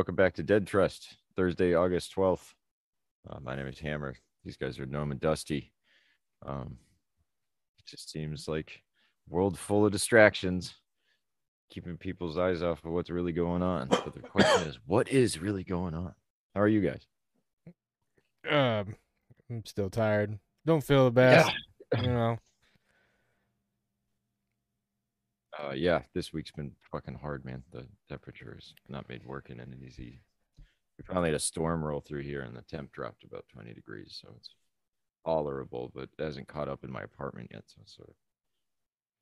All right. Welcome back to Dead Trust, Thursday, August 12th. Uh, my name is Hammer. These guys are Gnome and Dusty. Um, it just seems like world full of distractions, keeping people's eyes off of what's really going on. But the question is, what is really going on? How are you guys? Um, I'm still tired. Don't feel the best. You know. Uh, yeah, this week's been fucking hard, man. The temperature has not made working any easy. We finally had a storm roll through here, and the temp dropped about 20 degrees, so it's tolerable, but it hasn't caught up in my apartment yet. So, sort of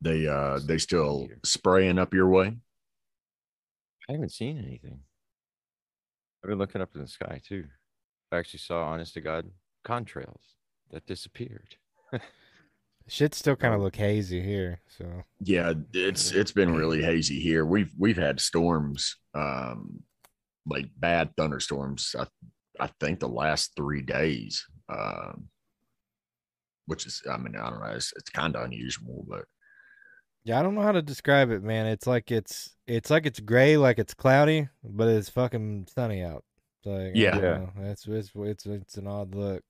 They uh they still Heater. spraying up your way. I haven't seen anything. I've been looking up in the sky too. I actually saw, honest to God, contrails that disappeared. Shit still kind of Um, look hazy here. So Yeah, it's it's been really hazy here. We've we've had storms, um, like bad thunderstorms. I I think the last three days, um, which is I mean I don't know, it's, it's kind of unusual, but yeah, I don't know how to describe it, man. It's like it's it's like it's gray, like it's cloudy, but it's fucking sunny out. So like, Yeah. Yeah. know. It's it's it's it's an odd look.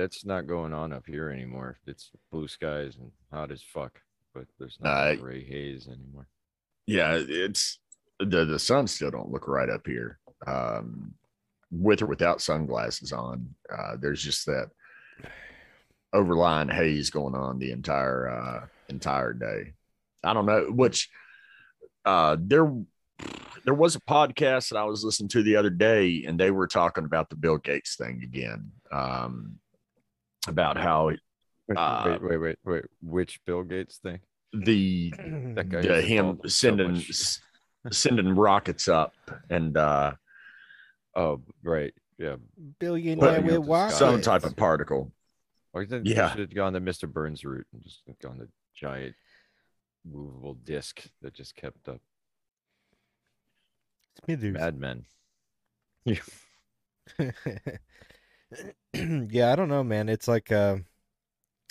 That's not going on up here anymore. It's blue skies and hot as fuck, but there's not I- gray haze anymore. yeah, it's the the sun still don't look right up here. Um, with or without sunglasses on, uh, there's just that overlying haze going on the entire uh entire day. I don't know which uh there there was a podcast that I was listening to the other day and they were talking about the Bill Gates thing again. Um about how Wait, Uh, wait, wait, wait, wait. Which Bill Gates thing? the That guy the, him involved in so sending sending rockets up and uh Oh, right. Yeah. Billionaire Putting with up the wires. sky. some type of particle. Or then Yeah. should have gone the Mr. Burns route and just gone the giant movable disc that just kept up. Smithers. Mad Men. yeah, I don't know, man. It's like uh,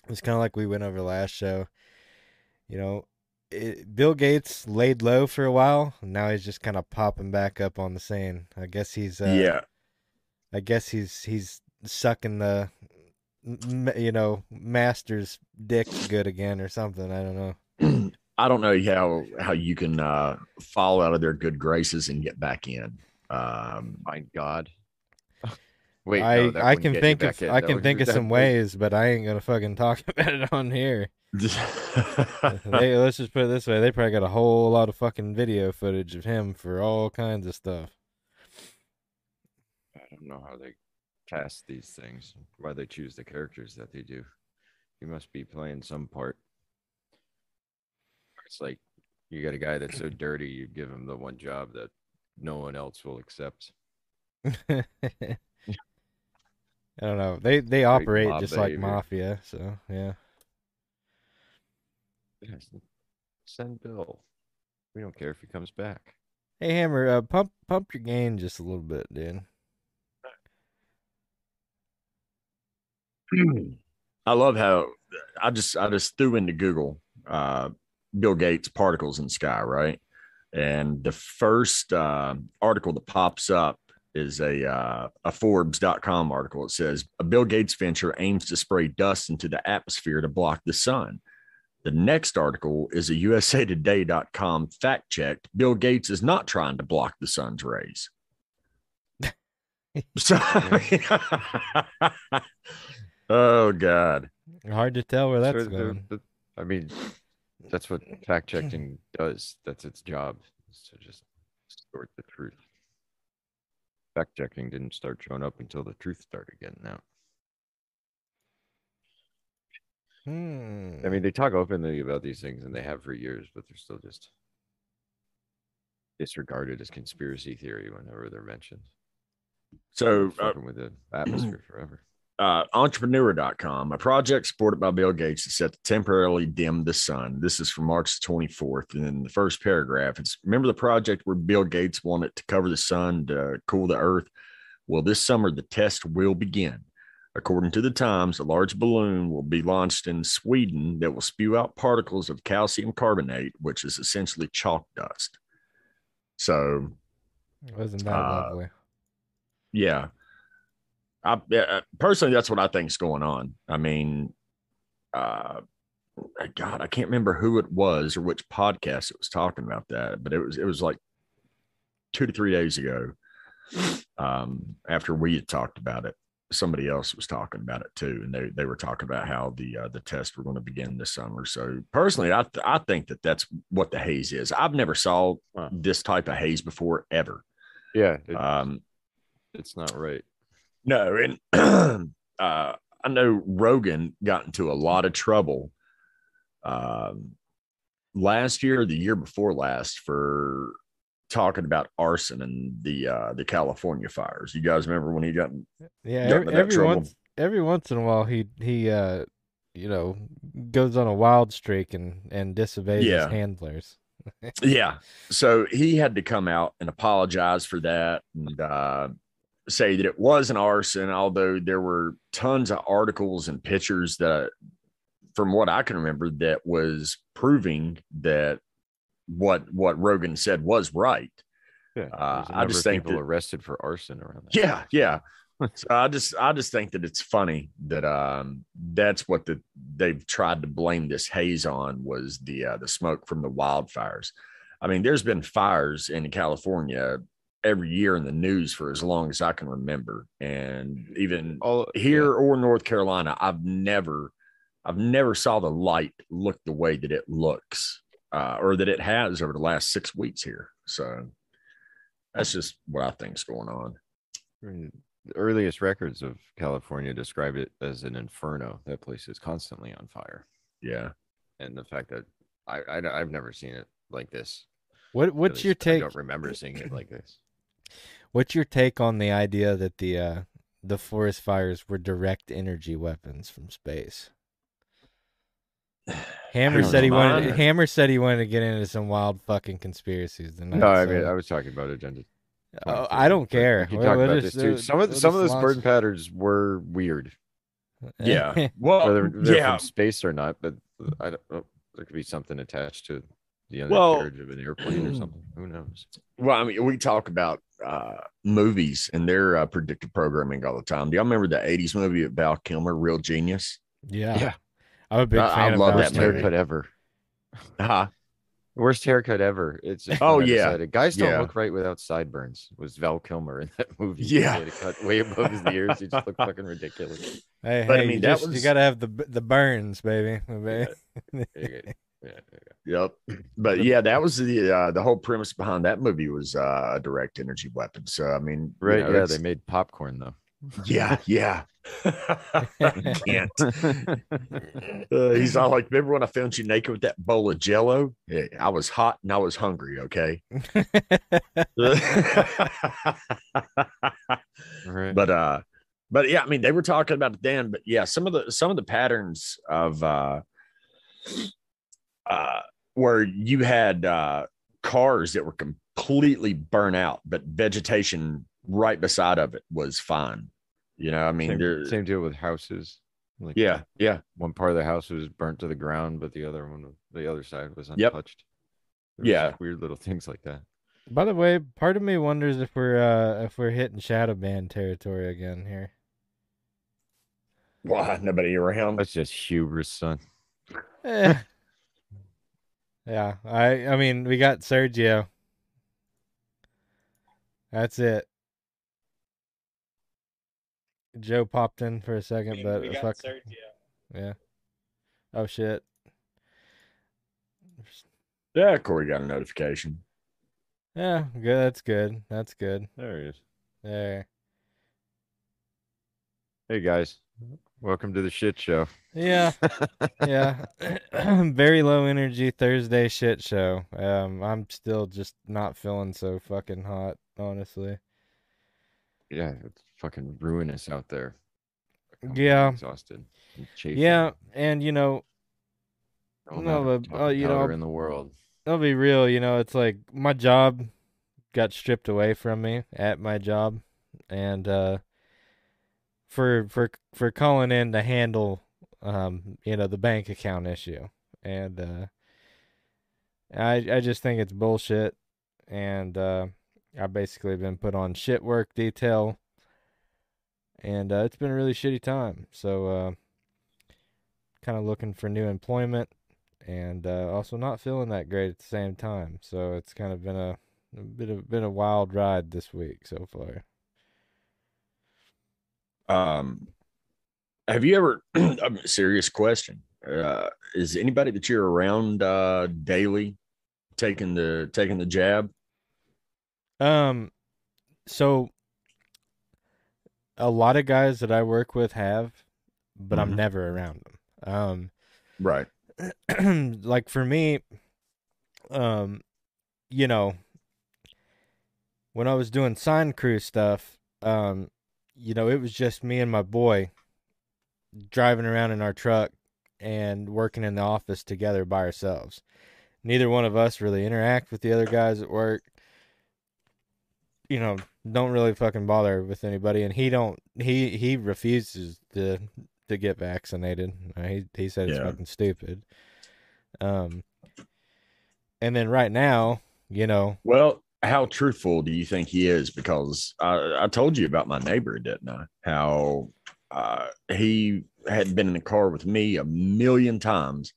it's kind of like we went over last show. You know, it, Bill Gates laid low for a while. and Now he's just kind of popping back up on the scene. I guess he's uh, yeah. I guess he's he's sucking the m- m- you know master's dick good again or something. I don't know. I don't know how how you can uh fall out of their good graces and get back in. Um My God. Wait, I no, I can think of in. I That can think of some would- ways, but I ain't gonna fucking talk about it on here. they, let's just put it this way: they probably got a whole lot of fucking video footage of him for all kinds of stuff. I don't know how they cast these things, why they choose the characters that they do. He must be playing some part. It's like you got a guy that's so dirty, you give him the one job that no one else will accept. I don't know. They they operate mob just like behavior. mafia, so yeah. Yes, send Bill. We don't care if he comes back. Hey Hammer, uh, pump pump your gain just a little bit, dude. I love how I just I just threw into Google uh Bill Gates particles in sky, right? And the first uh, article that pops up is a uh, a Forbes.com article. It says a Bill Gates venture aims to spray dust into the atmosphere to block the sun. The next article is a USA Today.com fact checked. Bill Gates is not trying to block the sun's rays. so, oh God. Hard to tell where that's So going. the- I mean, that's what fact checking does. That's its job, So just sort the truth. Fact checking didn't start showing up until the truth started getting out. Hmm. I mean, they talk openly about these things, and they have for years, but they're still just disregarded as conspiracy theory whenever they're mentioned. So, uh, with the atmosphere forever. Uh, entrepreneur.com, a project supported by Bill Gates is set to temporarily dim the sun. This is from March 24th. And in the first paragraph, it's remember the project where Bill Gates wanted to cover the sun to cool the earth? Well, this summer, the test will begin. According to the Times, a large balloon will be launched in Sweden that will spew out particles of calcium carbonate, which is essentially chalk dust. So, Wasn't that Uh, lovely? Yeah. I personally that's what I think's going on. I mean, uh God, I can't remember who it was or which podcast it was talking about that, but it was it was like two to three days ago. Um, after we had talked about it, somebody else was talking about it too, and they they were talking about how the uh, the tests were going to begin this summer. So personally, I th- I think that that's what the haze is. I've never saw Huh. this type of haze before ever. Yeah, it- Um, it's not right. No, and uh, I know Rogan got into a lot of trouble um, last year, the year before last, for talking about arson and the uh, the California fires. You guys remember when he got? Yeah, got every, every once every once in a while he he uh you know goes on a wild streak and and disobeys Yeah. his handlers. Yeah, so he had to come out and apologize for that and uh, say that it was an arson. Although there were tons of articles and pictures that, from what I can remember, that was proving that what what Rogan said was right. Yeah, Uh, I just think people that- arrested for arson around that. Yeah, yeah. So I just I just think that it's funny that um that's what the they've tried to blame this haze on was the uh, the smoke from the wildfires. I mean, there's been fires in California every year in the news for as long as I can remember, and even all here or North Carolina, I've never I've never saw the light look the way that it looks uh, or that it has over the last six weeks here. So that's just what I think's going on. The earliest records of California describe it as an inferno. That place is constantly on fire, Yeah. and the fact that I, I have never seen it like this. What what's your least I take? don't remember seeing it like this. What's your take on the idea that the uh the forest fires were direct energy weapons from space? Hammer said he wanted. man. Hammer said he wanted to get into some wild fucking conspiracies tonight. No, I mean I was talking about agenda. Oh, I don't care. We can We'll- talk about just this too. Some of we'll some of those launch- burn patterns were weird, Yeah. Well, whether they're yeah. from space or not. But I don't. know. There could be something attached to the Well- of an airplane or something. Who knows? Well, I mean, we talk about uh, movies and their uh, predictive programming all the time. Do y'all remember the 80s movie of Val Kilmer, Real Genius? Yeah. Yeah. I'm a big I- I fan of love that Worst movie. haircut ever. Uh-huh. Worst haircut ever. It's Oh, yeah. decided, guys don't Yeah. look right without sideburns. Was Val Kilmer in that movie? Yeah. he had cut way above his ears. He just looked fucking ridiculous. Hey, But, I hey, mean, you, that just, you gotta have the the burns, baby. baby. There go. Yeah, Yep. But yeah, that was the uh, the whole premise behind that movie was uh, a direct energy weapon. So I mean, go. you right? know, yeah, they made popcorn though. yeah, yeah. Can't. Uh, he's all like, "Remember when I found you naked with that bowl of Jello? Yeah, I was hot and I was hungry. Okay." right. but uh but yeah i mean they were talking about it then but yeah some of the some of the patterns of uh uh where you had uh cars that were completely burnt out but vegetation right beside of it was fine you know i mean same, same deal with houses. Like yeah yeah one part of the house was burnt to the ground, but the other one, the other side was untouched. There was Yeah. weird little things like that. By the way, part of me wonders if we're uh if we're hitting shadow ban territory again here. why nobody around That's just hubris, son. Eh. yeah, I I mean we got Sergio. That's it. Joe popped in for a second, We, but we got fuck Sergio. yeah. Oh shit. yeah corey got a notification Yeah, good. That's good. That's good. There he is. There. Hey guys, welcome to the shit show. Yeah. yeah. Very low energy Thursday shit show. Um, I'm still just not feeling so fucking hot, honestly. Yeah, it's fucking ruinous out there. I'm Yeah. exhausted. and. Yeah, and you know, No but, uh, you know, in the world. I'll be real, you know, it's like my job got stripped away from me at my job and uh for for for calling in to handle um you know the bank account issue and uh I I just think it's bullshit and uh I've basically been put on shit work detail, and uh, it's been a really shitty time. So, uh, kind of looking for new employment, and uh, also not feeling that great at the same time. So it's kind of been a, a bit of been a wild ride this week so far. Um, have you ever? a serious question. Uh, is anybody that you're around uh, daily taking the taking the jab? Um, so a lot of guys that I work with have, but I'm Mhm. never around them. Um, Right. like for me, um, you know, when I was doing sign crew stuff, um, you know, it was just me and my boy driving around in our truck and working in the office together by ourselves. Neither one of us really interact with the other guys at work. You know, don't really fucking bother with anybody, and he don't. He he refuses to to get vaccinated. Uh, He he said it's Yeah. fucking stupid. Um, and then right now, you know, Well, how truthful do you think he is? Because I, I told you about my neighbor, didn't I? How uh, he had been in the car with me a million times,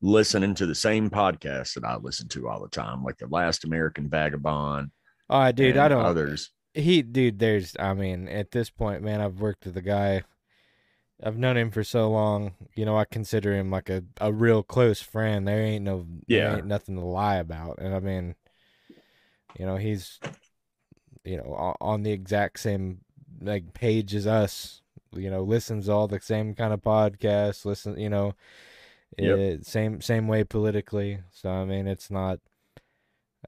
listening to the same podcast that I listen to all the time, like the Last American Vagabond. oh, dude, I don't. others. he dude there's i mean at this point man i've worked with the guy i've known him for so long you know i consider him like a, a real close friend there ain't no there Yeah. ain't nothing to lie about and i mean you know he's you know on the exact same like page as us you know listens all the same kind of podcasts listen you know Yep. eh, same same way politically so i mean it's not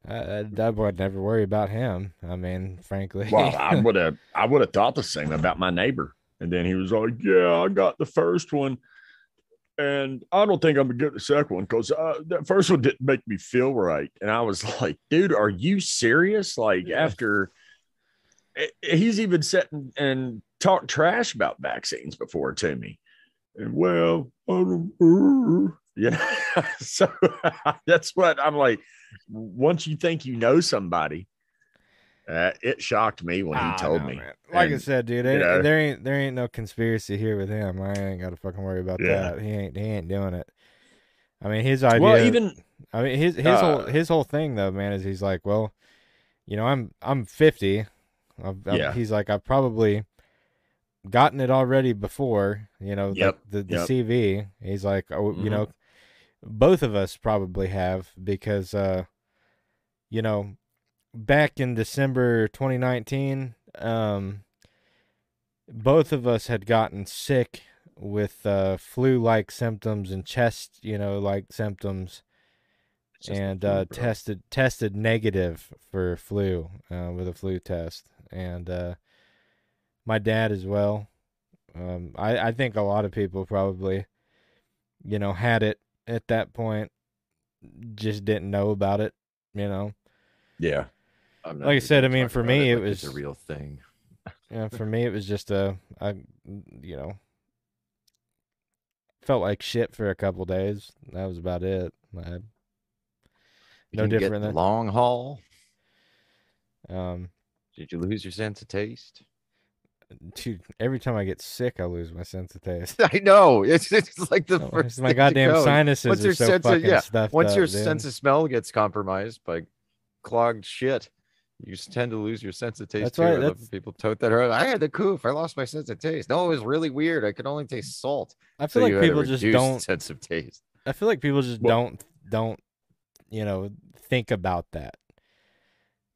I, I I would never worry about him. I mean, frankly. Well, I would have I would have thought the same about my neighbor. And then he was like, Yeah, I got the first one. And I don't think I'm gonna get the second one because uh, that first one didn't make me feel right. And I was like, dude, are you serious? Like after eh, he's even sitting and talked trash about vaccines before to me. And well, I don't, you know, so that's what I'm like. Once you think you know somebody, uh, it shocked me when he Ah, told no, me. man. Like I said, dude, you there, know. there ain't there ain't no conspiracy here with him. I ain't got to fucking worry about Yeah. that. He ain't he ain't doing it. I mean, his idea. well, even I mean, his his whole uh, his whole thing though, man, is he's like, well, you know, I'm I'm 50. I've, I've- Yeah. He's like, I've probably gotten it already before. You know, Yep, like the the yep. CV. He's like, oh, you Mhm. know, both of us probably have because, uh, you know, back in December 2019, um, both of us had gotten sick with uh, flu-like symptoms and chest, you know, like symptoms, It's just the and uh, tested tested negative for flu uh, with a flu test, and uh, my dad as well. Um, I I think a lot of people probably, you know, had it at that point, just didn't know about it, you know. yeah, Like I said, I mean, for me, it like it's a real thing. Yeah, for me, it was just a, I, you know, felt like shit for a couple days. That was about it. I, No different than- long haul. um, Did you lose your sense of taste? dude, every time I get sick, I lose my sense of taste. I know. It's it's like the first. it's my goddamn go. sinuses Once are your so sense of- fucking yeah, stuffed Once up, your dude. sense of smell gets compromised by clogged shit, you tend to lose your sense of taste That's too. why- that's- people tote that around. I had the coof. I lost my sense of taste. No, it was really weird. I could only taste salt. I feel you like people just don't. sense of taste. I feel like people just Well- don't don't you know think about that.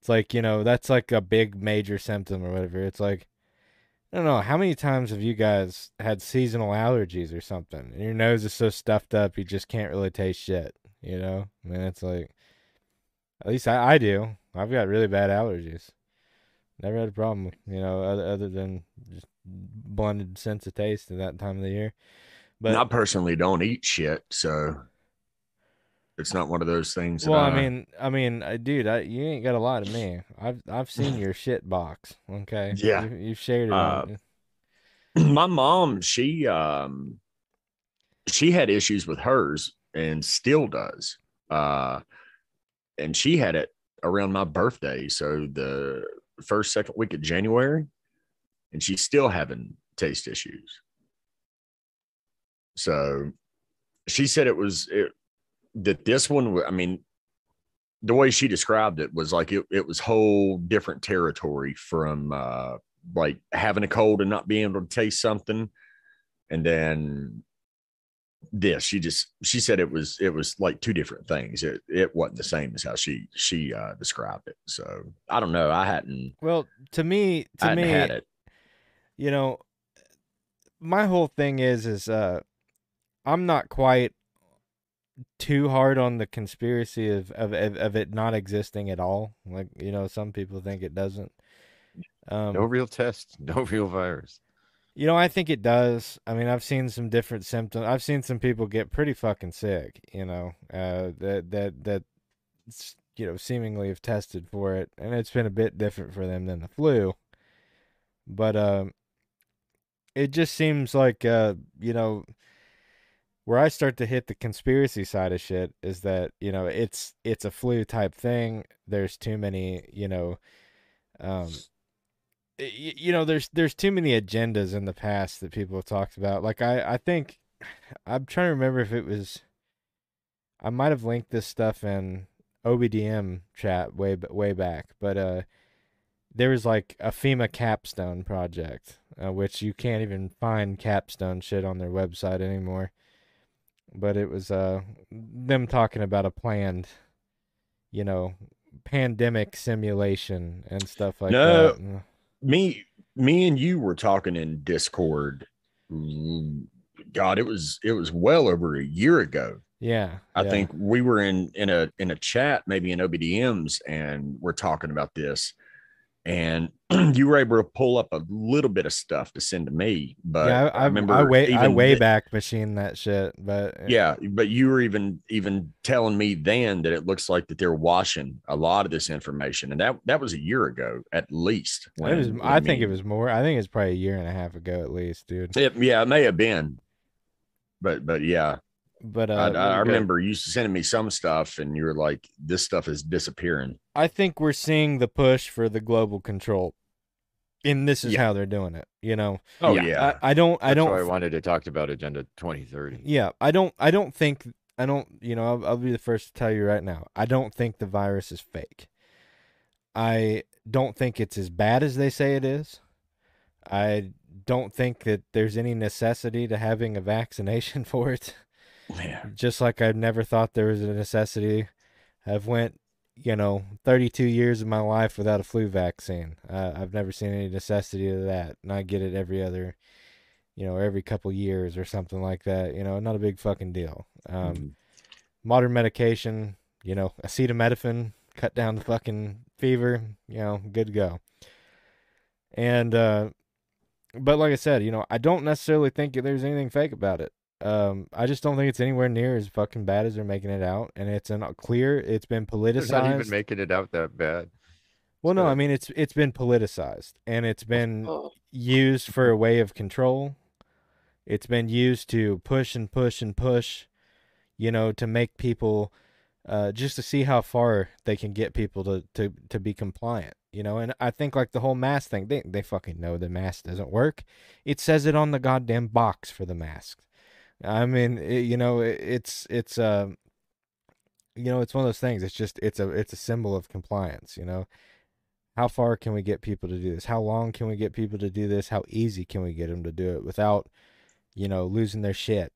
It's like you know that's like a big major symptom or whatever. It's like I don't know how many times have you guys had seasonal allergies or something, and your nose is so stuffed up you just can't really taste shit. You know, I mean it's like at least I, I do. I've got really bad allergies. Never had a problem, you know, other other than just blended sense of taste at that time of the year. But I personally don't eat shit, so it's not one of those things. That Well, I I mean, I mean, uh, dude, I, you ain't got a lot of me. I've I've seen your shit box. Okay. Yeah. You, you've shared it. Uh, my mom, she um she had issues with hers and still does. Uh and she had it around my birthday, so the first second week of January, and she's still having taste issues. So she said it was it, that this one. I mean, the way she described it was like it, it was whole different territory from uh, like having a cold and not being able to taste something, and then this she just she said it was it was like two different things it it wasn't the same as how she she uh described it so i don't know i hadn't Well, to me, to me, had it you know, my whole thing is is uh, I'm not quite too hard on the conspiracy of of of, of it not existing at all. Like you know, some people think it doesn't. Um, No real test, no real virus. You know, I think it does. I mean, I've seen some different symptoms. I've seen some people get pretty fucking sick. You know, uh, that that that you know seemingly have tested for it, and it's been a bit different for them than the flu. But um, it just seems like uh, you know, where I start to hit the conspiracy side of shit is that you know it's it's a flu type thing. There's too many, you know, um, you know there's there's too many agendas in the past that people have talked about. Like i i think i'm trying to remember if it was i might have linked this stuff in obdm chat way way back but uh there was like a fema capstone project uh, which you can't even find capstone shit on their website anymore. But it was uh them talking about a planned you know pandemic simulation and stuff like No. that me me and you were talking in discord. God it was it was well over a year ago. Yeah, i yeah. think we were in in a in a chat maybe in obdms and we're talking about this. And you were able to pull up a little bit of stuff to send to me but yeah, I, I remember I way I way th- back machine that shit, but yeah but you were even even telling me then that it looks like that they're washing a lot of this information and that that was a year ago at least it was. when- I think it was more. I think it's probably a year and a half ago at least, dude. it, yeah it may have been but but yeah But I, uh, I okay. remember you sending me some stuff and you were like this stuff is disappearing I think we're seeing the push for the global control, and this is Yeah. how they're doing it. You know, oh Yeah. yeah, I, I don't. I That's don't. why I wanted to talk about Agenda 2030. Yeah, I don't. I don't think. I don't. You know, I'll, I'll be the first to tell you right now. I don't think the virus is fake. I don't think it's as bad as they say it is. I don't think that there's any necessity to having a vaccination for it. Yeah. Just like I never thought there was a necessity. I've went, you know, 32 years of my life without a flu vaccine. Uh, I've never seen any necessity of that, and I get it every other, you know, every couple years or something like that. You know, not a big fucking deal. Um, Mhm. modern medication, you know, acetaminophen, cut down the fucking fever, you know, good to go. And uh but like I said, you know, I don't necessarily think there's anything fake about it. Um I just don't think it's anywhere near as fucking bad as they're making it out and it's an clear it's been They're not politicized. even making it out that bad. well no, I mean it's it's been politicized and it's been Oh. used for a way of control. It's been used to push and push and push, you know, to make people uh, just to see how far they can get people to, to, to be compliant, you know. And I think like the whole mask thing, they they fucking know the mask doesn't work. It says it on the goddamn box for the mask. I mean, it, you know, it, it's it's uh, you know, it's one of those things. It's just it's a it's a symbol of compliance, you know? How far can we get people to do this? How long can we get people to do this? How easy can we get them to do it without you know losing their shit?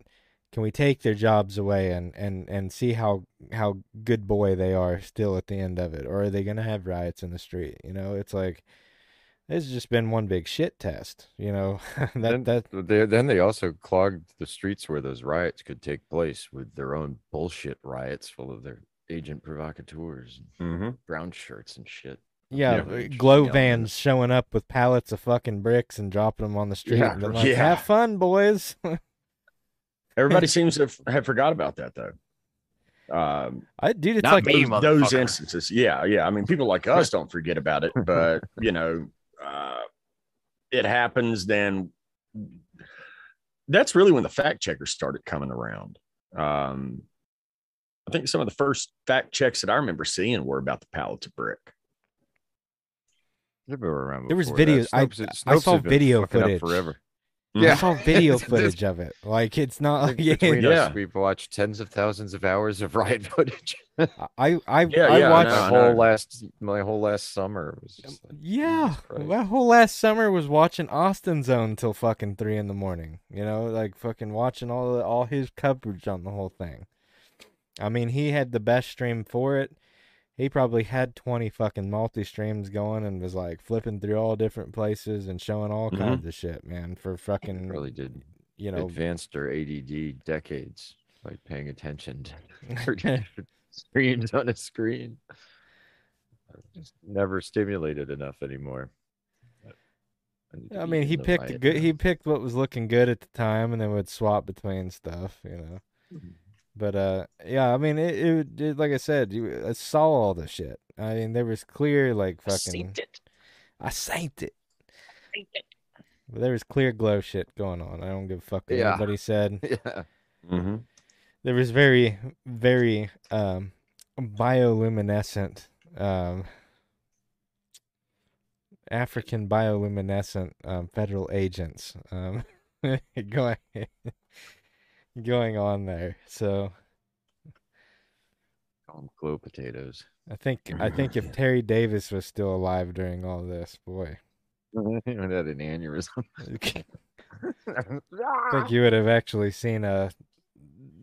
Can we take their jobs away and and and see how how good boy they are still at the end of it? Or are they to have riots in the street? You know it's like it's just been one big shit test you know? That then, that they, then they also clogged the streets where those riots could take place with their own bullshit riots full of their agent provocateurs, and Mhm. brown shirts, and shit. yeah, Yeah, uh, glow element. vans showing up with pallets of fucking bricks and dropping them on the street. Yeah, like, yeah. have fun boys. Everybody seems to have, have forgot about that though. Um I, dude it's Not like me, those, those instances. Yeah yeah. I mean people like us don't forget about it but you know uh it happens then that's really when the fact checkers started coming around um I think some of the first fact checks that I remember seeing were about the pallets of brick. They've been around There was before that. videos- I- Snopes- I saw video footage. forever. I Yeah. saw video footage of it. Like it's not like yeah. Between Yeah. us, we've watched tens of thousands of hours of riot footage. I I Yeah, I yeah, watched no, my I whole know. last my whole last summer was just like, um, Yeah, Jesus my whole last summer was watching Austin Zone till fucking three in the morning. You know, like fucking watching all the, all his coverage on the whole thing. I mean, he had the best stream for it. He probably had twenty fucking multi streams going and was like flipping through all different places and showing all Mhm. kinds of shit, man. For fucking really did you know, advanced our ADD decades by paying attention to 30 different screens on a screen. I'm Just never stimulated enough anymore. I mean, he picked good. now. He picked what was looking good at the time, and then would swap between stuff. You know. But uh, yeah. I mean, it, it, it like I said, you I saw all the shit. I mean, there was clear like fucking. I synced it. But there was clear glow shit going on. I don't give a fuck what Yeah. anybody said. Yeah. Mm-hmm. There was very, very um, bioluminescent um, African bioluminescent um, federal agents um, going going on there. So Call them glow potatoes. I think I think if Terry Davis was still alive during all this, boy, He had an aneurysm. I think you would have actually seen a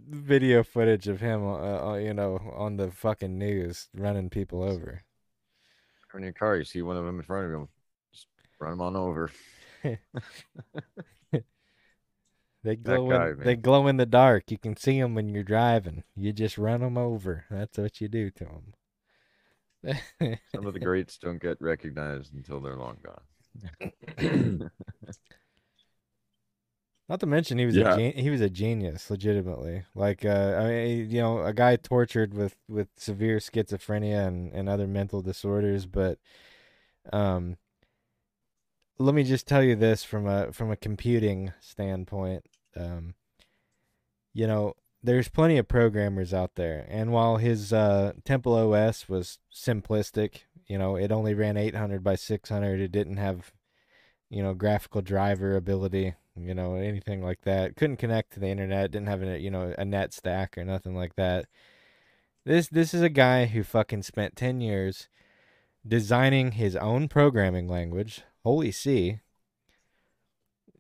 video footage of him, uh, uh, you know, on the fucking news running people over. in your car, you see one of them in front of you, just run them on over. They glow guy, in, they glow in the dark. You can see them when you're driving. You just run them over. That's what you do to them. Some of the greats don't get recognized until they're long gone. Not to mention he was Yeah. a gen- he was a genius, legitimately. Like uh, I mean, you know, a guy tortured with with severe schizophrenia and and other mental disorders. But um, let me just tell you this from a from a computing standpoint. Um, you know, there's plenty of programmers out there, and while his uh, Temple OS was simplistic, you know, it only ran 800 by 600. It didn't have, you know, graphical driver ability, you know, anything like that. Couldn't connect to the internet. Didn't have a, you know, a net stack or nothing like that. This this is a guy who fucking spent 10 years designing his own programming language. Holy C.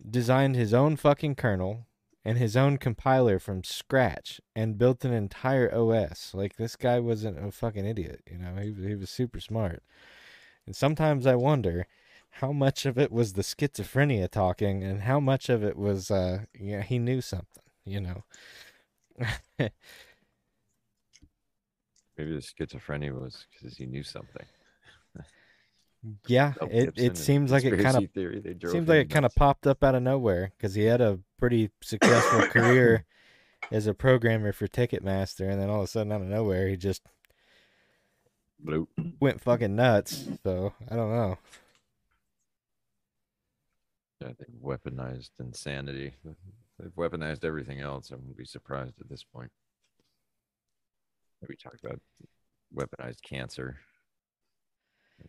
Designed his own fucking kernel and his own compiler from scratch and built an entire OS. Like this guy wasn't a fucking idiot, you know. He he was super smart. And sometimes I wonder how much of it was the schizophrenia talking and how much of it was uh yeah, he knew something, you know. Maybe the schizophrenia was because he knew something. Yeah, Mel it Gibson it seems like it kind of theory, they drove seems like it kind of popped up out of nowhere because he had a pretty successful career as a programmer for Ticketmaster, and then all of a sudden, out of nowhere, he just Bloop. went fucking nuts. So I don't know. Yeah, they've weaponized insanity. They've weaponized everything else. I wouldn't be surprised at this point. We talked about weaponized cancer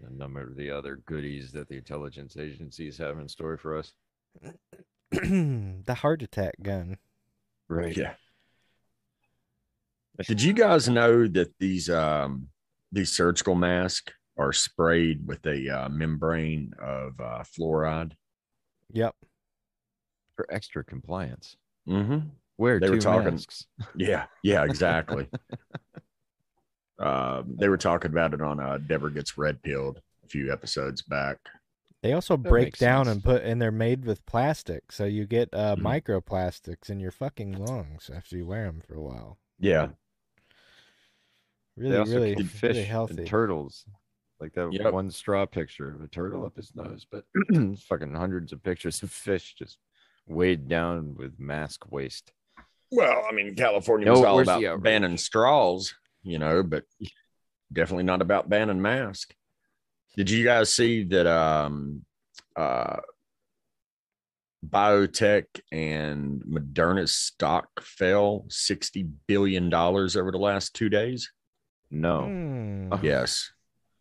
and a number of the other goodies that the intelligence agencies have in store for us. the heart attack gun. Right. Yeah. Did you guys know that these um these surgical masks are sprayed with a uh, membrane of uh, fluoride? Yep. For extra compliance. Mm-hmm. Where They were talking- masks. Yeah, yeah, exactly. um, they were talking about it on uh, Deborah Gets Red Pilled a few episodes back. They also That break down sense. and put, and they're made with plastic, so you get uh, Mhm. microplastics in your fucking lungs after you wear them for a while. Yeah, Really, they also really, kill fish really healthy. and turtles. Like that Yep. one straw picture of a turtle up his nose, but fucking hundreds of pictures of fish just weighed down with mask waste. Well, I mean, California No, was all about banning straws, you know, but definitely not about banning masks. Did you guys see that? Um, uh, biotech and Moderna's stock fell $60 billion over the last two days? No. Oh. Yes.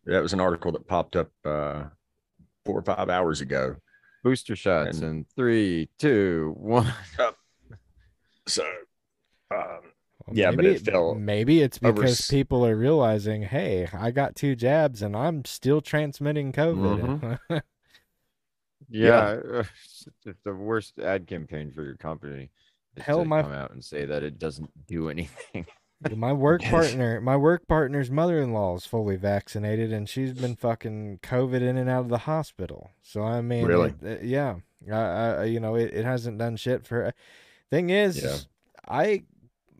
That was an article that popped up uh, four or five hours ago. Booster shots And- in three, two, one. So, um, Yeah, but maybe it fell Maybe it's because s- people are realizing, hey, I got two jabs and I'm still transmitting COVID. Yeah, it's it's the worst ad campaign for your company. is Hell, to my- come out and say that it doesn't do anything. my work partner, my work partner's mother-in-law is fully vaccinated, and she's been fucking COVID in and out of the hospital. So I mean, Really? it- uh, yeah, I, I, you know, it, it hasn't done shit for. Thing is, Yeah. I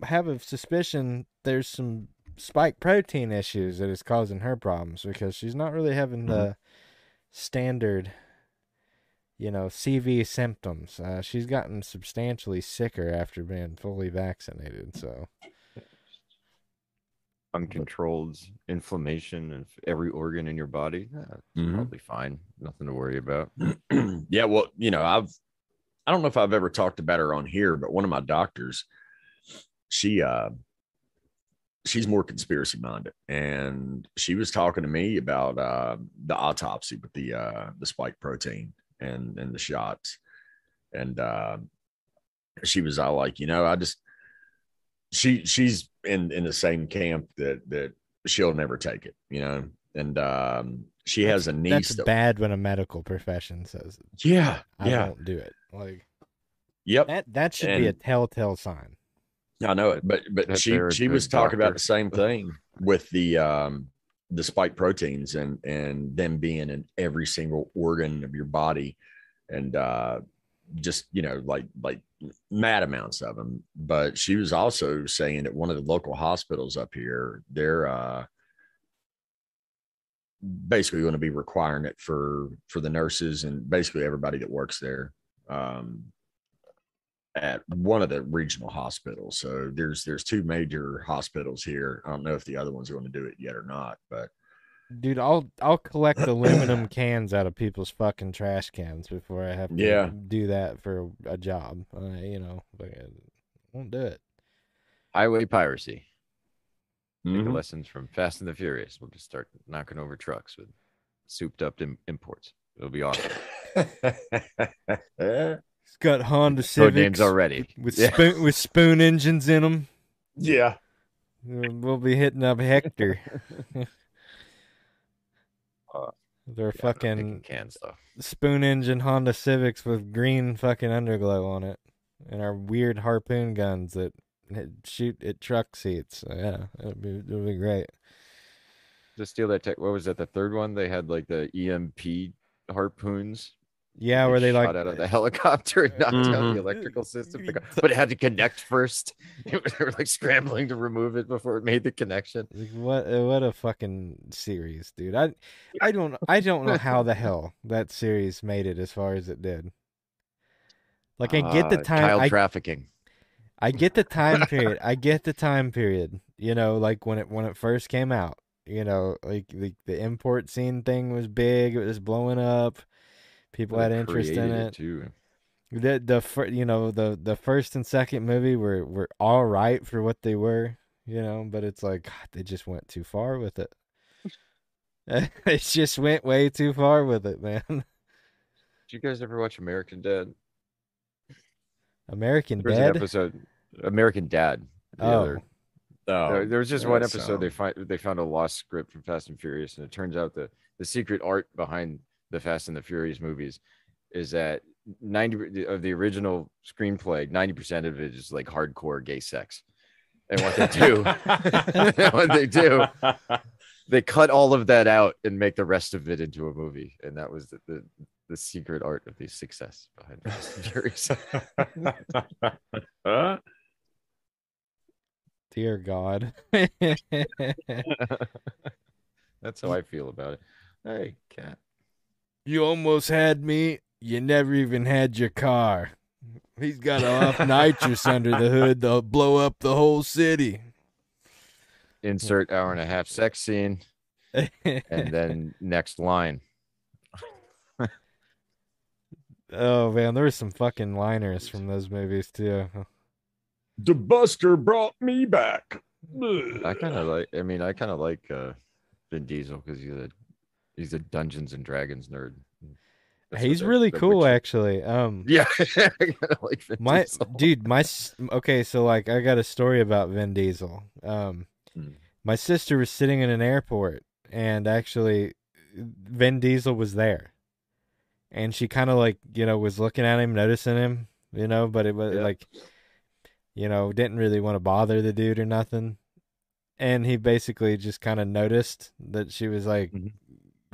have a suspicion there's some spike protein issues that is causing her problems because she's not really having Mm-hmm. the standard, you know, CV symptoms. Uh, she's gotten substantially sicker after being fully vaccinated. So. Uncontrolled inflammation of every organ in your body. Yeah, it's Mhm. probably fine. Nothing to worry about. yeah, well, you know, I've I don't know if I've ever talked about her on here, but one of my doctors, she uh she's more conspiracy minded and she was talking to me about uh the autopsy with the uh the spike protein and and the shots. And uh she was all like, you know, I just she she's in in the same camp that that she'll never take it, you know. And um she has a niece That's that bad when a medical profession says yeah, I yeah. won't do it. Like Yep. that that should be a telltale sign. I know it, but but she she was talking about the same thing with the um the spike proteins and and them being in every single organ of your body and uh just you know like like mad amounts of them but she was also saying that one of the local hospitals up here they're uh basically going to be requiring it for for the nurses and basically everybody that works there. Um at one of the regional hospitals. So there's there's two major hospitals here. I don't know if the other ones are going to do it yet or not, but Dude, I'll I'll collect aluminum cans out of people's fucking trash cans before I have to Yeah. do that for a job. Uh, you know, but I won't do it. Highway piracy. Take Mhm. the lessons from Fast and the Furious. We'll just start knocking over trucks with souped up im- imports. It'll be awesome. It's got Honda Code names Civics already. with Yeah. spoon with spoon engines in them. yeah. We'll be hitting up Hector. Uh, They're Yeah, I'm not picking fucking cans though. spoon engine Honda Civics with green fucking underglow on it, and our weird harpoon guns that shoot at truck seats. So, yeah, it'll be it'll be great. Just steal that tech. What was that? The third one? They had like the EMP harpoons. Yeah, where they like out of the helicopter and knocked out Mhm. the electrical system, but it had to connect first. They were like scrambling to remove it before it made the connection. Like, what uh, what a fucking series, dude. I I don't I don't know how the hell that series made it as far as it did. Like I get the Uh, time child I, trafficking. I get the time period. I get the time period. You know, like when it when it first came out, you know, like the the import scene thing was big, it was blowing up. People had interest in it. too. The the fir- you know the the first and second movie were were all right for what they were, you know, but it's like God, they just went too far with it. it just went way too far with it, man. Did you guys ever watch American Dad? American There's an Dad. episode, American Dad. The Oh, other, Oh, there, there was just one that episode they find they found a lost script from Fast and Furious, and it turns out the the secret art behind the Fast and the Furious movies is that ninety of the original screenplay, ninety percent of it is like hardcore gay sex, and what they do, what they do, they cut all of that out and make the rest of it into a movie, and that was the the, the secret art of the success behind Fast and Furious. Huh? dear God. That's how I feel about it. Hey, cat. You almost had me. You never even had your car. He's got off nitrous under the hood to blow up the whole city. Insert hour and a half sex scene, and then next line. Oh man, there were some fucking liners from those movies too. The Buster brought me back. I kind of like. I mean, I kind of like uh, Vin Diesel because he's a he's a Dungeons and Dragons nerd. That's He's really cool actually. Um Yeah, like my Diesel. dude, my okay, so like I got a story about Vin Diesel. Um Hmm. my sister was sitting in an airport and actually Vin Diesel was there. And she kind of like, you know, was looking at him, noticing him, you know, but it was Yeah. like you know, didn't really want to bother the dude or nothing. And he basically just kind of noticed that she was like Mhm.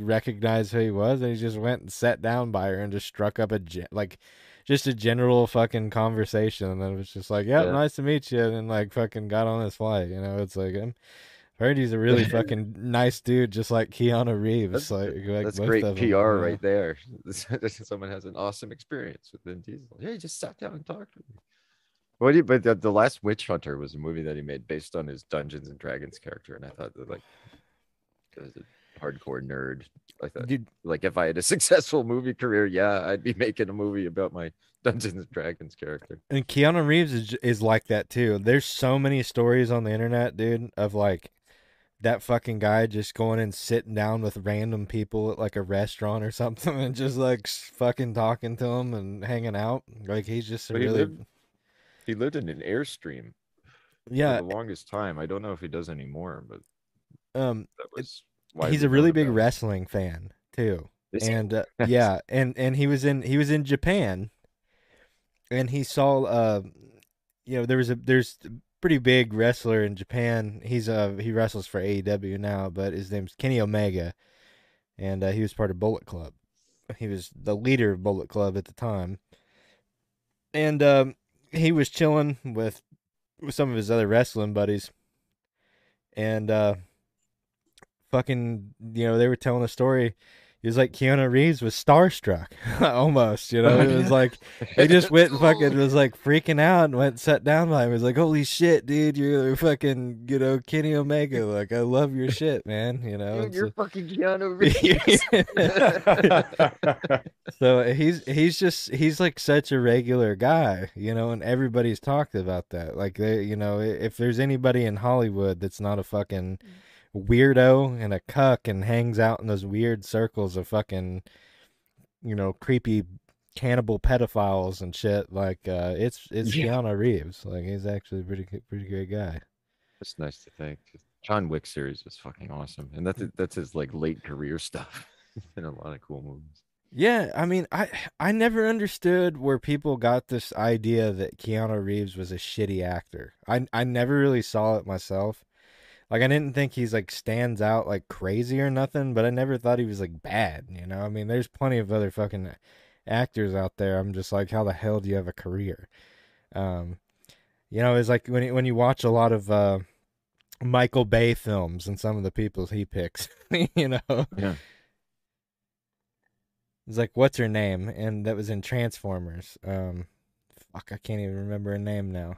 Recognized who he was and he just went and sat down by her and just struck up a ge- like just a general fucking conversation and then it was just like yeah, Yeah. nice to meet you and like fucking got on his flight you know it's like I'm heard he's a really fucking nice dude just like Keanu Reeves That's- like, like That's great PR them, you know? right there. Someone has an awesome experience with Vin Diesel. Yeah, he just sat down and talked with me. What do you, but the, the last Witch Hunter was a movie that he made based on his Dungeons and Dragons character, and I thought that like hardcore nerd, I thought dude like if I had a successful movie career, yeah, I'd be making a movie about my Dungeons and Dragons character. And Keanu Reeves is is like that too. There's so many stories on the internet, dude, of like that fucking guy just going and sitting down with random people at like a restaurant or something and just like fucking talking to them and hanging out. Like he's just But he really lived- He lived in an airstream yeah. for the longest time. I don't know if he does anymore, but Um, that was he's a really big about. wrestling fan too. Is and uh, yeah, and and he was in he was in Japan, and he saw uh, you know there was a there's a pretty big wrestler in Japan. He's uh he wrestles for AEW now, but his name's Kenny Omega, and uh, he was part of Bullet Club. He was the leader of Bullet Club at the time, and um, he was chilling with with some of his other wrestling buddies, and uh, fucking you know they were telling a story. It was like Keanu Reeves was starstruck, almost. You know, it was like he just went and fucking was like freaking out and went and sat down by him. He was like, "Holy shit, dude! You're fucking, you know, Kenny Omega. Like, I love your shit, man. You know." Dude, you're so- fucking Keanu Reeves. so uh, he's he's just he's like such a regular guy, you know, and everybody's talked about that. Like they, you know, if there's anybody in Hollywood that's not a fucking mm. Weirdo and a cuck and hangs out in those weird circles of fucking, you know, creepy cannibal pedophiles and shit, like uh, it's it's Yeah. Keanu Reeves. Like he's actually a pretty pretty great guy. it's nice to think. John Wick series was fucking awesome, and that's that's his like late career stuff. In a lot of cool movies. Yeah, I mean, I I never understood where people got this idea that Keanu Reeves was a shitty actor. I I never really saw it myself. Like I didn't think he's like stands out like crazy or nothing, but I never thought he was like bad, you know? I mean, there's plenty of other fucking actors out there. I'm just like, how the hell do you have a career? Um you know, it's like when you- when you watch a lot of uh Michael Bay films and some of the people he picks, you know. Yeah. It's like what's her name, and that was in Transformers. Um, fuck, I can't even remember her name now.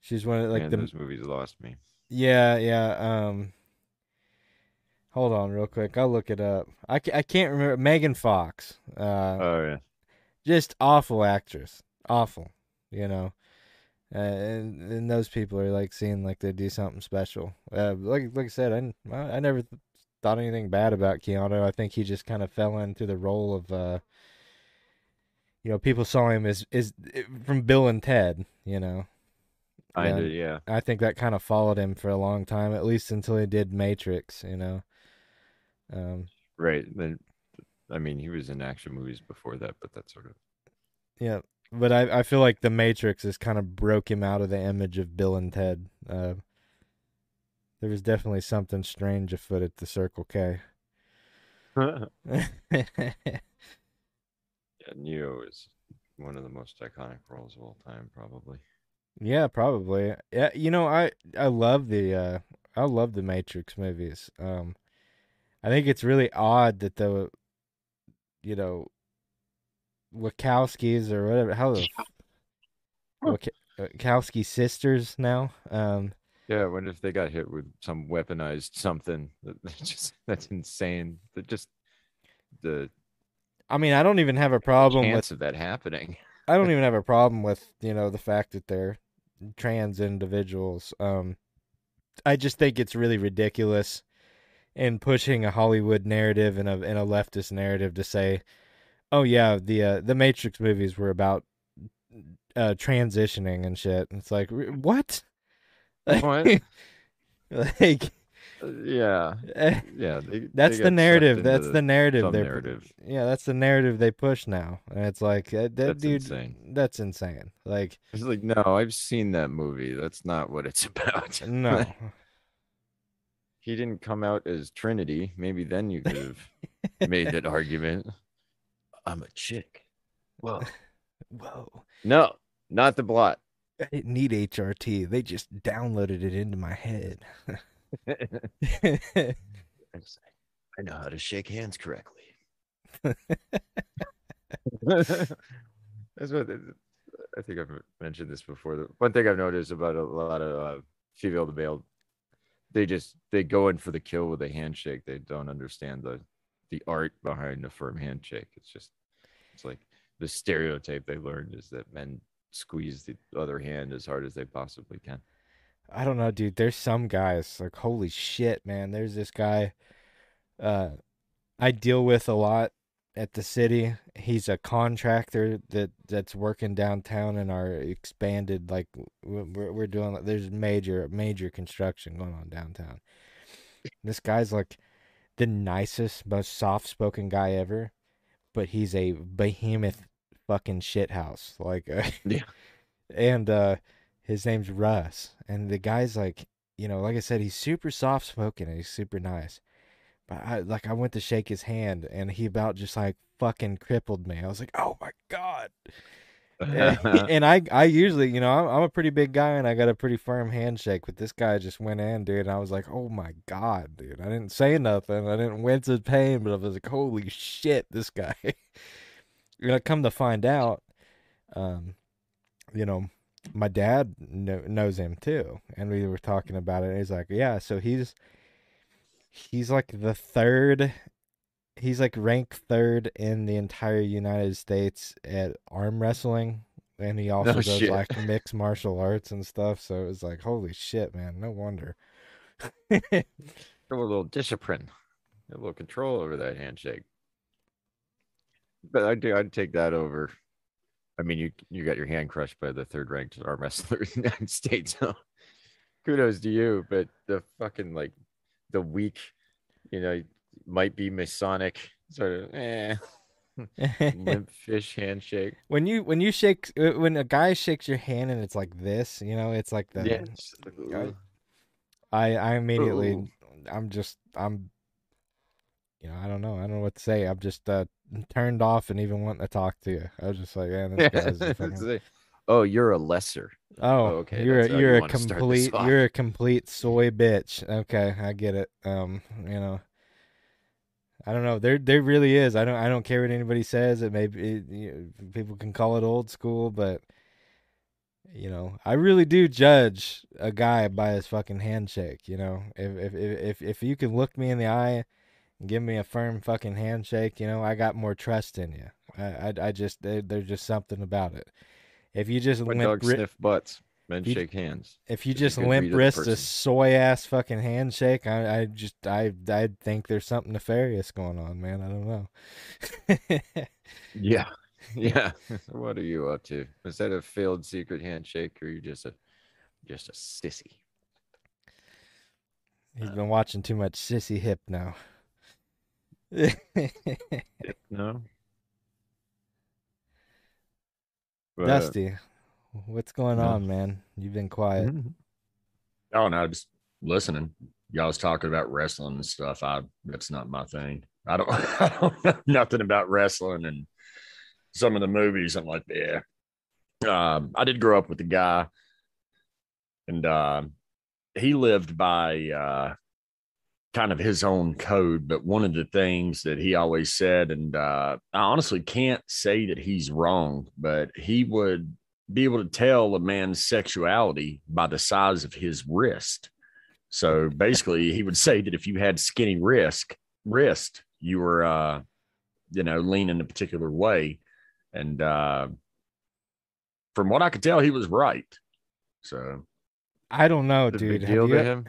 She's one of like Man, the those movies lost me. Yeah yeah. Um, hold on real quick, I'll look it up. I ca- I can't remember Megan Fox. Uh, Oh yeah, just awful actress, awful. You know, uh, and and those people are like seeing like they do something special. Uh, like like I said, I I never th- thought anything bad about Keanu. I think he just kind of fell into the role of uh, you know, people saw him as is from Bill and Ted. You know, kinda Yeah. yeah. I think that kind of followed him for a long time, at least until he did Matrix. You know, um, Right. Then, I mean, he was in action movies before that, but that sort of Yeah, but I I feel like the Matrix has kind of broke him out of the image of Bill and Ted. Uh, there was definitely something strange afoot at the Circle K. yeah. Neo is one of the most iconic roles of all time, probably. Yeah, probably. Yeah, you know, I I love the uh I love the Matrix movies. Um, I think it's really odd that the, you know, Wachowskis or whatever how the Wachowski sisters now. Um, Yeah, I wonder if they got hit with some weaponized something. That that's just that's insane. That just the I mean, I don't even have a problem with of that happening. I don't even have a problem with you know the fact that they're trans individuals. Um, I just think it's really ridiculous in pushing a Hollywood narrative and a and a leftist narrative to say, "Oh yeah, the uh, the Matrix movies were about uh, transitioning and shit." And it's like, "R- what? What? like, yeah, eh, yeah. They, that's they the narrative. That's the narrative. They're narrative. yeah, that's the narrative they push now, and it's like uh, that That's dude. insane. That's insane. Like, It's like, no, I've seen that movie. That's not what it's about. no. he didn't come out as Trinity. Maybe then you could have made that argument. I'm a chick. Whoa. Whoa. No, not the blot. I didn't need HRT. They just downloaded it into my head. I know how to shake hands correctly. That's what I think I've mentioned this before. The one thing I've noticed about a lot of uh, female to male, they just they go in for the kill with a handshake. They don't understand the the art behind a firm handshake. It's just it's like the stereotype they learned is that men squeeze the other hand as hard as they possibly can. I don't know, dude. There's some guys like holy shit, man. There's this guy uh I deal with a lot at the city. He's a contractor that that's working downtown in our expanded like we're we're doing there's major major construction going on downtown. This guy's like the nicest, most soft-spoken guy ever, but he's a behemoth fucking shithouse. Like uh, Yeah. and uh his name's Russ, and the guy's like, you know, like I said, he's super soft spoken and he's super nice. But I like I went to shake his hand, and he about just like fucking crippled me. I was like, oh my god. and and I I usually, you know, I'm, I'm a pretty big guy and I got a pretty firm handshake, but this guy just went in, dude. And I was like, oh my god, dude. I didn't say nothing. I didn't wince in pain, but I was like, holy shit, this guy. you know, come to find out, um, you know, my dad kno- knows him too, and we were talking about it. He's like, yeah, so he's he's like the third. He's like ranked third in the entire United States at arm wrestling, and he also No does shit. like mixed martial arts and stuff. So it was like, holy shit, man! No wonder. a little discipline, a little control over that handshake. But I'd, I'd take that over. I mean, you you got your hand crushed by the third ranked arm wrestler in the United States. So kudos to you. But the fucking like the weak, you know, might be Masonic sort of eh, limp fish handshake. when you when you shake uh, when a guy shakes your hand and it's like this, you know, it's like the Yeah. it's just like, I- I I immediately Ooh. I'm just I'm you know I don't know I don't know what to say I'm just uh turned off and even wanting to talk to you I was just like man this guy's fucking... oh, you're a lesser. oh okay, you're a, how you you're a wanna start this complete you're a complete soy bitch okay I get it um you know I don't know there there really is I don't I don't care what anybody says it may be you know, people can call it old school but you know, I really do judge a guy by his fucking handshake. You know, if if if if, you can look me in the eye give me a firm fucking handshake, you know, I got more trust in you. I I, I just there, there's just something about it. If you just When limp, dogs ri- sniff butts, men You- shake hands. if you just limp read of the wrist a soy ass fucking handshake, I I just I I think there's something nefarious going on, man. I don't know. Yeah. Yeah. what are you up to? Is that a failed secret handshake or are you just a just a sissy? He's uh. been watching too much sissy hip now. No. But, Dusty, what's going on, man? You've been quiet. mhm. Oh no, just listening. Y'all was talking about wrestling and stuff. I that's not my thing. I don't I don't know nothing about wrestling and some of the movies. I'm like, yeah. Um, I did grow up with a guy, and um, he lived by uh, kind of his own code. But one of the things that he always said, and uh, I honestly can't say that he's wrong, but he would be able to tell a man's sexuality by the size of his wrist. So basically, he would say that if you had skinny wrist, wrist, you were uh, you know, lean in a particular way. And uh, from what I could tell, he was right. So I don't know, The dude. big Have deal you- him.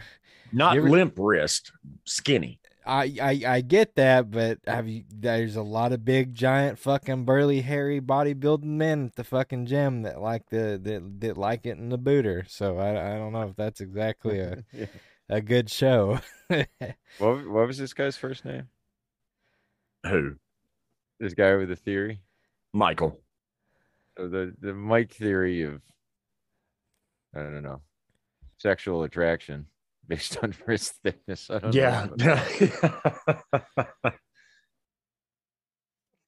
Not You ever- limp wrist, skinny. I, I I get that, but have you? There's a lot of big, giant, fucking burly, hairy, bodybuilding men at the fucking gym that like the that, that like it in the booter. So I I don't know if that's exactly a Yeah. a good show. What, what was this guy's first name? Who? This guy with the theory, Michael. Oh, the the Mike theory of I don't know sexual attraction based on wrist thickness. I don't Yeah. know.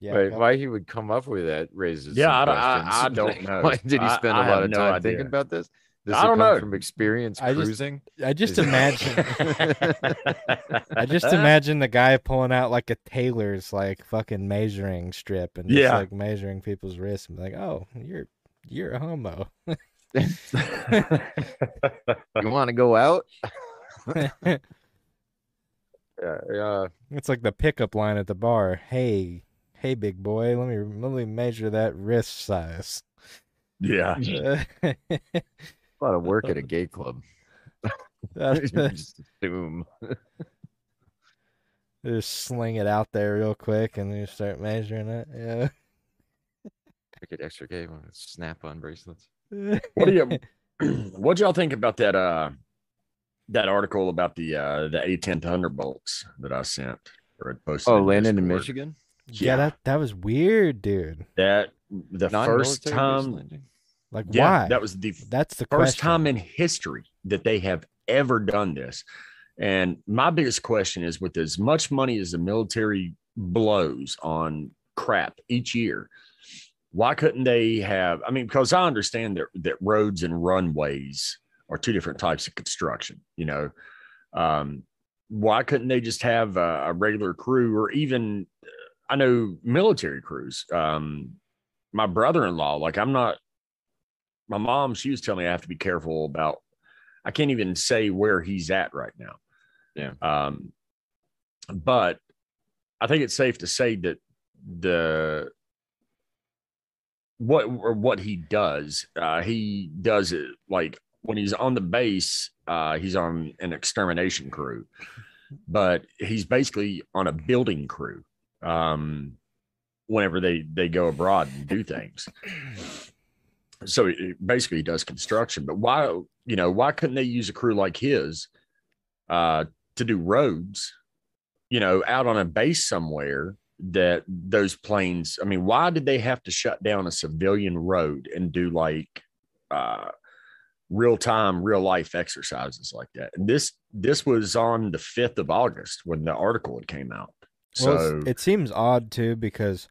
yeah, Wait, well, why he would come up with that raises Yeah, some I don't- I- questions. I don't Like, know. Why did he spend I a lot of no time idea. thinking about this? Does I don't come know. from experience I just- cruising? I just Is- imagine. I just imagine the guy pulling out like a tailor's like fucking measuring strip and just Yeah. like measuring people's wrists and be like, oh, you're you're a homo. You want to go out? Yeah, yeah. It's like the pickup line at the bar. Hey, hey, big boy, let me let me measure that wrist size. yeah. A lot of work at a gay club. Just assume. Just sling it out there real quick and then you start measuring it. Yeah. Make it extra gay with snap-on bracelets. What do you what y'all think about that uh that article about the uh the A10 Thunderbolts that I sent or had posted? Oh, in landing in Michigan. yeah, Yeah. that that was weird, dude. That the first time? Like yeah, why? that was the That's the first question. time in history that they have ever done this. And my biggest question is with as much money as the military blows on crap each year, why couldn't they have? I mean, because I understand that, that roads and runways are two different types of construction, you know. Um, why couldn't they just have a, a regular crew or even, I know military crews? Um, my brother in law, like, I'm not my mom, she was telling me I have to be careful about. I can't even say where he's at right now. Yeah. Um, but I think it's safe to say that the what or what he does, uh, he does it like when he's on the base, uh, he's on an extermination crew, but he's basically on a building crew. Um, whenever they they go abroad and do things so it, basically he does construction but why you know why couldn't they use a crew like his uh to do roads you know out on a base somewhere that those planes i mean why did they have to shut down a civilian road and do like uh real time real life exercises like that and this this was on the 5th of august when the article had came out so it's- it seems odd too because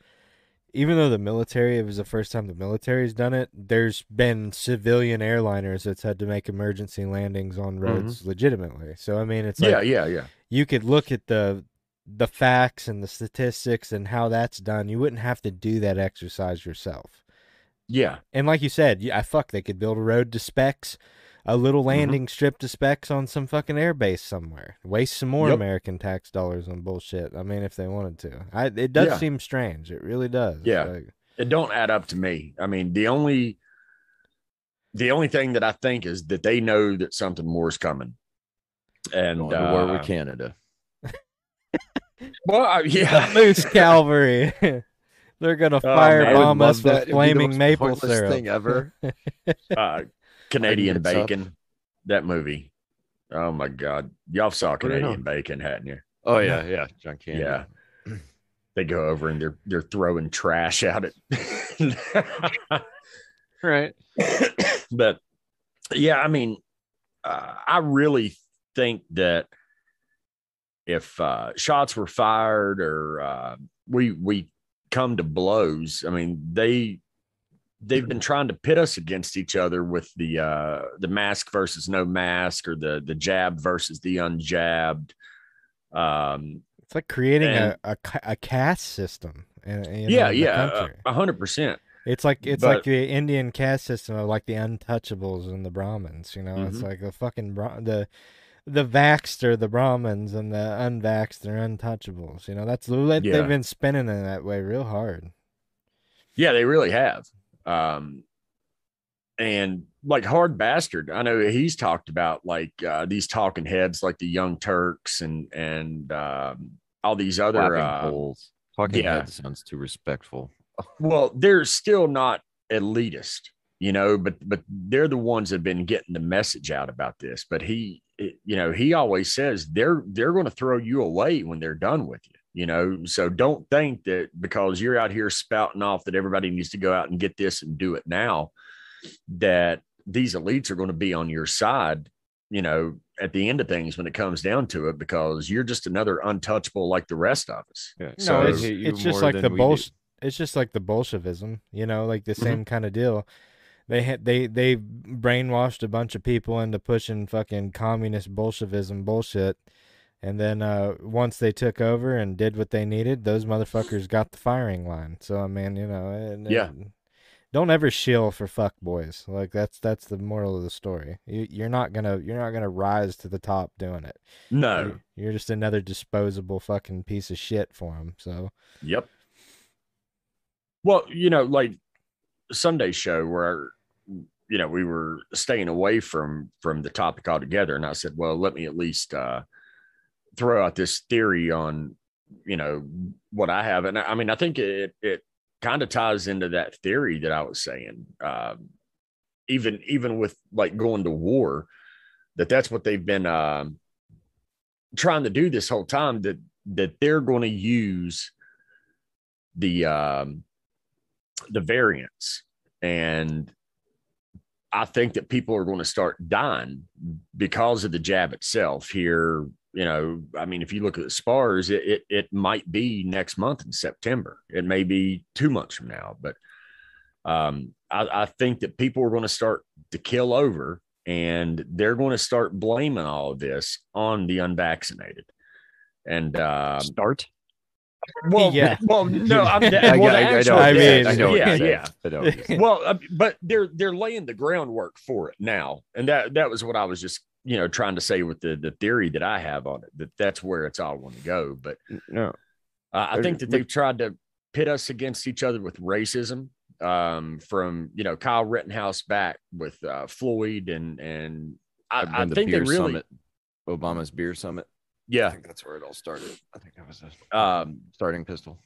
even though the military, it was the first time the military's done it, there's been civilian airliners that's had to make emergency landings on mm-hmm. roads legitimately. So I mean, it's like yeah yeah yeah you could look at the the facts and the statistics and how that's done. You wouldn't have to do that exercise yourself. Yeah And like you said, yeah, fuck, they could build a road to specs, a little Mm-hmm. landing strip to specs on some fucking airbase somewhere. Waste some more Yep. American tax dollars on bullshit. I mean, if they wanted to, I it does Yeah. seem strange. It really does. Yeah. Like, it don't add up to me. I mean, the only the only thing that I think is that they know that something more is coming. And Going to war uh, with Canada. well, I- yeah, Moose Calvary. They're gonna Oh, man, firebomb us with that. The flaming maple syrup. thing ever. uh, Canadian it's up. Bacon, that movie. Oh my God, y'all saw do you know? Canadian Bacon, hadn't you? Oh yeah, yeah. John Candy. Yeah. They go over and they're they're throwing trash out at. It. right. but yeah, I mean, uh, I really think that if uh, shots were fired or uh, we we come to blows, I mean they they've been trying to pit us against each other with the uh, the mask versus no mask or the the jab versus the unjabbed. Um, It's like creating And- a, a a caste system. In, in yeah, the yeah, a hundred percent. It's like it's But- like the Indian caste system of like the untouchables and the Brahmins. You know, it's Mhm. like the fucking the the vaxxed are the Brahmins and the unvaxxed are untouchables. You know, that's the Yeah. they've been spinning in that way real hard. Yeah, they really have. Um, and like Hard Bastard, I know he's talked about like uh, these talking heads, like the Young Turks and and um, all these other. Flapping Uh, poles. Talking yeah. head sounds too respectful. well, they're still not elitist, you know, but but they're the ones that have been getting the message out about this. But he, you know, he always says they're they're going to throw you away when they're done with you. You know, so don't think that because you're out here spouting off that everybody needs to go out and get this and do it now, that these elites are going to be on your side. You know, at the end of things when it comes down to it, because you're just another untouchable like the rest of us. Yeah. No, So- they it's, it's just like the we do. bullshit. It's just like the Bolshevism, you know, like the Mhm. same kind of deal. They had they they brainwashed a bunch of people into pushing fucking communist Bolshevism bullshit, and then uh, once they took over and did what they needed, those motherfuckers got the firing line. So I mean, you know, and, Yeah. and don't ever shill for fuck boys. Like that's that's the moral of the story. You, you're not gonna you're not gonna rise to the top doing it. No. You're, you're just another disposable fucking piece of shit for them. So. Yep. Well, you know, like Sunday show where you know we were staying away from from the topic altogether, and I said, well, let me at least uh, throw out this theory on you know what I have, and I mean, I think it it kind of ties into that theory that I was saying. Um, even even with like going to war, that that's what they've been um, trying to do this whole time. That that they're going to use the um, the variants, and I think that people are going to start dying because of the jab itself. Here, you know, I mean, if you look at the spars, it it, it might be next month in September. It may be two months from now, but um, I, I think that people are going to start to kill over, and they're going to start blaming all of this on the unvaccinated. And um, Start. Well, Yeah. well, no, I'm, well, I, the I, I actual- know. I you're mean- I know. yeah, yeah. I know. what you're saying. Well, uh, but they're they're laying the groundwork for it now, and that that was what I was just you know trying to say with the the theory that I have on it that that's where it's all going to go. But no. uh, I think that they've tried to pit us against each other with racism um, from you know Kyle Rittenhouse back with uh, Floyd and and I, I the think they really summit, Obama's beer summit. I yeah. think that's where it all started. I think that was a Um, starting pistol.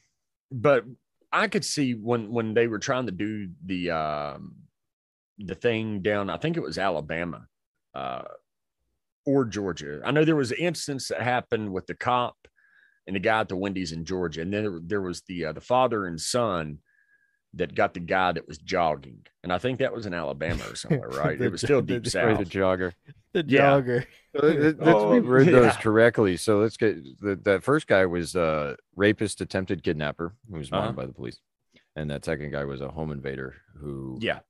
but I could see when when they were trying to do the um the thing down, I think it was Alabama uh or Georgia. I know there was an instance that happened with the cop and the guy at the Wendy's in Georgia, and then there, there was the uh, the father and son that got the guy that was jogging, and I think that was in Alabama or somewhere, right? The it was still jo- deep the- south. the jogger. The Yeah. jogger. So let- let's Oh, read those yeah. correctly. So let's get the that first guy was uh rapist, attempted kidnapper, who was Uh-huh. wanted by the police, and that second guy was a home invader who Yeah,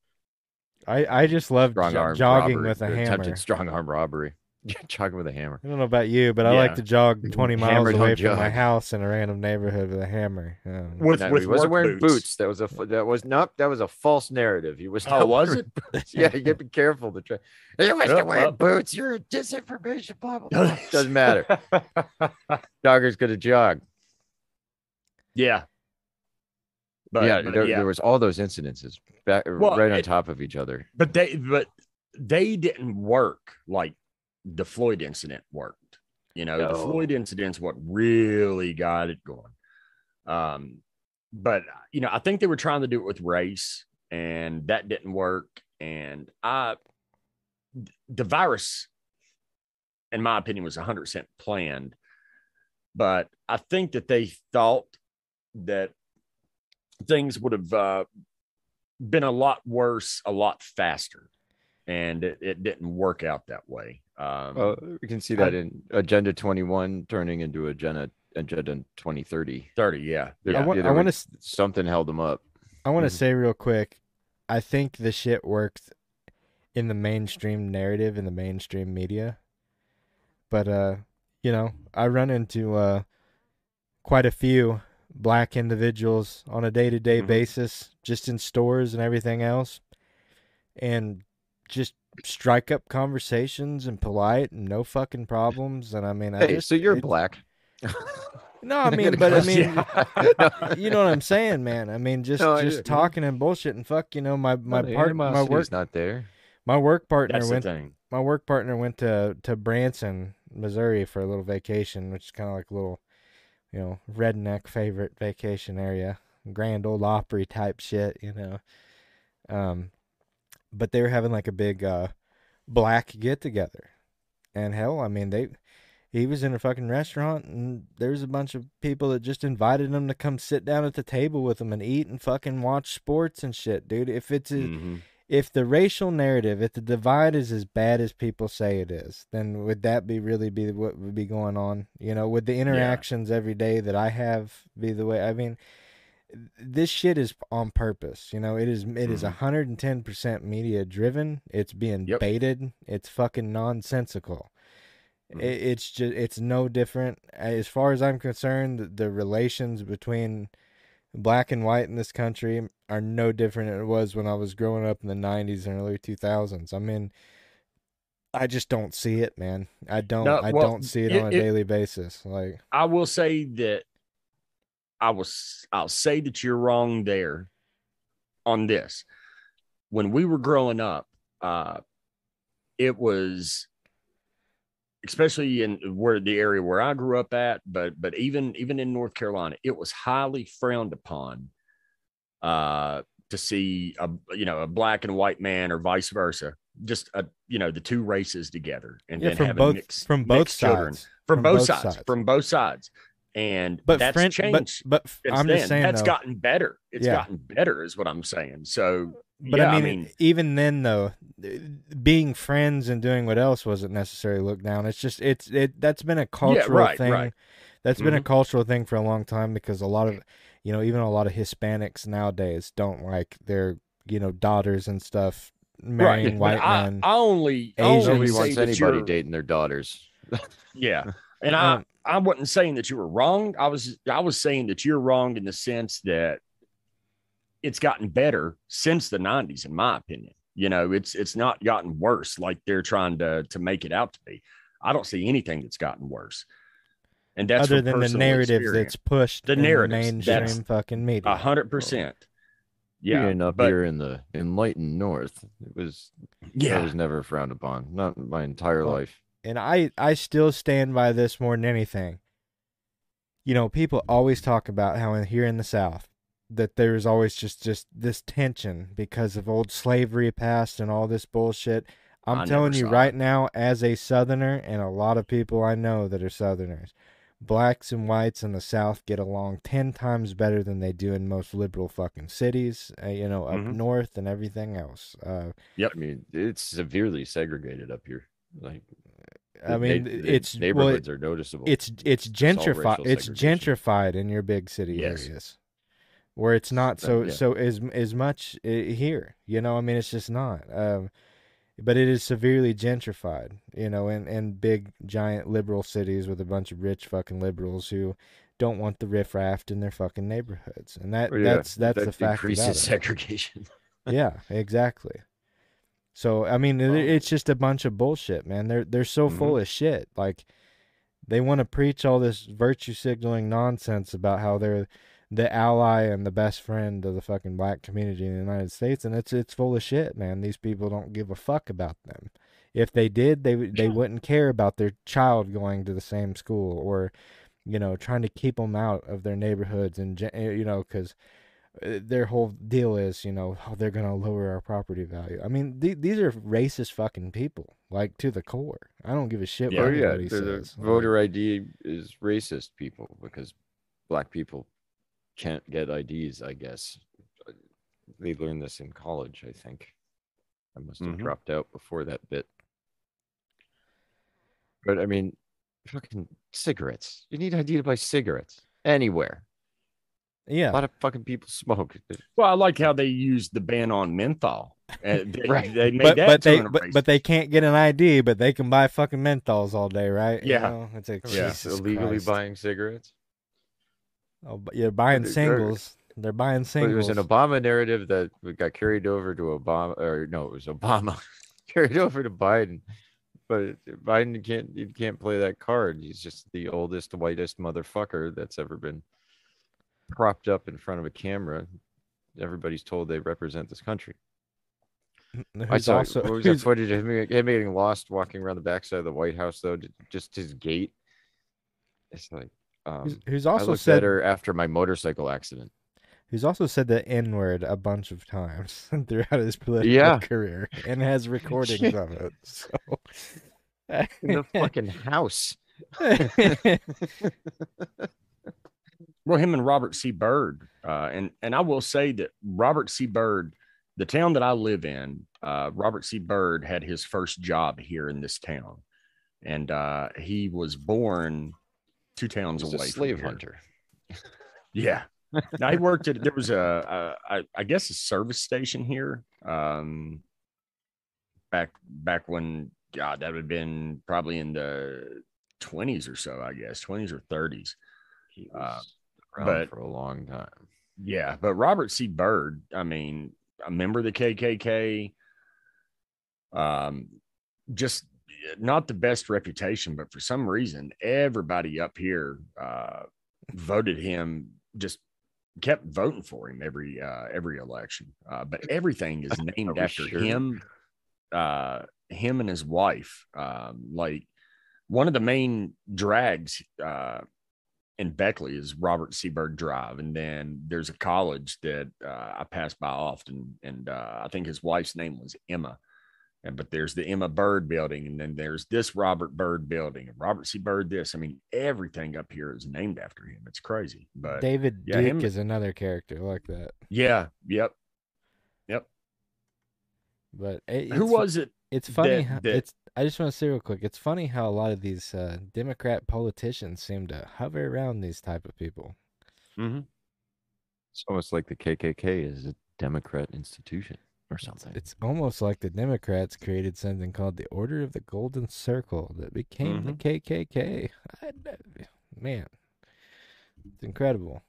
I, I just love jo- jogging robbery, with a or hammer. attempted strong arm robbery, jogging with a hammer. I don't know about you, but I Yeah. like to jog 20 miles Hammer away from my house in a random neighborhood with a hammer. Um, with No, with he wasn't wearing boots. That was a f- that was not that was a false narrative. He was. Oh, not was wearing boots. yeah, you got to be careful. To try. He wasn't Yep, wearing yep. boots. You're a disinformation. Blah blah. blah. Doesn't matter. Jogger's gonna jog. yeah, but yeah, but there, yeah. there was all those incidences back Well, right on it- top of each other. but they but they didn't work like the Floyd incident worked. You know, the Floyd incident's what really got it going. Um, but you know, I think they were trying to do it with race, and that didn't work. And I, the virus, in my opinion, was 100 percent planned. But I think that they thought that things would have uh, been a lot worse, a lot faster, and it, it didn't work out that way. Um, Well, we can see that in Agenda 21 turning into Agenda Agenda 2030. 30, yeah, There- I yeah. wa- there I wanna something held them up. I want to Mhm. say real quick, I think the shit works in the mainstream narrative in the mainstream media. But uh, you know, I run into uh quite a few black individuals on a day-to-day Mhm. basis just in stores and everything else. And just strike up conversations and polite and no fucking problems. And I mean, I Hey, just, so you're it- black. No, I mean, but I mean, you. you know what I'm saying, man. I mean, just No, I just do. talking and bullshit and fuck. You know, my my No, the part, my animosity's work, not there. my work partner That's went my work partner went to to Branson, Missouri for a little vacation, which is kind of like a little, you know, redneck favorite vacation area, Grand Ole Opry type shit, you know. Um, but they were having like a big uh black get together, and hell, I mean they. He was in a fucking restaurant, and there was a bunch of people that just invited him to come sit down at the table with them and eat and fucking watch sports and shit, dude. If it's a, Mhm. if the racial narrative, if the divide is as bad as people say it is, then would that be really be what would be going on? You know, would the interactions every day that I have be the way? I mean, this shit is on purpose. You know, it is it is a hundred and ten percent media driven. It's being Yep. baited. It's fucking nonsensical. Mhm. It, it's just it's no different as far as I'm concerned. The, the relations between black and white in this country are no different than it was when I was growing up in the 90s and early 2000s. I mean, I just don't see it, man. I don't. No, I don't see it, it- on a it- daily basis. Like, I will say that I was I'll say that you're wrong there on this. When we were growing up, uh it was especially in where the area where I grew up at, but but even even in North Carolina, it was highly frowned upon uh to see a you know a black and white man or vice versa. Just a you know the two races together and yeah, then from having both mixed, from both mixed children sides. from, both, both sides, from both sides and But that's friend, changed but, but I'm then. just saying that's though. gotten better it's Yeah. gotten better is what i'm saying so But yeah, I, mean, even then, though, being friends and doing what else wasn't necessarily looked down. It's just it's it that's been a cultural right, thing. right. That's been a Mhm. cultural thing for a long time because a lot of, you know, even a lot of Hispanics nowadays don't like their you know daughters and stuff marrying but white I, men. I only, I Asians. only Nobody wants anybody dating their daughters. yeah and i Um, i wasn't saying that you were wrong i was i was saying that you're wrong in the sense that it's gotten better since the 90s in my opinion you know it's it's not gotten worse like they're trying to to make it out to be i don't see anything that's gotten worse and that's other than the narrative experience. that's pushed The narrative narratives, mainstream fucking media. A hundred percent. Yeah, Being up but here in the enlightened North, it was that yeah, was never frowned upon. Not my entire Well, life. And I I still stand by this more than anything. You know, people always talk about how in here in the South that there's always just just this tension because of old slavery past and all this bullshit. I'm I telling you right it. now, as a Southerner, and a lot of people I know that are Southerners, blacks and whites in the South get along ten times better than they do in most liberal fucking cities. Uh, you know, up Mhm. north and everything else. Uh, I mean, it's severely segregated up here. Like, I mean, na- the it's well, neighborhoods are noticeable. it's it's gentrified it's gentrified in your big city Yes. areas where it's not Uh, so yeah. so as as much uh, here you know i mean it's just not um but it is severely gentrified you know in in big giant liberal cities with a bunch of rich fucking liberals who don't want the riffraff in their fucking neighborhoods and that Well, yeah, that's that's that the fact increases segregation. yeah exactly so i mean Oh. it's just a bunch of bullshit man. They're they're so Mm-hmm. full of shit. Like they want to preach all this virtue signaling nonsense about how they're the ally and the best friend of the fucking black community in the United States and it's it's full of shit man. These people don't give a fuck about them. If they did they they wouldn't care about their child going to the same school or you know trying to keep them out of their neighborhoods and eh, you know uh, their whole deal is, you know, oh, they're gonna lower our property value. I mean, th- these are racist fucking people, like to the core. I don't give a shit Yeah. what oh yeah, anybody the, the says. Like, voter ID is racist people because black people can't get IDs. I guess they learned this in college. I think I must have Mhm. dropped out before that bit. But I mean, fucking cigarettes. You need ID to buy cigarettes anywhere. A lot of fucking people smoke. Well, I like how they used the ban on menthol. Uh, they, Right. they made but that but they but, but they can't get an ID, but they can buy fucking menthols all day, right? You Yeah. know? it's like Yeah. Jesus illegally Christ. buying cigarettes. Oh, but you're buying They're- singles. They're buying But it was an Obama narrative that got carried over to Obama, or no, it was Obama carried over to Biden. But Biden can't you can't play that card. He's just the oldest, whitest motherfucker that's ever been propped up in front of a camera. Everybody's told they represent this country. I saw also what was that footage of him, him getting lost walking around the backside of the White House though, just his gait. It's like um, who's, who's also said better after my motorcycle accident. who's also said the N word a bunch of times throughout his political Yeah. career and has recordings of it. So In the fucking house. Well, him and Robert C. Byrd, uh, and and I will say that Robert C. Byrd, the town that I live in, uh, Robert C. Byrd had his first job here in this town, and uh, he was born two towns He's a away. from slave here. hunter. Yeah. now he worked at there was a, a I, I guess a service station here. Um back back when God that would have been probably in the twenties or so, I guess, twenties or thirties. He Uh, was around but- for a long time. Yeah, but Robert C. Byrd, I mean, a member of the KKK, um, just not the best reputation, but for some reason, everybody up here uh, voted him. Just kept voting for him every uh, every election. Uh, but everything is named after sure? him, uh, him and his wife. Um, like one of the main drags uh, in Beckley is Robert C. Byrd Drive, and then there's a college that uh, I pass by often, and uh, I think his wife's name was Emma. And but there's the Emma Byrd building, and then there's this Robert Byrd building, and Robert C. Byrd. This, I mean, everything up here is named after him. It's crazy, but David yeah, Duke him- is another character like that. yeah, yep. Yep. But it, Who was it? It's funny. that- that- it's. I just want to say real quick. It's funny how a lot of these uh, Democrat politicians seem to hover around these type of people. Mm-hmm. It's almost like the KKK is a Democrat institution or something. it's almost like the Democrats created something called the Order of the Golden Circle that became the KKK. I, man, it's incredible.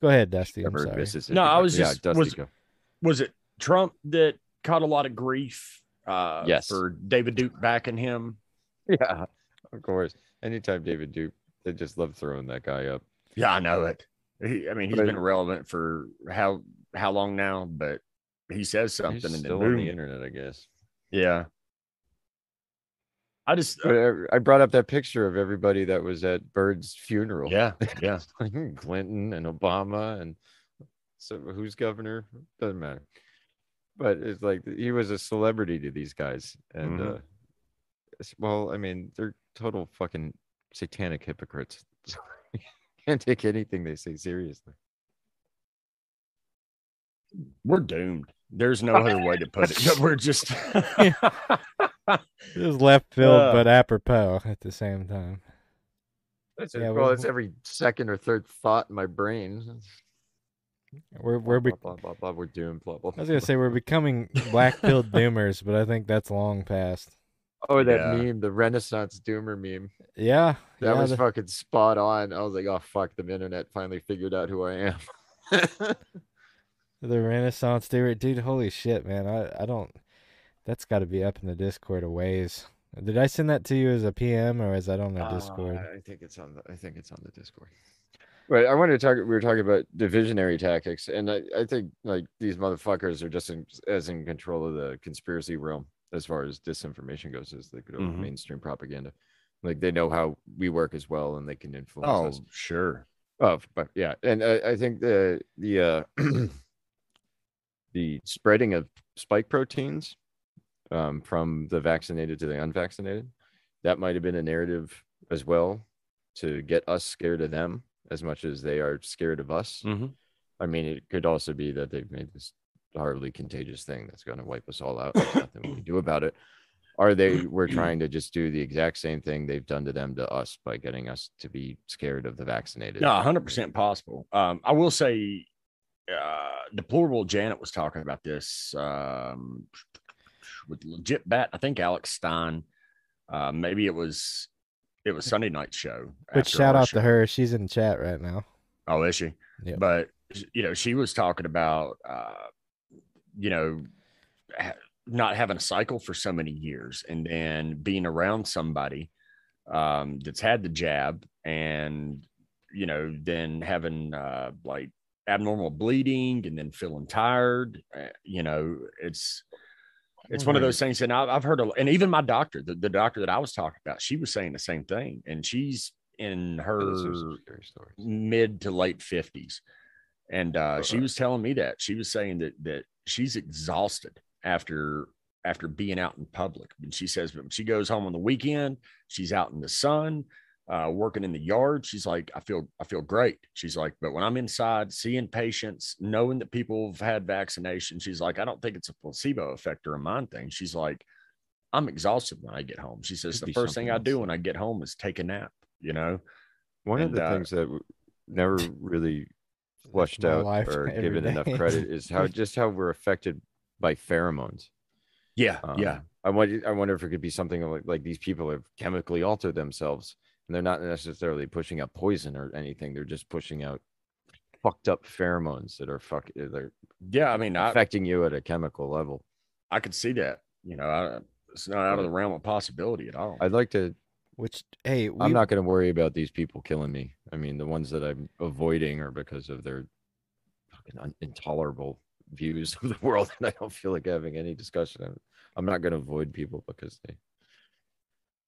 Go ahead, Dusty. I'm Covered sorry. Mississippi. No, I was Yeah, just- Dusty was- go. Was it Trump that caught a lot of grief? Uh, Yes. for David Duke backing him. Yeah, of course. Anytime David Duke, they just love throwing that guy up. Yeah, I know it. He, I mean, he's But- been relevant for how how long now, but he says something He's and then still on the internet, I guess. Yeah. I just uh, I brought up that picture of everybody that was at Byrd's funeral. yeah, yeah. Clinton and Obama and so who's governor doesn't matter. But it's like he was a celebrity to these guys, and Mhm. uh, well, I mean, they're total fucking satanic hypocrites. Can't take anything they say seriously. We're doomed. There's no other way to put it. We're just It was left field, Uh. but apropos at the same time. That's Yeah, well, we- it's every second or third thought in my brain. We're we're be- blah, blah, blah, blah, We're doomed. Blah blah. I was gonna say we're becoming black pilled doomers, but I think that's long past. Oh, that Yeah. meme, the Renaissance Doomer meme. Yeah, That yeah, was the- fucking spot on. I was like, oh fuck, the internet finally figured out who I am. The Renaissance theory, dude. Holy shit, man! I I don't. That's got to be up in the Discord a ways. Did I send that to you as a PM or is that on the Discord? Uh, I think it's on the I think it's on the Discord. But I wanted to talk we were talking about divisionary tactics, and I, I think like these motherfuckers are just in, as in control of the conspiracy realm as far as disinformation goes as they go Mhm. mainstream propaganda. Like they know how we work as well and they can influence Oh, us. sure. Oh, but yeah, and I, I think the the uh, the spreading of spike proteins um, from the vaccinated to the unvaccinated, that might have been a narrative as well to get us scared of them as much as they are scared of us. Mhm. I mean, it could also be that they've made this horribly contagious thing that's going to wipe us all out. There's nothing we can do about it. Are they? We're trying to just do the exact same thing they've done to them to us by getting us to be scared of the vaccinated. No, hundred percent possible. Um, I will say, uh, deplorable Janet was talking about this um, with legit bat. I think Alex Stein. Uh, maybe it was it was Sunday night show. But shout out show. to her. She's in the chat right now. Oh, is she? Yeah. But you know, she was talking about, uh, you know, ha- not having a cycle for so many years and then being around somebody um, that's had the jab and you know then having uh, like abnormal bleeding and then feeling tired uh, you know it's it's one of those things and I, i've heard a, and even my doctor the, the doctor that i was talking about she was saying the same thing and she's in her Those are some scary stories. mid to late 50s and uh, she was telling me that she was saying that that she's exhausted after after being out in public and she says when she goes home on the weekend she's out in the sun uh, working in the yard she's like i feel i feel great. She's like but when i'm inside seeing patients knowing that people have had vaccination she's like i don't think it's a placebo effect or a mind thing. She's like i'm exhausted when i get home. She says the first thing something i do when i get home is take a nap you know? One of the uh, things that never really flushed out or given enough credit is how just how we're affected by pheromones. yeah Um, yeah. I wonder, I wonder if it could be something like, like these people have chemically altered themselves and they're not necessarily pushing out poison or anything. They're just pushing out fucked up pheromones that are fuck eh, they're yeah i mean I, affecting you at a chemical level. I could see that. You know, I, it's not out of the realm of possibility at all. I'd like to Which hey, we, I'm not going to worry about these people killing me. I mean, the ones that I'm avoiding are because of their fucking un- intolerable views of the world, and I don't feel like having any discussion. I'm, I'm not going to avoid people because they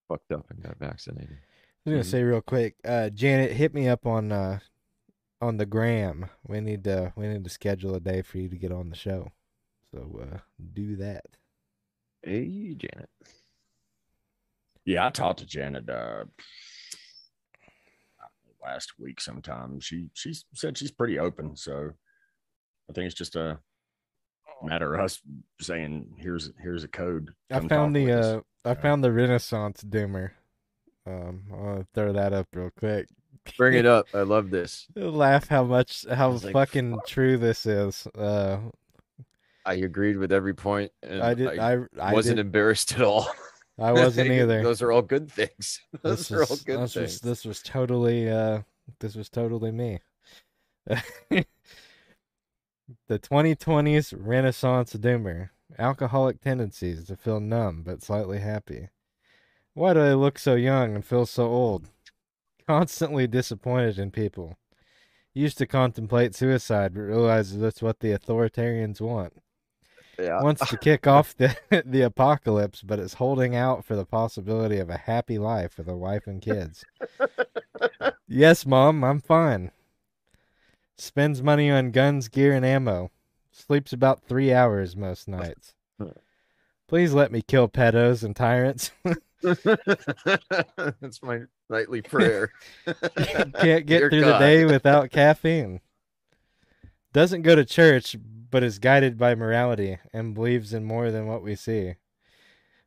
fucked up and got vaccinated. I was gonna Mhm. say real quick, uh, Janet, hit me up on uh, on the gram. We need to we need to schedule a day for you to get on the show. So uh, do that. Hey, Janet. Yeah, I talked to Janet uh, last week sometime. She she said she's pretty open, so I think it's just a matter of us saying here's here's a code. I found the uh, I found the Renaissance Doomer. Um, I'll throw that up real quick. Bring it up. I love this. Laugh how much how like, fucking fuck. true this is. Uh, I agreed with every point, and I did. I I wasn't did, embarrassed at all. I wasn't either. Those are all good things. Those this are all good this things. was this was totally uh this was totally me. the 2020s Renaissance Doomer. Alcoholic tendencies to feel numb but slightly happy. Why do I look so young and feel so old? Constantly disappointed in people. Used to contemplate suicide but realizes that's what the authoritarians want yeah. wants to kick off the the apocalypse, but is holding out for the possibility of a happy life with a wife and kids. yes, mom, I'm fine. Spends money on guns, gear, and ammo. Sleeps about three hours most nights. Please let me kill pedos and tyrants. That's my nightly prayer. Can't get Dear through the day without caffeine. Doesn't go to church, but is guided by morality and believes in more than what we see.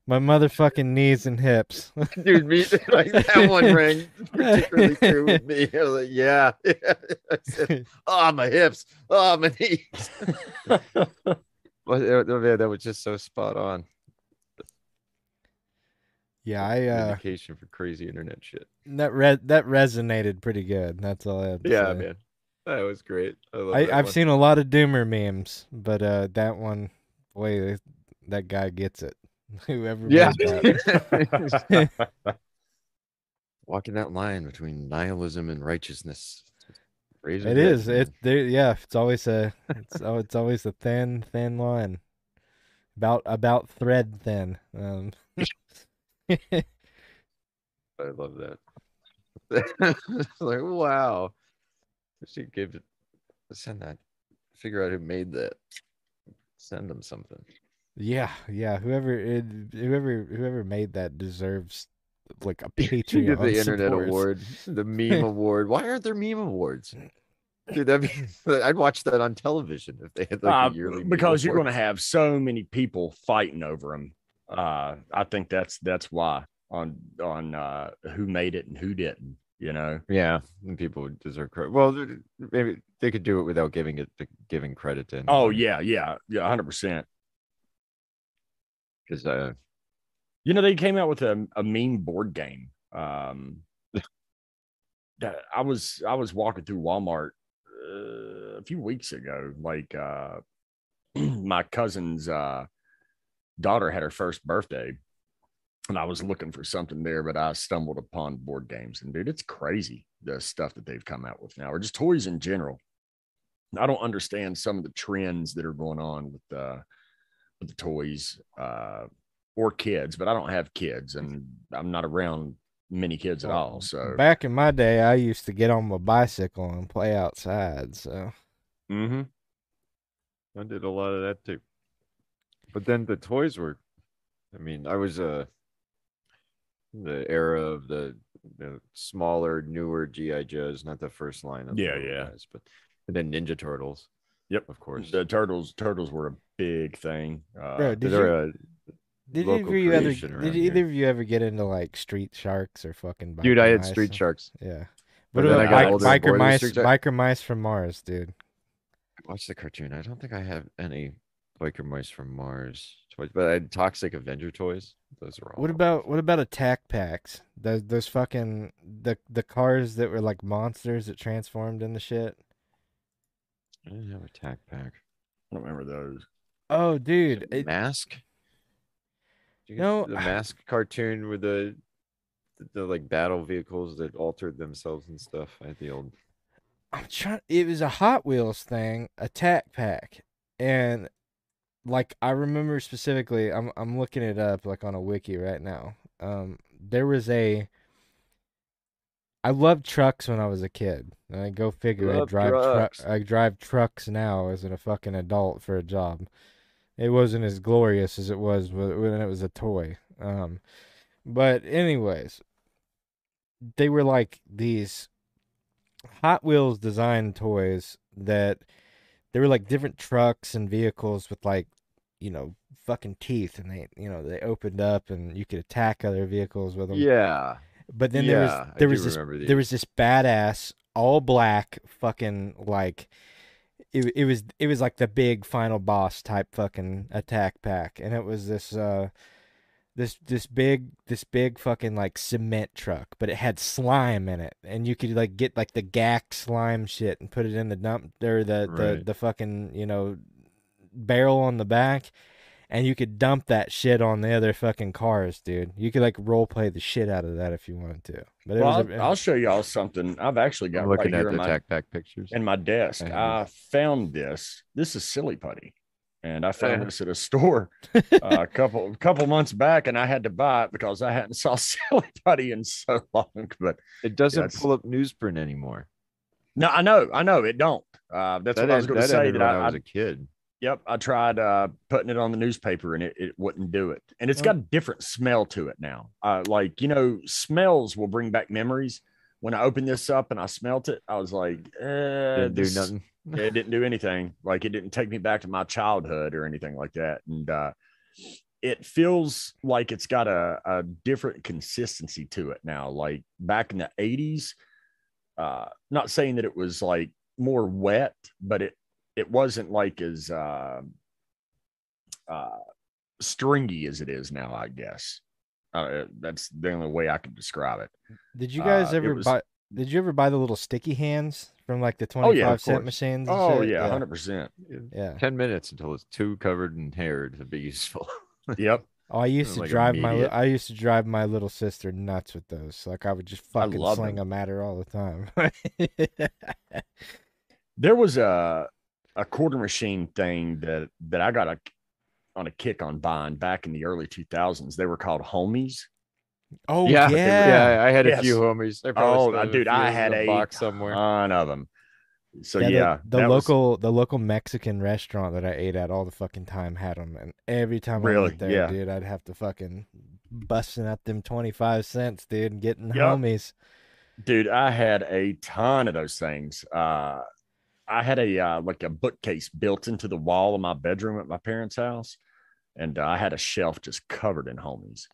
My motherfucking knees and hips. Dude, me like that one rang particularly true with me. I was like, yeah. I said, oh, my hips. Oh, my knees. But uh, oh, man, that was just so spot on. Yeah, I uh Indication for crazy internet shit. that re- that resonated pretty good. That's all I have to Yeah, say. man. That was great. I love I, one. seen a lot of doomer memes, but uh that one boy that guy gets it. Whoever Yeah. Walking that line between nihilism and righteousness. It man. It there. Yeah, it's always a. It's oh, it's always a thin, thin line. About about thread thin. Um, I love that. It's like, wow. I should give it send that. Figure out who made that. Send them something. yeah, yeah. Whoever it, whoever whoever made that deserves like a Patreon. did the internet support. award, the meme award. Why aren't there meme awards? Dude, that'd I'd watch that on television if they had like Uh, a yearly meme because you're award. going to have so many people fighting over them. Uh, I think that's that's why on on uh, who made it and who didn't. You know, Yeah, and people deserve credit. Well, maybe they could do it without giving it the giving credit to. oh yeah, yeah, yeah, hundred percent. because uh, You know, they came out with a, a meme board game. Um, that I was I was walking through Walmart uh, a few weeks ago. Like uh, my cousin's uh, daughter had her first birthday, and I was looking for something there, but I stumbled upon board games, and dude, it's crazy the stuff that they've come out with now, or just toys in general. I don't understand some of the trends that are going on with uh with the toys uh or kids, but I don't have kids and I'm not around many kids at all. So back in my day, I used to get on my bicycle and play outside. So Mm-hmm. I did a lot of that too. But then the toys were, I mean, I was uh the era of the, the smaller, newer GI Joes, not the first line of Yeah, yeah. guys, but and then Ninja Turtles. Yep. of course. the turtles turtles were a big thing. Uh, Bro, did They're you, a did local either of you ever did around either here. of you ever get into like street sharks or fucking dude. I had mice Street and- Sharks. Yeah. But What then I got older and biker mice? Street Shark- Biker mice from Mars, dude. Watch the cartoon. I don't think I have any biker mice from Mars toys, but I had Toxic Avenger toys. Those are all. What about what about attack packs? Those those fucking the the cars that were like monsters that transformed into shit. I didn't have Attack Pack. I don't remember those. Oh, dude, it, mask. Did you get No, the mask cartoon with the, the the, like battle vehicles that altered themselves and stuff. I had the old. I'm trying. It was a Hot Wheels thing, attack pack, and like I remember specifically. I'm I'm looking it up like on a wiki right now. Um, there was a. I loved trucks when I was a kid. I go figure. I drive trucks. truck. I drive trucks now as a fucking adult for a job. It wasn't as glorious as it was when it was a toy. Um, but anyways, they were like these Hot Wheels design toys that they were like different trucks and vehicles with like you know fucking teeth and they you know they opened up and you could attack other vehicles with them. Yeah, But then there was there was this there was this badass all black fucking like it it was it was like the big final boss type fucking attack pack. And it was this uh this this big this big fucking like cement truck but it had slime in it. And you could like get like the Gak slime shit and put it in the dump or the the, the fucking you know barrel on the back and you could dump that shit on the other fucking cars, dude. You could like role play the shit out of that if you wanted to. But it Well, was I'll, a, I'll show y'all something. I've actually got I'm looking here at in the my, Attack Pack pictures. in my desk. I have I found this. This is silly putty, and I found Yeah. this at a store uh, a couple a couple months back, and I had to buy it because I hadn't saw silly putty in so long. But It doesn't Yes. pull up newsprint anymore. no, I know, I know it don't. Uh, that's that what I was going to say. That I, I was a kid. Yep, I tried uh, putting it on the newspaper and it, it wouldn't do it. And it's Oh. got a different smell to it now. Uh, like, you know, smells will bring back memories. When I opened this up and I smelt it, I was like, eh, Didn't do nothing. it didn't do anything. Like, it didn't take me back to my childhood or anything like that. And uh, it feels like it's got a, a different consistency to it now. Like back in the 80s, uh, not saying that it was like more wet, but it it wasn't like as uh, uh, stringy as it is now. I guess uh, that's the only way I can describe it. did you guys uh, ever was- buy? Did you ever buy the little sticky hands from like the Oh, twenty yeah, cent machines? Oh shit? yeah, hundred percent. yeah. Ten minutes until it's too covered in hair to be useful. Yep. Oh, I used to Like drive my. I used to drive my little sister nuts with those. Like I would just I fucking sling them. them at her all the time. There was a a quarter machine thing that that I got a on a kick on buying back in the early two thousands. They were called homies. oh yeah, yeah, yeah. I had Yes. a few homies. Oh, probably still have a dude, I had a box somewhere. ton of them. So Yeah, yeah, the, the that was- local the local Mexican restaurant that I ate at all the fucking time had them, and every time I went there, yeah. dude, I'd have to fucking busting out them twenty five cents, dude, and getting the Yup. homies. dude, I had a ton of those things. Uh, I had a uh, like a bookcase built into the wall of my bedroom at my parents' house, and uh, I had a shelf just covered in homies.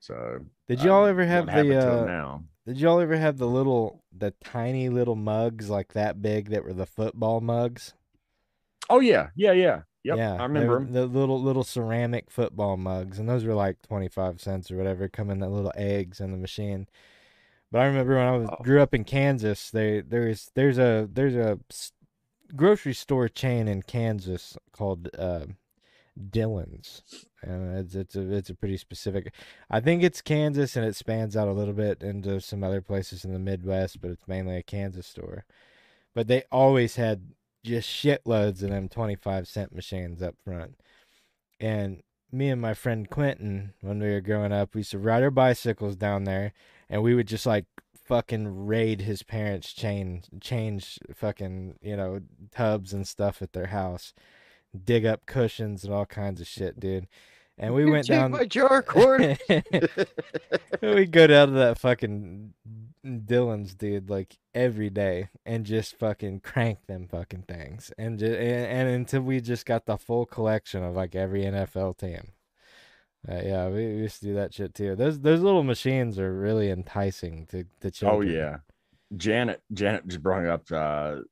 So Did y'all um, ever have the? Uh, now? did y'all ever have the little, the tiny little mugs like that big that were the football mugs? Oh yeah, yeah, yeah, yep. yeah, I remember the little little ceramic football mugs, and those were like twenty five cents or whatever. Come in that little eggs in the machine. But I remember when I was Oh. grew up in Kansas, they there's there's a there's a grocery store chain in Kansas called uh, Dillons. And it's it's a it's a pretty specific. I think it's Kansas and it spans out a little bit into some other places in the Midwest, but it's mainly a Kansas store. But they always had just shitloads of them 25 cent machines up front. And me and my friend Quentin, when we were growing up, we used to ride our bicycles down there and we would just like fucking raid his parents' chain change fucking, you know, tubs and stuff at their house. Dig up cushions and all kinds of shit, dude. And we went Take down my jar cord. we go down to that fucking Dillons dude, like every day, and just fucking crank them fucking things, and just, and, and until we just got the full collection of like every NFL team. Uh, yeah, we, we used to do that shit too. Those those little machines are really enticing to to Oh yeah, Janet. Janet just brought up. Uh,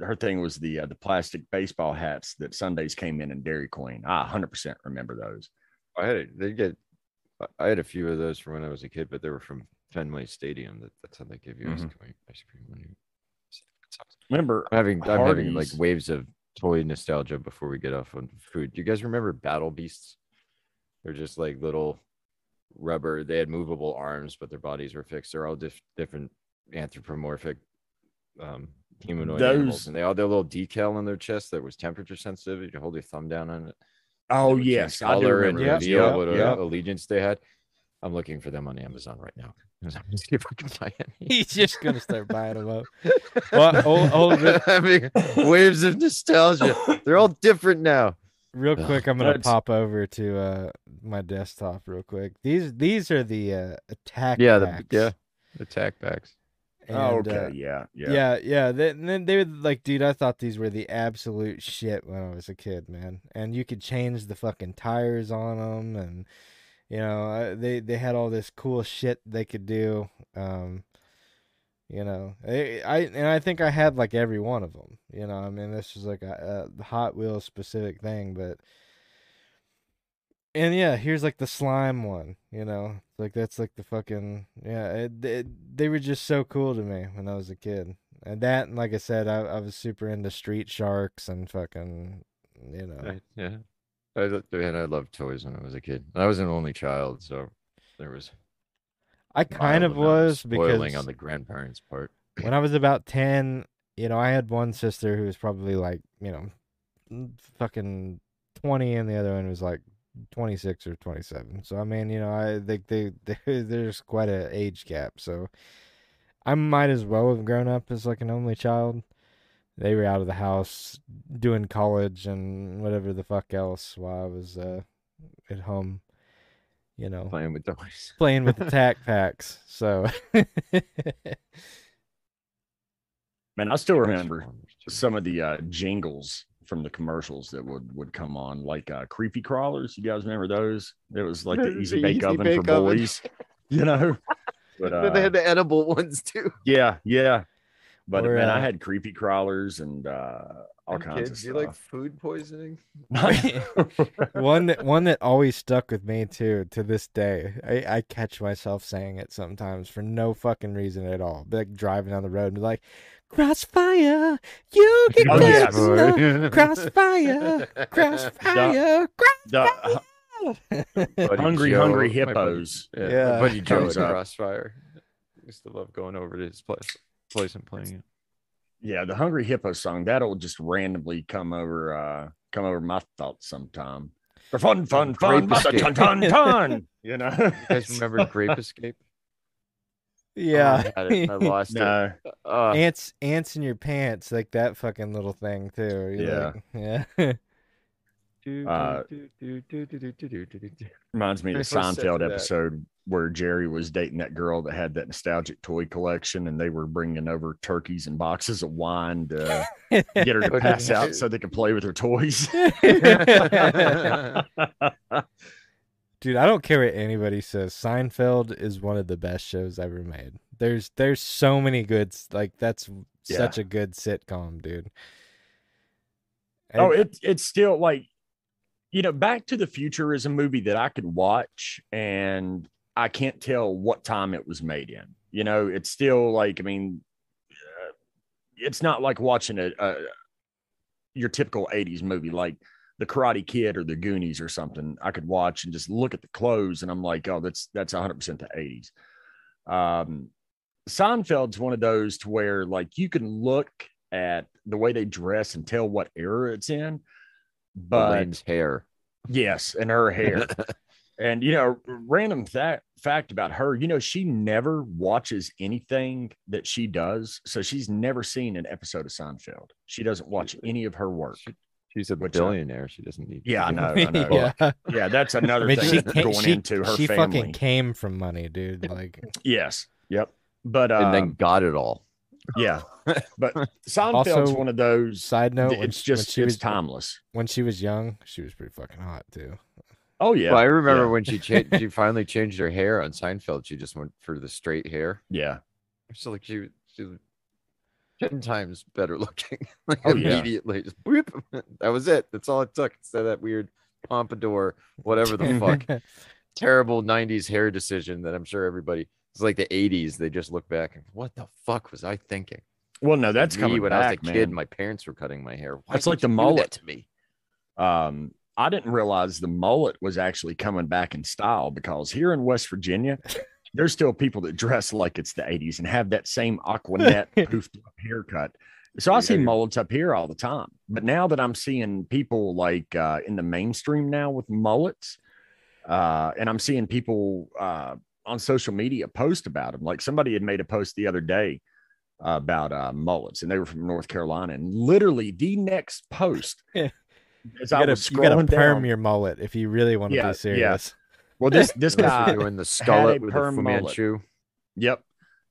her thing was the uh, the plastic baseball hats that sundaes came in in Dairy Queen. I 100 percent remember those. I had it. They get. I- I had a few of those from when I was a kid, but they were from Fenway Stadium. That, that's how they give you ice Mhm. cream. Ice cream when you. Remember I'm having I'm having like waves of toy nostalgia before we get off on food. Do you guys remember Battle Beasts? They're just like little rubber. They had movable arms, but their bodies were fixed. They're all diff- different anthropomorphic um, humanoid animals, Those- and they all had a little decal on their chest that was temperature sensitive. You could hold your thumb down on it. Oh They would change yes, I do color and remember Yeah, those. reveal yeah, what uh, yeah. allegiance they had. I'm looking for them on Amazon right now. I'm gonna see if I can find any. He's just gonna start buying them up. Well, hold, hold it having waves of nostalgia. They're all different now. Real Ugh, quick. I'm gonna that's- pop over to uh my desktop real quick. These these are the uh, attack. Yeah, the yeah, attack packs. oh, okay, uh, yeah, yeah, Yeah, yeah. They, and then they would like, dude. I thought these were the absolute shit when I was a kid, man. And you could change the fucking tires on them, and you know, I- they they had all this cool shit they could do. Um, you know, I, I and I think I had like every one of them. You know, I mean, this is like a, a Hot Wheels specific thing, but. And yeah, here's like the slime one, you know, like that's like the fucking yeah. It, it, they were just so cool to me when I was a kid, and that, and like I said, I, I was super into Street Sharks and fucking, you know, Yeah, I man, I loved toys when I was a kid. I was an only child, so there was I kind of was spoiling because on the grandparents' part. when I was about ten, you know, I had one sister who was probably like, you know, fucking twenty, and the other one was like twenty six or twenty seven. So I mean, you know, I think they, they there's quite a age gap. So I might as well have grown up as like an only child. They were out of the house doing college and whatever the fuck else while I was uh, at home, you know, Playing with toys. playing with the tac packs. So Man, I still remember some of the uh, jingles from the commercials that would would come on, like uh, creepy crawlers. You guys remember those? It was like the The easy bake Easy oven Bake for Oven. boys, you know. But Then they uh, had the edible ones too. yeah, yeah. But Or, man, I uh, had creepy crawlers and uh, all And kinds kids, of you like food poisoning? one that one that always stuck with me too to this day. I, I catch myself saying it sometimes for no fucking reason at all. Like driving down the road and be like, "Crossfire, you get Oh, that yeah. snow. Crossfire, crossfire, the Buddy hungry, Joe- hungry my buddy- hippos. Yeah, Yeah. my buddy Joe Comes at up. Crossfire. Used to love going over to his place, place and playing it. Yeah, the Hungry Hippo song that'll just randomly come over uh come over my thoughts sometime. For fun, fun, fun, Grape ton, Escape. ton, ton. You know, You guys remember Grape Escape? Yeah, Oh, I, had it. I lost it. Uh, ants ants in your pants, like that fucking little thing too. You're like- yeah. Uh, reminds me of the Very Seinfeld episode where Jerry was dating that girl that had that nostalgic toy collection, and they were bringing over turkeys and boxes of wine to get her to pass out so they could play with her toys. Dude, I don't care what anybody says. Seinfeld is one of the best shows ever made. There's there's so many good like that's Yeah. such a good sitcom, dude. Oh, And- it's it's still like, you know, Back to the Future is a movie that I could watch and I can't tell what time it was made in. You know, it's still like, I mean, uh, it's not like watching a, a your typical '80s movie. Like the Karate Kid or the Goonies or something, I could watch and just look at the clothes, and I'm like, oh, that's that's 100 percent the 80s. Um, Seinfeld's one of those to where like you can look at the way they dress and tell what era it's in, but Elaine's hair. yes, and her hair. And you know, random that fact about her, you know, she never watches anything that she does. So she's never seen an episode of Seinfeld. She doesn't watch any of her work. She- She's a Which, uh, billionaire. She doesn't need. Yeah, I to know. I know. yeah. Yeah, that's another I mean, thing she, going she, into her she family. fucking came from money, dude. Like, yes. Yep. But uh, and then got it all. yeah. But Seinfeld's Also, one of those. side note, it's when just she it's was timeless. when she was young, she was pretty fucking hot too. Oh yeah. well, I remember yeah. when she changed. she finally changed her hair on Seinfeld. She just went for the straight hair. yeah. It's like she she was ten times better looking. like Oh, yeah. immediately, just boop. That was it. That's all it took. Instead of that weird pompadour, whatever the fuck, terrible '90s hair decision that I'm sure everybody. It's like the '80s. They just look back and what the fuck was I thinking? Well, no, that's Me, coming when back, I was a kid. man. My parents were cutting my hair. Why That's like the you do that mullet. to me. um, I didn't realize the mullet was actually coming back in style because here in West Virginia, there's still people that dress like it's the 80s and have that same Aquanet poofed up haircut. So I see mullets up here all the time. But now that I'm seeing people like uh, in the mainstream now with mullets, uh, and I'm seeing people uh, on social media post about them, like somebody had made a post the other day about uh, mullets, and they were from North Carolina. And literally, the next post. as you I gotta, was you gotta perm down, your mullet if you really want to Yeah, yeah. be serious. well, this this guy, doing the skullet a with the perm Fu mullet. Manchu. yep,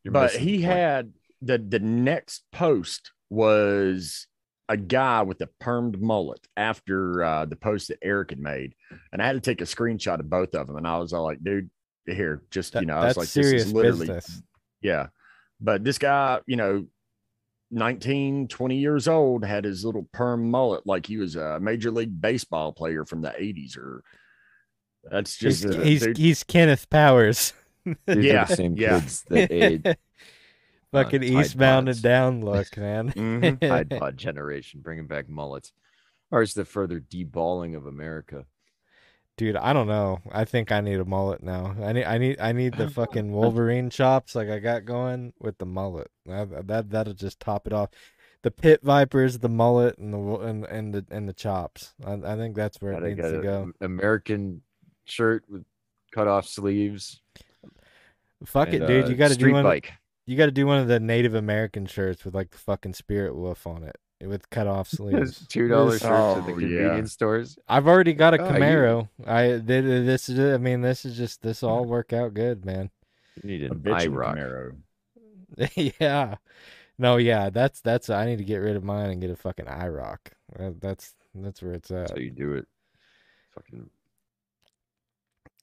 You're but missing the he had the the next post was a guy with a permed mullet after uh, the post that Eric had made, and I had to take a screenshot of both of them, and I was all like, "Dude, here, just That- you know," I was like, serious "This is literally, business. yeah." But this guy, you know, 19, 20 years old, had his little perm mullet like he was a major league baseball player from the 80s, or that's just uh, he's, dude, he's Kenneth Powers. These are Yeah, the same yeah. kids that ate Fucking Tide eastbound and down look, man. Mhm. Tide Pod generation, bringing back mullets. Or is the further deballing of America. Dude, I don't know. I think I need a mullet now. I need, I need, I need the fucking Wolverine chops like I got going with the mullet. That, that that'll just top it off. The pit vipers, the mullet, and the and and the and the chops. I, I think that's where it Gotta needs get to go. American shirt with cut off sleeves. Fuck it, and, dude. uh, You got to do street one. bike. You got to do one of the Native American shirts with like the fucking spirit wolf on it with cut off sleeves. Two dollar This- shirts at the Oh, yeah. convenience stores. I've already got a Oh, you- Camaro. I th- th- this is I mean this is just this all work out good, man. You need a an bitch a IROC. Camaro. yeah. No, yeah, that's that's I need to get rid of mine and get a fucking IROC. That, that's that's where it's That's at. how you do it. Fucking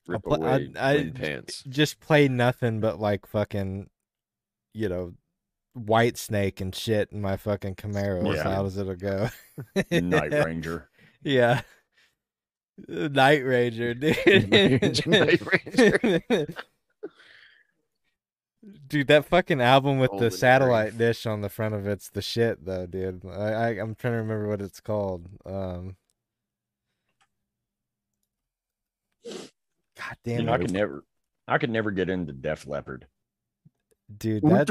I'll rip pl- I- away I- wind pants. Just play nothing but like fucking you know Whitesnake and shit in my fucking Camaro. Yeah. loud as it'll go. Night Ranger. Yeah. Night Ranger, dude. Night Ranger. Dude, that fucking album with Golden the satellite dish on the front of it's the shit though, dude. I, I I'm trying to remember what it's called. Um God You damn know, I could never, I could never get into Def Leppard. Dude, that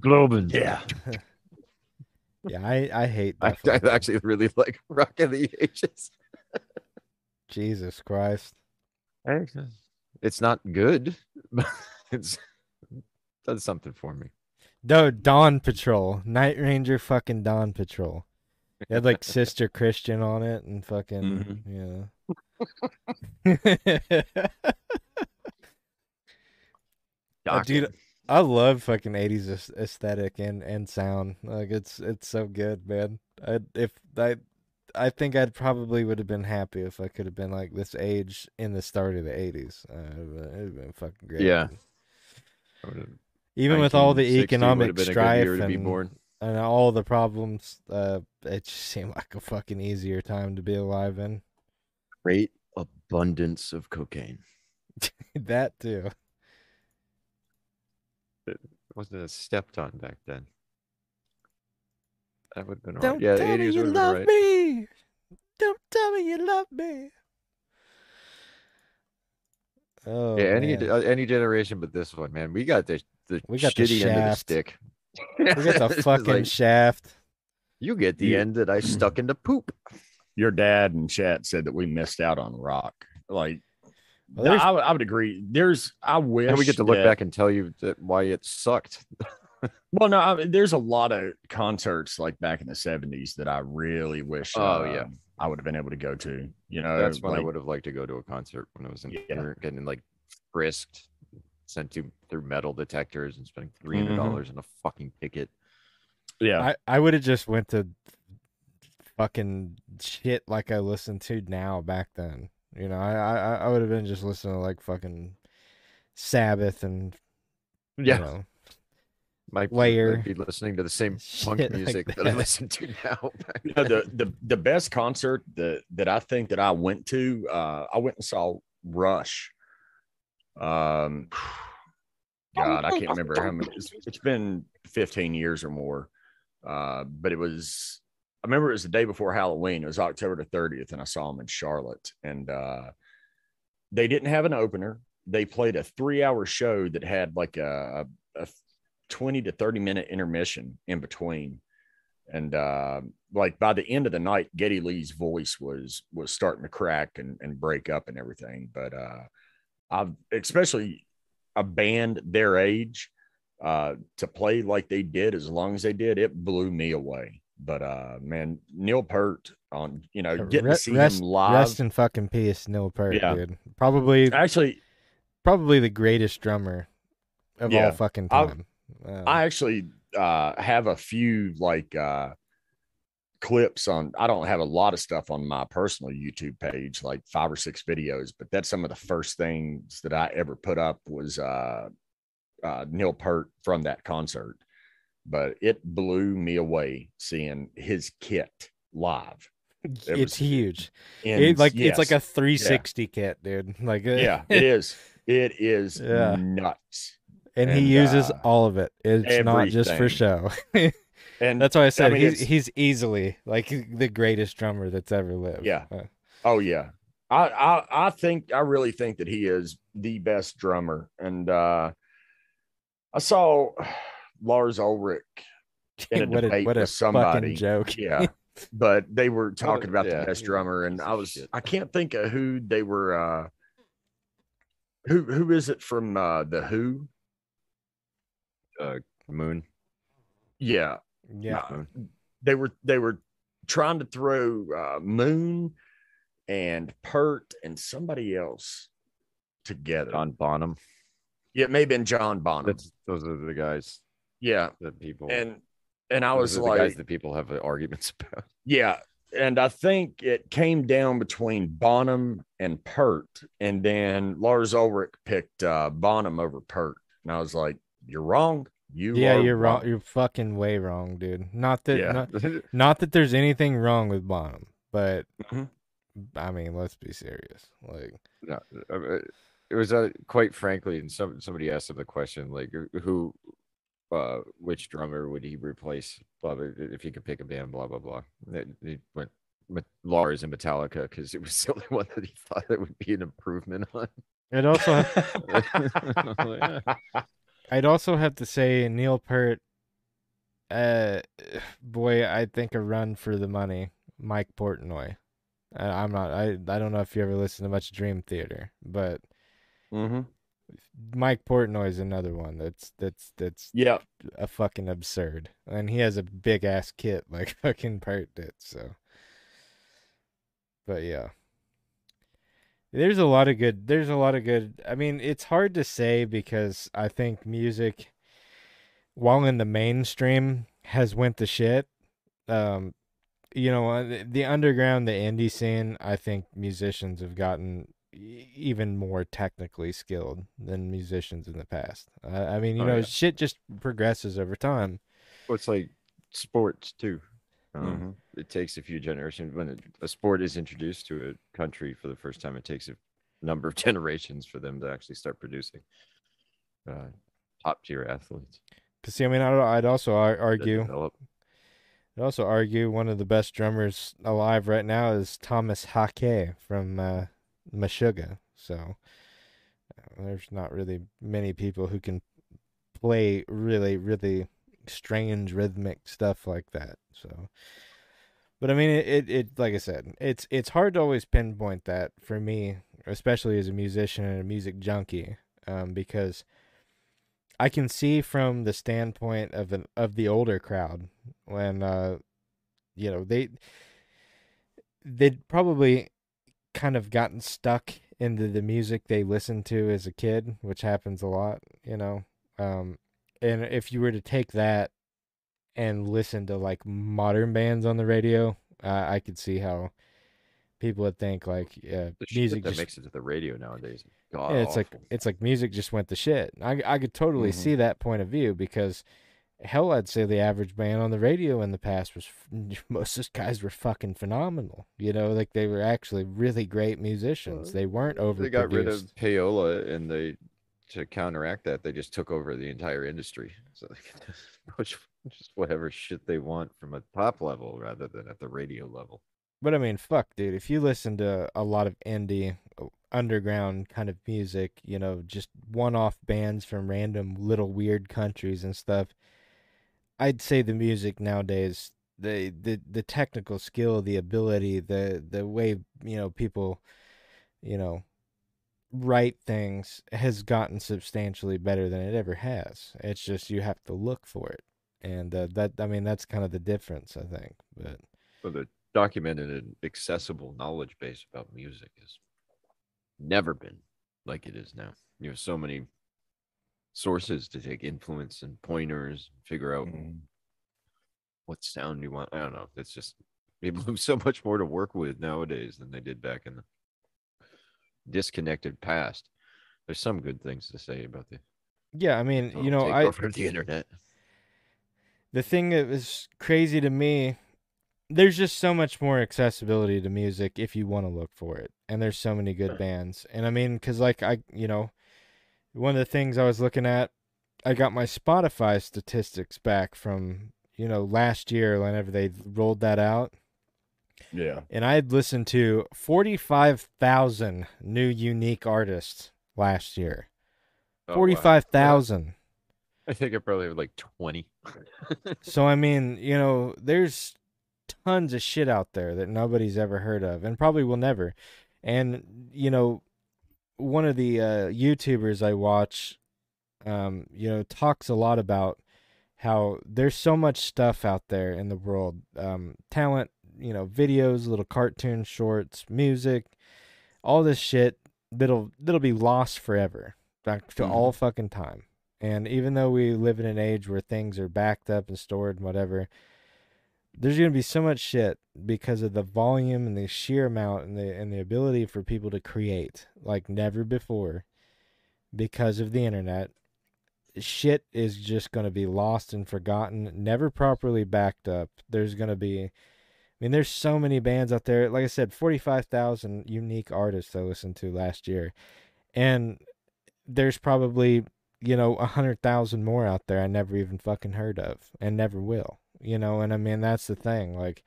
Globen. Yeah, yeah, I I hate I, I actually really like Rock of the Ages. Jesus Christ. It's not good, but it's does something for me. No, Dawn Patrol. Night Ranger fucking Dawn Patrol. It had like Sister Christian on it and fucking yeah. Uh, dude, Docking. I love fucking 80s aesthetic and and sound. Like it's it's so good, man. I if I I think I'd probably would have been happy if I could have been like this age in the start of the 80s. Uh, it'd been- it'd been fucking great. Yeah. Even with all the economic would've been a good strife year be and, born. and all the problems, uh, it just seemed like a fucking easier time to be alive in. Great abundance of cocaine. that too. It wasn't a stepped on back then. That would have been all Don't right. Yeah, the tell me 80s you would have been love right. me. Don't tell me you love me. Oh, yeah, any man. uh, any generation, but this one, man, we got the the We got the shitty end of the stick. we got the fucking like, shaft. you get the You- end that I stuck into poop. Your dad and chat said that we missed out on rock. Like, Well, there's- I, would- I would agree. There's, I wish And we get to look that- back and tell you that why it sucked. Well, no, I mean, there's a lot of concerts like back in the 70s that I really wish. Oh, uh, yeah. I would have been able to go to. You know, That's when I would have liked to go to a concert when I was in Yeah. getting like frisked, sent to through metal detectors and spending three hundred dollars on a fucking ticket. Yeah, I, I would have just went to fucking shit like I listened to now back then. You know, I I, I would have been just listening to like fucking Sabbath and you know, Might Layer. I'd be listening to the same punk Shit like music that. I listen to now. You know, the the the best concert that that I think that I went to, uh, I went and saw Rush. Um, God, I can't remember how many. It's, it's been 15 years or more. Uh, but it was. I remember it was the day before Halloween. It was October the 30th, and I saw them in Charlotte. And uh, they didn't have an opener. They played a three-hour show that had like a, a, a 20 to 30 minute intermission in between and uh, like by the end of the night Geddy Lee's voice was was starting to crack and, and break up and everything but uh i've especially a band their age uh to play like they did as long as they did it blew me away but uh man neil Peart on you know getting re- to see rest, him live rest in fucking peace, Neil Peart, Yeah. dude. Probably actually probably the greatest drummer of Yeah. all fucking time. Uh, I actually uh, have a few like uh, clips on. I don't have a lot of stuff on my personal YouTube page, like five or six videos, but that's some of the first things that I ever put up was uh, uh, Neil Peart from that concert. But it blew me away seeing his kit live. it's was- huge. It, like it's like a 360 kit, dude. Like uh, yeah, it is. It is Yeah. nuts. and he and, uses uh, all of it. It's not just for show. And That's why I said mean, he's he's easily like the greatest drummer that's ever lived. Yeah. Uh, Oh yeah. I, I I think I really think that he is the best drummer. And uh I saw Lars Ulrich in a what a what a with somebody. joke. Yeah. But they were talking about yeah, the best he was a drummer, and I was shit. I can't think of who they were uh who who is it from uh the Who? Moon. Yeah. yeah. Uh, they were they were trying to throw uh Moon and Peart and somebody else together. John Bonham. Yeah, it may have been John Bonham. That's those are the guys yeah, that people. and and I was are the guys like, that people have uh, arguments about. yeah, and I think it came down between Bonham and Peart, and then Lars Ulrich picked uh, Bonham over Peart, and I was like, you're wrong. You Yeah, are you're wrong. You're fucking way wrong, dude. Not that Yeah. not, not that there's anything wrong with Bonham, but Mhm. I mean, let's be serious. Like no, uh, it was uh, quite frankly, and some somebody asked him the question like, who, uh, which drummer would he replace? Blah, blah, if he could pick a band, blah blah blah. They, they went with Lars and Metallica because it was the only one that he thought it would be an improvement on. it also Yeah. I'd also have to say Neil Peart. Uh, boy, I think a run for the money. Mike Portnoy. I, I'm not. I I don't know if you ever listen to much Dream Theater, but hmm Mike Portnoy is another one that's that's that's Yeah, a fucking absurd, and he has a big ass kit like fucking Peart did. So, but yeah, there's a lot of good. There's a lot of good. I mean, it's hard to say because I think music, while in the mainstream, has went to shit. Um, you know, uh, the, underground, the indie scene. I think musicians have gotten even more technically skilled than musicians in the past. I, I mean, you Oh, know, yeah. shit just progresses over time. Well, it's like sports too. Um, Mhm. It takes a few generations when it, a sport is introduced to a country for the first time. It takes a number of generations for them to actually start producing uh, top tier athletes. But see, I mean, I'd, I'd also ar- argue develop. I'd also argue one of the best drummers alive right now is Thomas Haake from uh, Meshuggah. So uh, there's not really many people who can play really, really strange rhythmic stuff like that. So, but I mean, it, it, it, like I said, it's it's hard to always pinpoint that for me, especially as a musician and a music junkie, um, because I can see from the standpoint of an of the older crowd when, uh, you know, they they'd probably kind of gotten stuck into the music they listened to as a kid, which happens a lot, you know. Um, and if you were to take that and listen to like modern bands on the radio, uh, I could see how people would think like The music that just makes it to the radio nowadays. God, yeah, it's like it's like music just went to shit. I I could totally Mhm. see that point of view because hell, I'd say the average band on the radio in the past was most of those guys were fucking phenomenal. You know, like they were actually really great musicians. They weren't over. they got rid of payola and they to counteract that they just took over the entire industry so they can just push just whatever shit they want from a top level rather than at the radio level But I mean, fuck, dude. If you listen to a lot of indie, underground kind of music, you know, just one-off bands from random little weird countries and stuff, I'd say the music nowadays, the the the technical skill, the ability, the the way you know people, you know, write things has gotten substantially better than it ever has. It's just you have to look for it, and uh, that I mean that's kind of the difference, I think. But but the documented and accessible knowledge base about music has never been like it is now you have so many sources to take influence and pointers figure out Mhm. what sound you want. I don't know. It's just people have so much more to work with nowadays than they did back in the disconnected past. There's some good things to say about the yeah, I mean, you know, I of the internet. The thing that was crazy to me there's just so much more accessibility to music if you want to look for it and there's so many good bands. And i mean because like i you know one of the things i was looking at i got my spotify statistics back from you know last year whenever they rolled that out Yeah. and i had listened to 45000 new unique artists last year Oh, wow. 45000 i think i probably have like 20 So I mean, you know, there's tons of shit out there that nobody's ever heard of and probably will never. And you know, one of the uh YouTubers I watch um you know talks a lot about how there's so much stuff out there in the world. Um talent, you know, videos, little cartoon shorts, music, all this shit that'll that'll be lost forever. Back to Mhm. all fucking time. And even though we live in an age where things are backed up and stored and whatever, there's going to be so much shit because of the volume and the sheer amount and the and the ability for people to create like never before because of the internet. Shit is just going to be lost and forgotten, never properly backed up. There's going to be I mean there's so many bands out there. Like I said, 45,000 unique artists I listened to last year. And there's probably you know, a hundred thousand more out there I never even fucking heard of and never will. You know, and I mean that's the thing. Like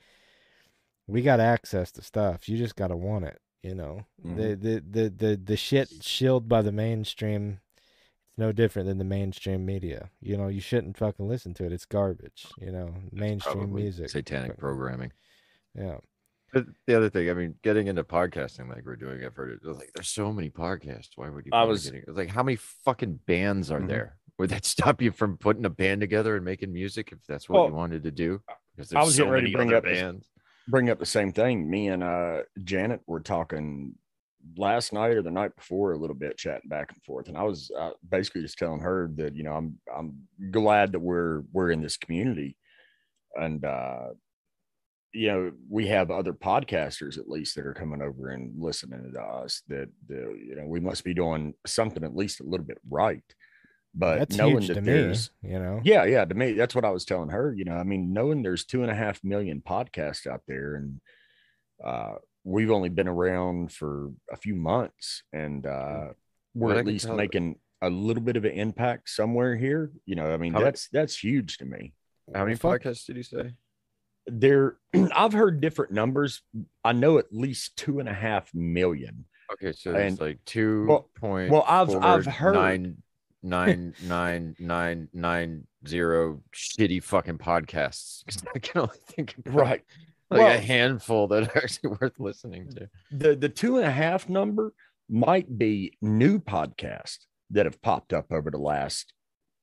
we got access to stuff. You just gotta want it, you know. The, the the the the shit shielded by the mainstream it's no different than the mainstream media. You know, you shouldn't fucking listen to it. It's garbage, you know. Mainstream music. satanic programming Yeah. But the other thing, I mean, getting into podcasting like we're doing, I've heard it like there's so many podcasts. Why would you? I was- getting, it's like how many fucking bands are Mhm. there? Would that stop you from putting a band together and making music if that's what you wanted to do? Because I was so getting ready to bring up bands. bring up the same thing. Me and uh Janet were talking last night or the night before a little bit, chatting back and forth, and I was uh, basically just telling her that you know I'm I'm glad that we're we're in this community, and uh you know we have other podcasters at least that are coming over and listening to us that the you know we must be doing something at least a little bit right but That's knowing huge that to me, there's you know. yeah, yeah. To me, that's what I was telling her. You know, I mean, knowing there's two and a half million podcasts out there, and uh, we've only been around for a few months, and uh, we're at least tell- making a little bit of an impact somewhere here. You know, I mean, How many- that's that's huge to me. How many podcasts did you say? there I've heard different numbers. I know at least two and a half million. Okay, so it's And- like two well- point. well, I've- I've heard- nine nine nine nine nine zero shitty fucking podcasts. 'Cause I can only think of Right. like Well- a handful that are actually worth listening to. The the two and a half number might be new podcasts that have popped up over the last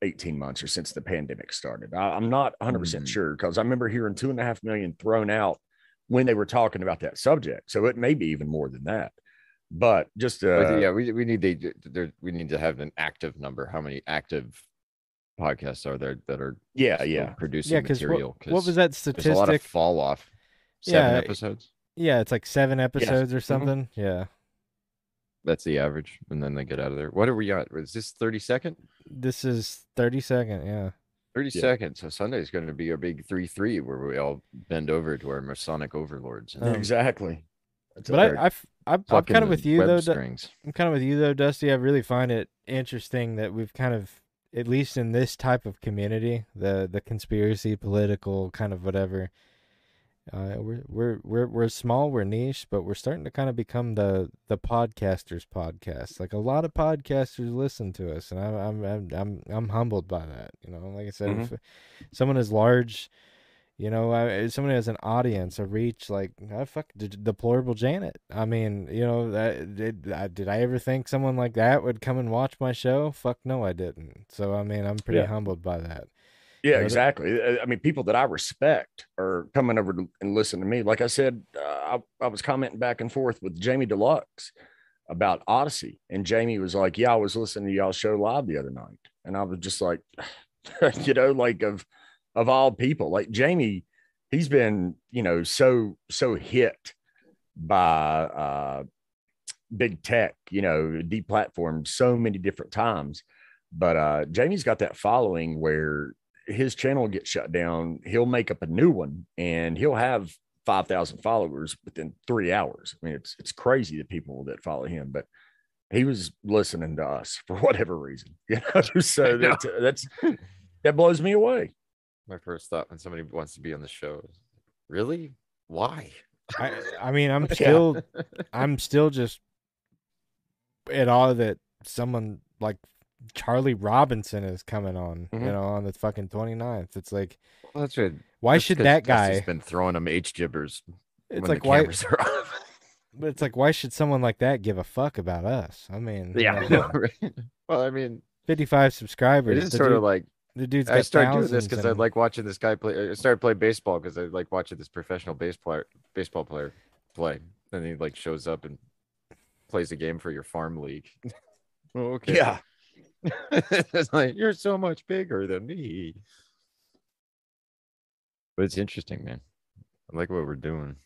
18 months or since the pandemic started. I, I'm not 100% Mhm. sure because I remember hearing two and a half million thrown out when they were talking about that subject. So it may be even more than that. But just uh, But yeah, we we need the there we need to have an active number. How many active podcasts are there that are yeah, yeah. producing Yeah, because material? what, what was that There's a lot of fall off. Seven Yeah, episodes. Yeah, it's like seven episodes or Mhm. something. Yeah. That's the average, and then they get out of there. What are we at? Is this thirty second? This is 30 second. Yeah. 30 Yeah. seconds. So Sunday is going to be a big 3 3 where we all bend over to our Masonic overlords. and Um, exactly. That's But a- I, I've, I'm, kind of with you though. Strings. I'm kind of with you though, Dusty. I really find it interesting that we've kind of, at least in this type of community, the the conspiracy, political kind of whatever. Uh, we're we're we're we're small, we're niche, but we're starting to kind of become the the podcasters podcast. Like a lot of podcasters listen to us, and I'm I'm I'm I'm, I'm humbled by that. You know, like I said, Mhm. if someone as large, you know, I, someone has an audience, a reach, like I fuck de- deplorable Janet. I mean, you know, that did I, did I ever think someone like that would come and watch my show? Fuck no, I didn't. So I mean, I'm pretty Yeah. humbled by that. Yeah, exactly. Uh, I mean, people that I respect are coming over to, and listen to me. Like I said, uh, I, I was commenting back and forth with Jamie Deluxe about Odysee, and Jamie was like, "Yeah, I was listening to y'all show live the other night," and I was just like, you know, like of of all people, like Jamie, he's been, you know, so so hit by uh big tech, you know, deplatformed so many different times. But uh Jamie's got that following where his channel gets shut down, he'll make up a new one and he'll have 5,000 followers within three hours. I mean, it's it's crazy the people that follow him, but he was listening to us for whatever reason, you know. So that's, that's that blows me away. My first thought when somebody wants to be on the show is, really? Why? I I mean, I'm Yeah. still I'm still just at awe that someone like Charlie Robinson is coming on, you Mhm. know, on the fucking 29th. It's like, Well, that's good. why That's should that guy? been throwing him H gibbers It's like why? But it's like why should someone like that give a fuck about us? I mean, you yeah. I know, right? Well, I mean, 55 subscribers. It is sort of like the dude's I started doing this because I like watching this guy play. I started playing baseball because I like watching this professional base player, baseball player play. And he like shows up and plays a game for your farm league. oh, okay. Yeah. it's like you're so much bigger than me. But it's interesting, man. I like what we're doing.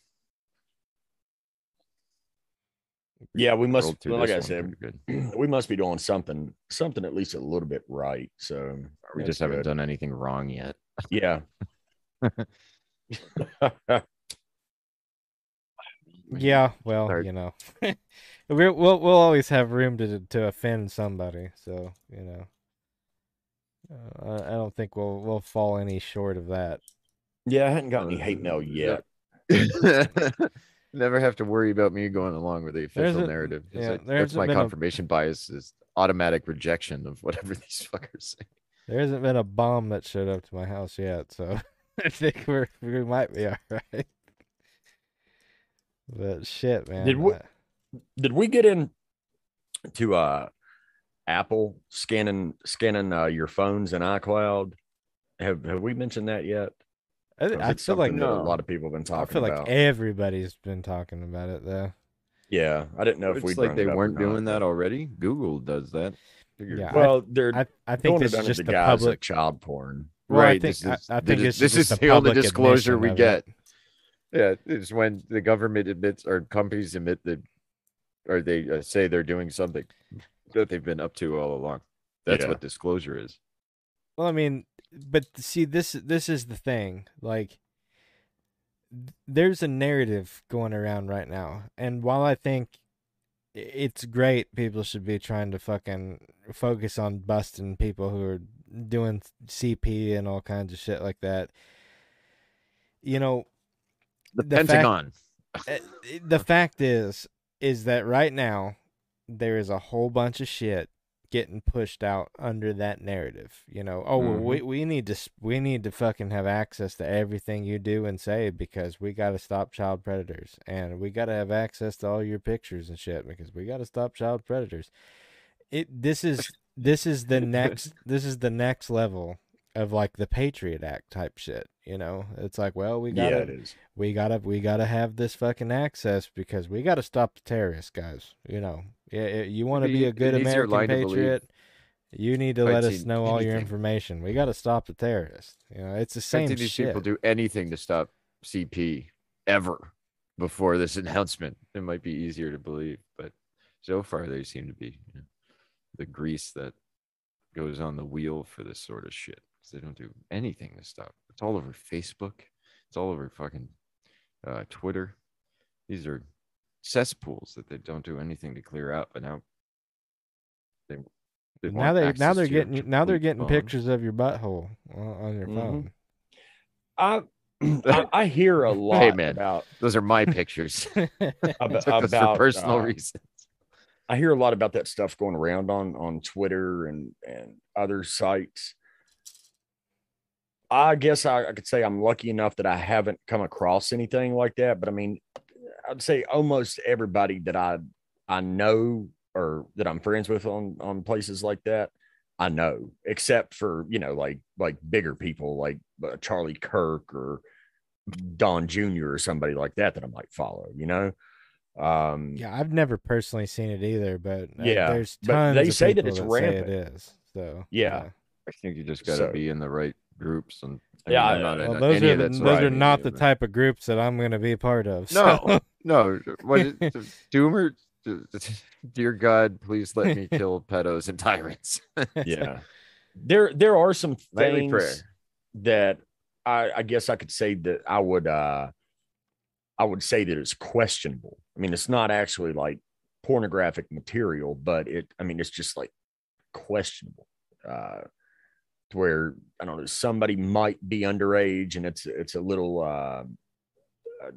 Yeah, we must Rolled like I said, good. we must be doing something, something at least a little bit right. So We just haven't good. done anything wrong yet. Yeah. Yeah, well, Sorry. you know, we're, we'll we'll always have room to to offend somebody. So you know, uh, I, I don't think we'll we'll fall any short of that. yeah, I hadn't got any hate mail yet. Never have to worry about me going along with the official a- narrative. Yeah, like, that's my been a- confirmation bias is automatic rejection of whatever these fuckers say. There hasn't been a bomb that showed up to my house yet, so I think we're we might be all right. But shit, man. Did we- I- Did we get in to uh Apple scanning scanning uh, your phones in iCloud? Have have we mentioned that yet? I, Or is I feel like no. a lot of people have been talking. I talking feel like about. everybody's been talking about it though. yeah, I didn't know if we It's like they weren't doing that already. Google does that. Yeah, Well, they're I I think doing this it is under just the the public. child porn. Well, I right. think this I, is, I they think just- it's this just is the the only disclosure we get. it. Yeah, it's when the government admits or companies admit that, or they uh, say they're doing something that they've been up to all along. That's Yeah. what disclosure is. Well, I mean, but see, this this is the thing. Like, there's a narrative going around right now, and while I think it's great, people should be trying to fucking focus on busting people who are doing CP and all kinds of shit like that. you know, The, The Pentagon. uh, the fact is is that right now there is a whole bunch of shit getting pushed out under that narrative you know oh well, mm-hmm. we, we need to we need to fucking have access to everything you do and say because we got to stop child predators and we got to have access to all your pictures and shit because we got to stop child predators it this is this is the next this is the next level of like the patriot act type shit you know it's like well we got yeah, to it is. we gotta we gotta have this fucking access because we gotta stop the terrorists, guys. You know, yeah, you want to Be be a good American to patriot. You need to I've let us know all your information. We gotta stop the terrorists. You know, it's the same shit. people do anything to stop CP ever before this announcement. It might be easier to believe, but so far they seem to be you know, the grease that goes on the wheel for this sort of shit. They don't do anything to stop. It's all over Facebook. It's all over fucking uh, Twitter. These are cesspools that they don't do anything to clear out. But now they, they now they now they're to your getting now they're getting phone. pictures of your butthole on, on your Mhm. phone. I, I I hear a lot Hey, man. about Those are my pictures. ab- Took those about for personal uh, reasons. I hear a lot about that stuff going around on on Twitter and and other sites. I guess I, I could say I'm lucky enough that I haven't come across anything like that. But I mean, I'd say almost everybody that I I know or that I'm friends with on on places like that, I know, except for you know like like bigger people like uh, Charlie Kirk or Don Jr. or somebody like that that I might follow. You know. Um, yeah, I've never personally seen it either, but uh, Yeah, there's but tons. they of say that it's say rampant. it is. So Yeah. I think you just got to So- be in the right groups and I Yeah, mean, I'm I- Well, those are the- those social are not the type of groups that I'm going to be part of. so- No, no. What is, Doomer? Dear God, please let me kill pedos and tyrants. yeah there there are some things that I, I guess I could say that I would uh I would say that it's questionable. I mean, it's not actually like pornographic material, but it I mean it's just like questionable. Uh to where I don't know, somebody might be underage and it's it's a little uh, uh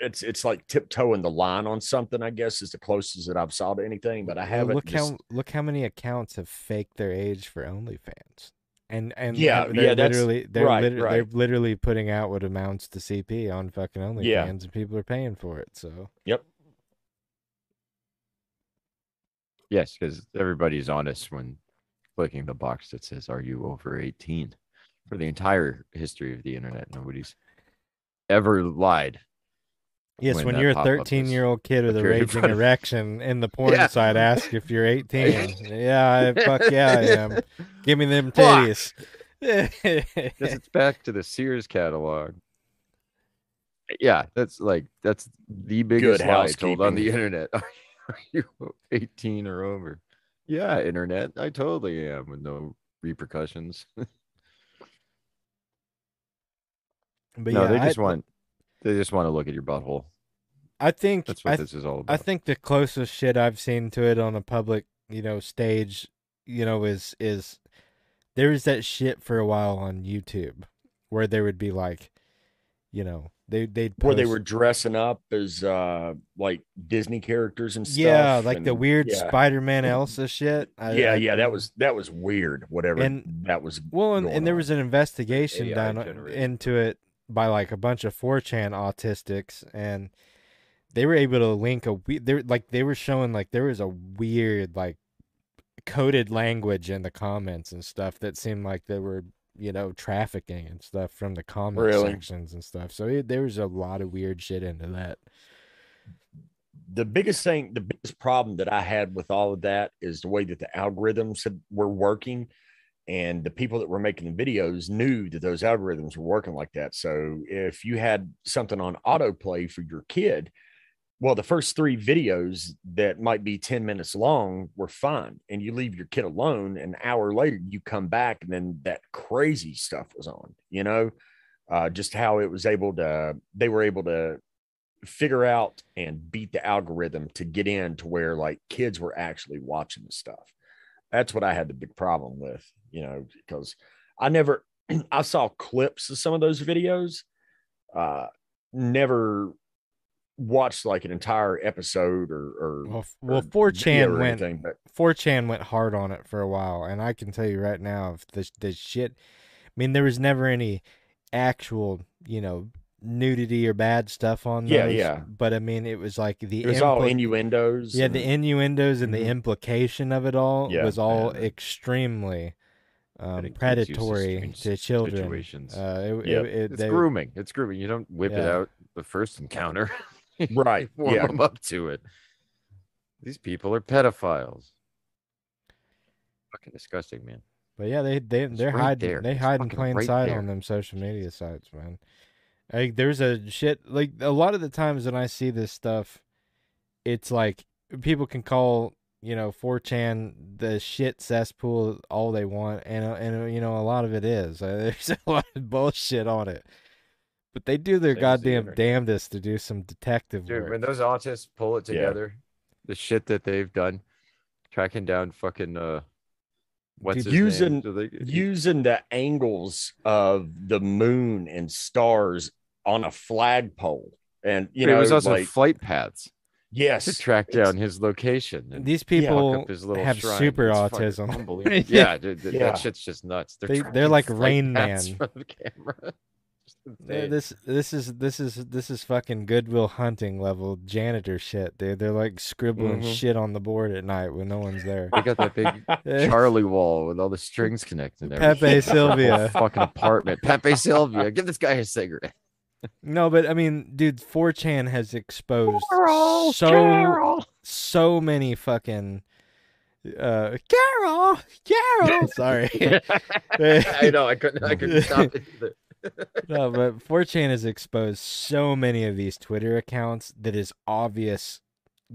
it's it's like tiptoeing the line on something, I guess is the closest that I've saw to anything, but I haven't look just- how look how many accounts have faked their age for OnlyFans, and and Yeah, they're yeah, that's- literally they're right, lit- they're literally putting out what amounts to CP on fucking OnlyFans, Yeah. and people are paying for it. So yep, yes, because everybody's honest when clicking the box that says "Are you over 18?" For the entire history of the internet, nobody's ever lied. yes, When when that your pop-up 13 year old kid with a raging erection in the porn Yeah. site ask if you're 18, yeah, I, fuck yeah, I am. Give me them Fuck. titties. Because it's back to the Sears catalog. Yeah, that's like that's the biggest lie told on the internet. Are you 18 or over? Yeah, internet. I totally am with no repercussions. but no, yeah, they I- just want they just want to look at your butthole. I think That's what I, this is all about. I think the closest shit I've seen to it on a public, you know, stage, you know, is is there was that shit for a while on YouTube where there would be like, you know, they they'd where they were dressing up as uh like Disney characters and stuff. yeah, like the weird yeah. Spider-Man Elsa shit. I- yeah, I- yeah, that was that was weird. Whatever And- that was. Well, and, and there was an investigation AI done generated. into it by like a bunch of 4chan autistics, and they were able to link a we they like they were showing like there was a weird like coded language in the comments and stuff that seemed like they were you know trafficking and stuff from the comment Really? sections and stuff. So it, there was a lot of weird shit into that. the biggest thing, the biggest problem that I had with all of that is the way that the algorithms had, were working. And the people that were making the videos knew that those algorithms were working like that. So if you had something on autoplay for your kid, well, the first three videos that might be 10 minutes long were fine. And you leave your kid alone. An hour later, you come back and then that crazy stuff was on, you know, uh, just how it was able to, they were able to figure out and beat the algorithm to get in to where like kids were actually watching the stuff. That's what I had the big problem with, you know, because I never I saw clips of some of those videos uh, never watched like an entire episode or or Well, f- or well, 4chan or went anything, but 4chan went hard on it for a while, and I can tell you right now, if the the shit, I mean, there was never any actual, you know, nudity or bad stuff on Yeah, those, yeah. But I mean, it was like the it was all innuendos. yeah, and- the innuendos and the Mhm. implication of it all Yeah, was all man. extremely um, it predatory to children. situations. Uh, it, Yeah. it, it, It's they- grooming. It's grooming. You don't whip it out the first encounter. Right, You warm yeah. them up to it. These people are pedophiles. Fucking disgusting, man. But yeah, they they It's they're right hiding there. they hide in plain right sight there. on them social media sites, man. Like there's a shit like a lot of the times when I see this stuff, it's like people can call you know 4chan the shit cesspool all they want, and uh, and you know a lot of it is. Uh, there's a lot of bullshit on it, but they do their Same goddamn internet. damnedest to do some detective Dude, work. when those autists pull it Yeah. together, the shit that they've done, tracking down fucking uh, what's Dude, his using- name? So they- using the angles of the moon and stars on a flagpole, and you But know, it was also like flight paths yes, to track it's- down his location. and These fuck people up his little have shrine. super It's fucking autism. unbelievable. Yeah. yeah, dude, th- Yeah. that shit's just nuts. They're, They- tracking they're like flight Rain paths Man. from the camera. Just Yeah, this this is this is this is fucking Goodwill Hunting level janitor shit, dude. They're like scribbling Mhm. shit on the board at night when no one's there. They got that big Charlie wall with all the strings connected. and Pepe everything. It's like a whole Sylvia. fucking apartment. Pepe Sylvia, give this guy a cigarette. no, but I mean, dude, 4chan has exposed so so many fucking uh Carol, Carol. Sorry. I know. I couldn't. I couldn't stop it. Either. No, but 4chan has exposed so many of these Twitter accounts that is obvious.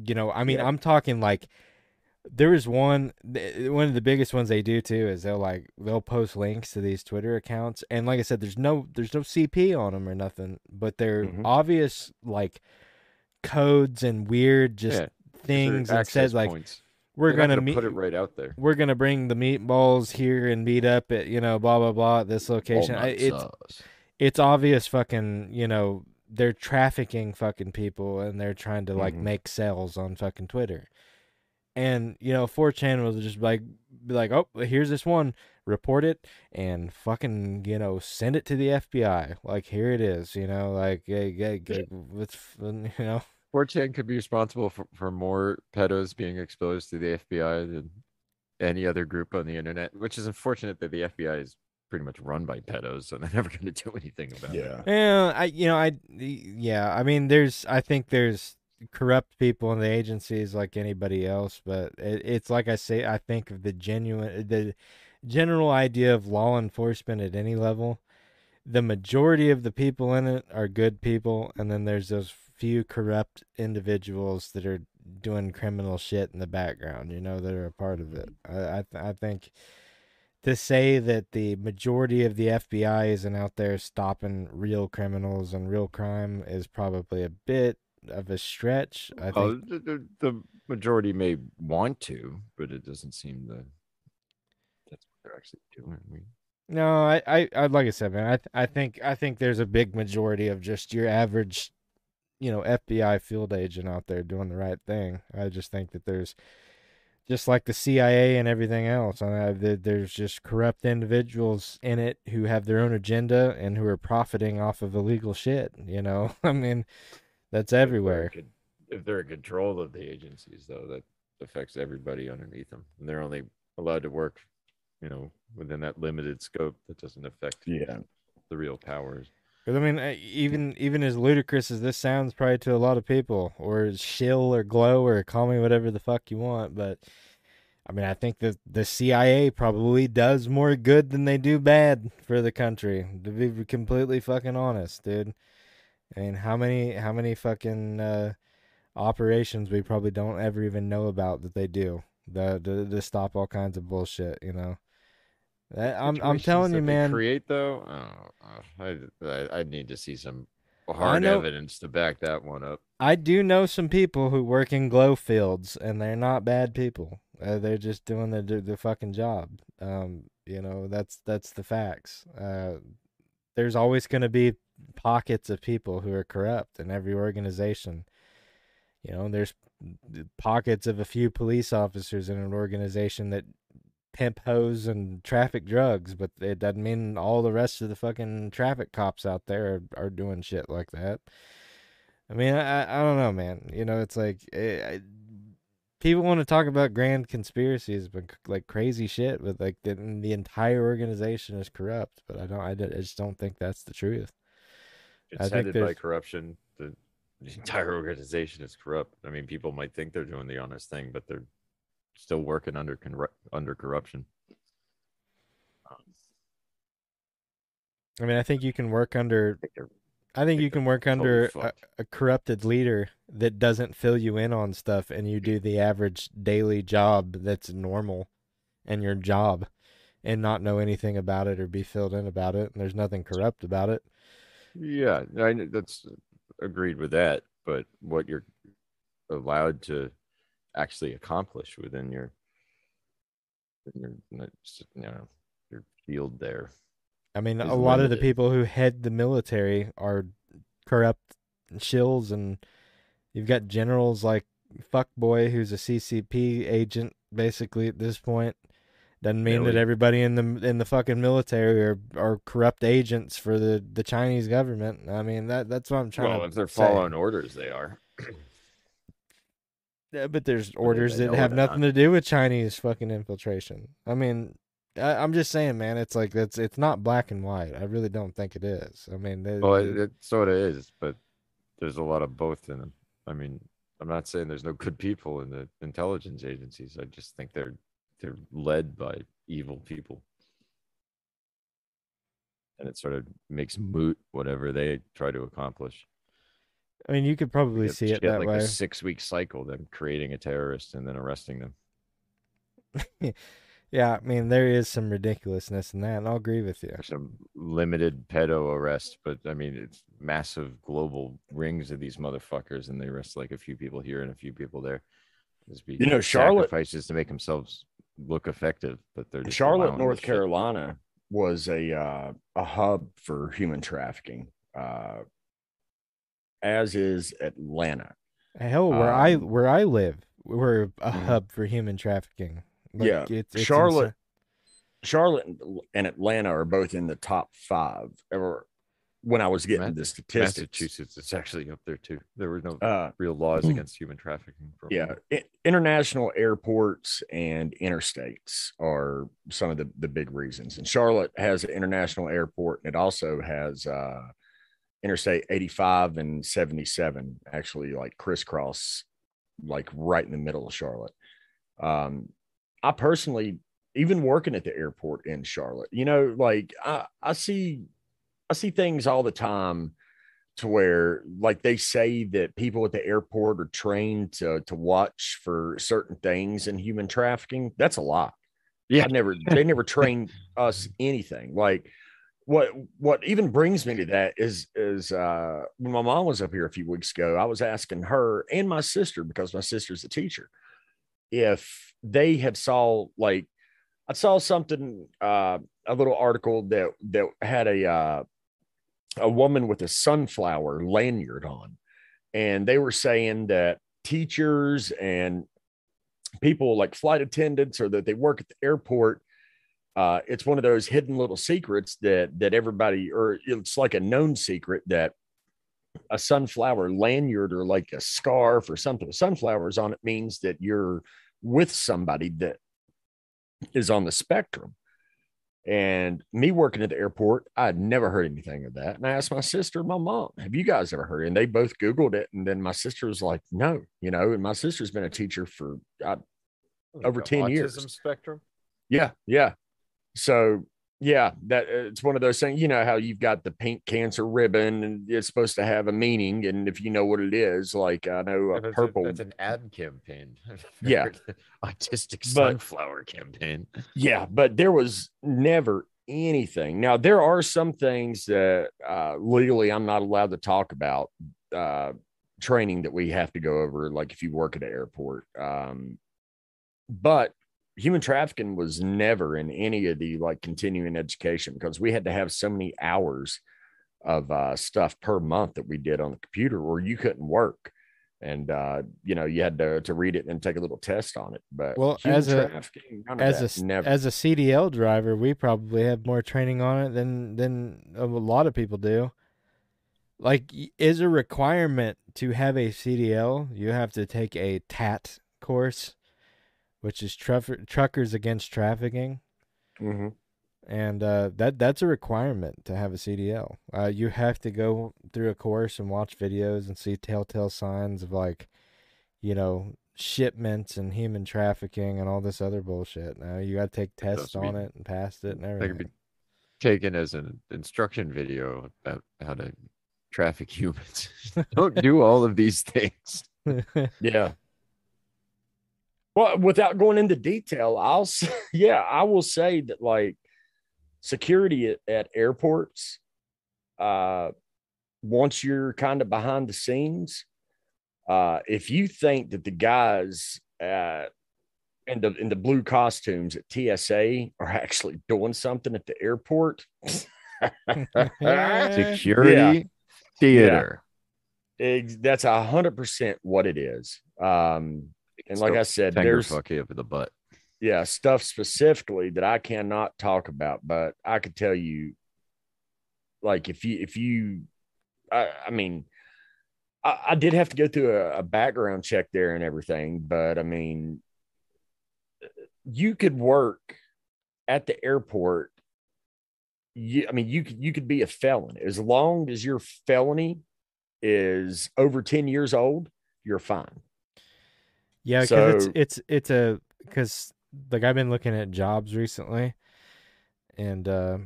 You know, I mean, Yeah. I'm talking like there is one one of the biggest ones they do too is they'll like they'll post links to these Twitter accounts and like I said there's no there's no CP on them or nothing but they're Mhm. obvious like codes and weird just Yeah, things and says like points. We're They're gonna meet put it right out there. we're gonna bring the meatballs here and meet up at you know blah blah blah at this location I, it's sauce. it's obvious fucking you know they're trafficking fucking people and they're trying to like Mhm. make sales on fucking twitter and you know 4chan was just like be like oh here's this one report it and fucking you know send it to the fbi like here it is you know like hey, hey, hey, let's you know 4chan could be responsible for, for more pedos being exposed to the FBI than any other group on the internet, which is unfortunate that the FBI is pretty much run by pedos, so they're never going to do anything about it. yeah, Yeah, I you know I yeah I mean there's I think there's corrupt people in the agencies like anybody else, but it, it's like I say I think of the genuine the general idea of law enforcement at any level. The majority of the people in it are good people, and then there's those few corrupt individuals that are doing criminal shit in the background. You know that are a part of it. Mm-hmm. I I, th- I think to say that the majority of the FBI isn't out there stopping real criminals and real crime is probably a bit of a stretch. I Well, think the, the, majority may want to, but it doesn't seem that that's what they're actually doing. We, no, I, I, I like I said, man, I, I think, I think there's a big majority of just your average, you know, FBI field agent out there doing the right thing. I just think that there's, just like the CIA and everything else, I, there- there's just corrupt individuals in it who have their own agenda and who are profiting off of illegal shit. You know, I mean, that's if they're everywhere. If they're in control of the agencies, though, that affects everybody underneath them, and they're only allowed to work, you know, within that limited scope. That doesn't affect yeah. the real powers. Because I mean, uh, even even as ludicrous as this sounds, probably to a lot of people, or shill or glow or call me whatever the fuck you want, but I mean, I think that the CIA probably does more good than they do bad for the country. To be completely fucking honest, dude. I mean, how many how many fucking uh, operations we probably don't ever even know about that they do the to, to stop all kinds of bullshit, you know. That, I'm I'm telling you, man. Create though, oh, I, I I need to see some hard know- evidence to back that one up. I do know some people who work in glow fields, and they're not bad people. Uh, they're just doing their their fucking job. Um, you know, that's that's the facts. Uh, there's always going to be pockets of people who are corrupt in every organization. You know, there's pockets of a few police officers in an organization that pimp hose and traffic drugs, but it doesn't mean all the rest of the fucking traffic cops out there are, are doing shit like that. I mean, I I don't know, man. You know, it's like it, I, people want to talk about grand conspiracies, but like crazy shit, but like the, the entire organization is corrupt. But I don't, I, I just don't think that's the truth. It's I headed by corruption. The, the entire organization is corrupt. I mean, people might think they're doing the honest thing, but they're still working under con- under corruption. I mean, I think you can work under. I think they're I think think you can work under a, a corrupted leader that doesn't fill you in on stuff, and you do the average daily job that's normal, and your job, and not know anything about it or be filled in about it. And there's nothing corrupt about it. Yeah, I that's agreed with that. But what you're allowed to actually accomplish within your your you know your field there. I mean, a lot of the people who head the military are corrupt shills, and you've got generals like Fuckboy, who's a CCP agent, basically at this point. Doesn't mean that everybody in the in the fucking military are, are corrupt agents for the, the Chinese government. I mean that that's what I'm trying Well, to Well, if they're say. following orders, they are. Yeah, but there's orders that have nothing to do with Chinese fucking infiltration. I mean, I, I'm just saying, man. It's like that's it's not black and white. I really don't think it is. I mean, the- Well, it, it sort of is, but there's a lot of both in them. I mean, I'm not saying there's no good people in the intelligence agencies. I just think they're they're led by evil people, and it sort of makes moot whatever they try to accomplish. I mean, you could probably It's see it shit that like way. a six week cycle, them creating a terrorist and then arresting them. Yeah, I mean, there is some ridiculousness in that, and I'll agree with you. Some limited pedo arrest, but I mean, it's massive global rings of these motherfuckers, and they arrest like a few people here and a few people there. Just be You know, Charlotte- sacrifices to make themselves look effective, but they're just Charlotte, North this shit. Carolina was a uh, a hub for human trafficking, uh, as is Atlanta. Hell, where I Um, where I live, we're a Mhm. hub for human trafficking. Like, Yeah, it's, it's Charlotte- insane. Charlotte and- and Atlanta are both in the top five. Or when I was getting Ma- the statistics, Massachusetts is actually up there too. There were no uh, real laws against human trafficking. For yeah, i- international airports and interstates are some of the, the big reasons. And Charlotte has an international airport, and it also has uh, Interstate 85 and 77, actually like crisscross, like right in the middle of Charlotte. Um, I personally, even working at the airport in Charlotte, you know, like I, I see, I see things all the time to where like they say that people at the airport are trained to to watch for certain things in human trafficking. That's a lie. Yeah. I never they never trained us anything. Like what what even brings me to that is is uh when my mom was up here a few weeks ago, I was asking her and my sister, because my sister's a teacher, if they had saw like I saw something uh a little article that that had a uh a woman with a sunflower lanyard on. And they were saying that teachers and people like flight attendants or that they work at the airport, uh, it's one of those hidden little secrets that that everybody or it's like a known secret that a sunflower lanyard or like a scarf or something with sunflowers on it means that you're with somebody that is on the spectrum. And me working at the airport, I had never heard anything of that. And I asked my sister, my mom, have you guys ever heard? And they both Googled it. And then my sister was like, no, you know, and my sister's been a teacher for, uh, over The 10 years. autism spectrum. yeah, yeah. So, yeah, that it's one of those things, you know, how you've got the pink cancer ribbon and it's supposed to have a meaning. And if you know what it is, like I know a that's, purple, that's an ad campaign. Yeah. autistic But- sunflower campaign. Yeah, but there was never anything. Now there are some things that uh, legally I'm not allowed to talk about. Uh, training that we have to go over, like if you work at an airport. Um, but human trafficking was never in any of the like continuing education because we had to have so many hours of uh, stuff per month that we did on the computer or you couldn't work. And uh, you know you had to, to read it and take a little test on it. But Well, human as a- as a never. as a CDL driver, we probably have more training on it than than a lot of people do. Like, is a requirement to have a CDL, you have to take a TAT course, which is truckers against trafficking, Mhm. and uh, that that's a requirement to have a CDL. Uh, you have to go through a course and watch videos and see telltale signs of like, you know, shipments and human trafficking and all this other bullshit. Now you got to take tests on be- it and pass it and That everything. could be taken as an instruction video about how to traffic humans. Don't do all of these things. Yeah. Well, without going into detail, I'll say, yeah, I will say that like security at, at airports, uh, once you're kind of behind the scenes, uh, if you think that the guys uh, in the in the blue costumes at TSA are actually doing something at the airport, Security theater. ex- that's a hundred percent what it is. Um, and like I said, there's fuck you up in the butt. yeah stuff specifically that i cannot talk about but i could tell you like if you if you i, I mean I, I did have to go through a, a background check there and everything but i mean you could work at the airport. You i mean you could you could be a felon. As long as your felony is over 10 years old you're fine Yeah, because So- it's it's it's a because like I've been looking at jobs recently, and uh,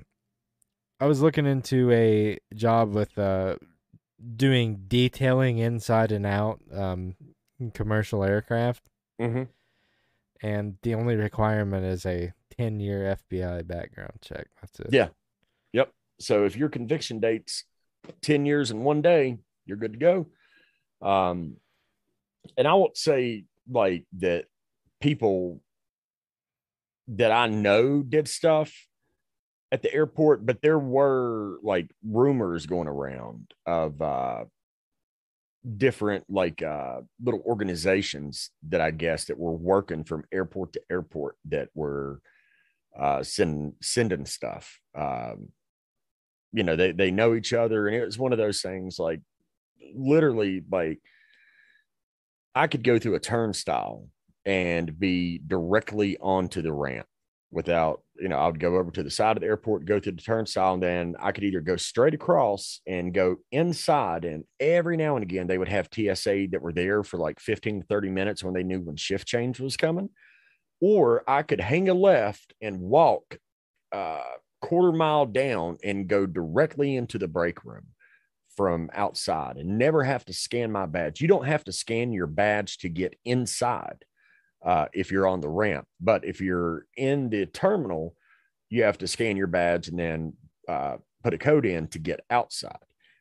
I was looking into a job with uh, doing detailing inside and out um, commercial aircraft, mm-hmm. and the only requirement is a ten year FBI background check. That's it. Yeah. Yep. So if your conviction date's 10 years and one day, you're good to go. Um, and I won't say like that people that I know did stuff at the airport, but there were like rumors going around of uh different like uh little organizations that I guess that were working from airport to airport that were uh sending sending stuff. Um you know, they they know each other and it was one of those things like literally like I could go through a turnstile and be directly onto the ramp without, you know, I would go over to the side of the airport, go through the turnstile, and then I could either go straight across and go inside. And every now and again, they would have TSA that were there for like 15 to 30 minutes when they knew when shift change was coming. Or I could hang a left and walk a quarter mile down and go directly into the break room from outside and never have to scan my badge. You don't have to scan your badge to get inside uh, if you're on the ramp, but if you're in the terminal, you have to scan your badge and then uh, put a code in to get outside.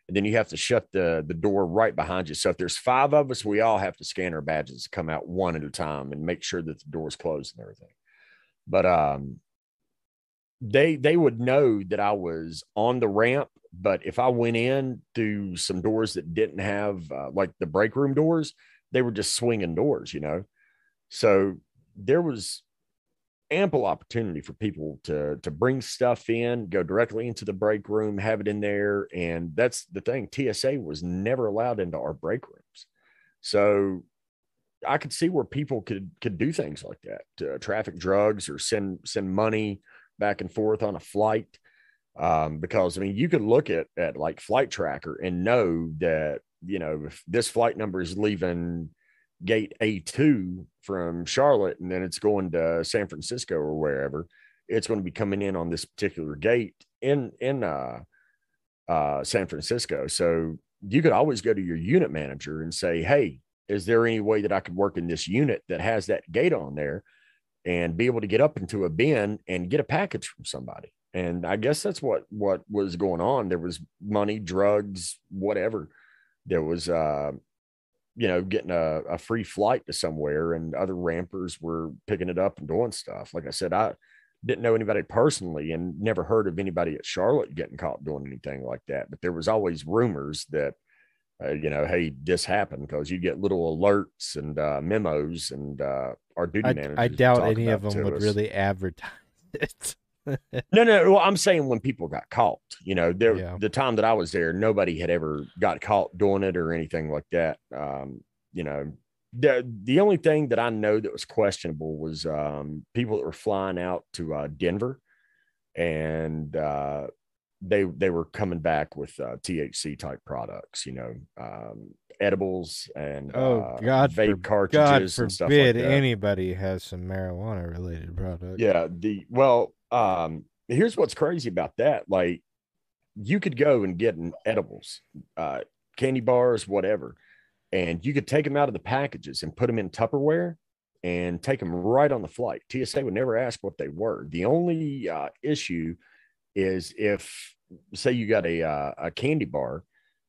And then you have to shut the, the door right behind you. So if there's five of us, we all have to scan our badges to come out one at a time and make sure that the door's closed and everything. But um, they they would know that I was on the ramp. But if I went in through some doors that didn't have uh, like the break room doors, they were just swinging doors, you know. So there was ample opportunity for people to to bring stuff in, go directly into the break room, have it in there, and that's the thing. TSA was never allowed into our break rooms, so I could see where people could could do things like that, to traffic drugs or send send money back and forth on a flight. Um, because I mean, you could look at at like Flight Tracker and know that you know if this flight number is leaving gate A2 from Charlotte and then it's going to San Francisco or wherever, it's going to be coming in on this particular gate in in uh uh San Francisco. So you could always go to your unit manager and say, "Hey, is there any way that I could work in this unit that has that gate on there and be able to get up into a bin and get a package from somebody?" And I guess that's what what was going on. There was money, drugs, whatever. There was uh you know, getting a, a free flight to somewhere and other rampers were picking it up and doing stuff. Like I said, I didn't know anybody personally and never heard of anybody at Charlotte getting caught doing anything like that. But there was always rumors that, uh, you know, hey, this happened because you get little alerts and uh, memos, and uh, our duty I, managers. I doubt any of them would us. really advertise it. No, no. Well, I'm saying when people got caught, you know, there Yeah. the time that I was there, nobody had ever got caught doing it or anything like that. Um, you know, the the only thing that I know that was questionable was um, people that were flying out to uh, Denver, and uh, they they were coming back with uh, THC type products, you know, um, edibles and Oh, uh, God vape for- cartridges God and stuff like forbid that. anybody has some marijuana related product. Yeah, the well, um, here's what's crazy about that. Like, you could go and get an edibles, uh, candy bars, whatever, and you could take them out of the packages and put them in Tupperware and take them right on the flight. TSA would never ask what they were. The only uh, issue is if, say, you got a uh, a candy bar,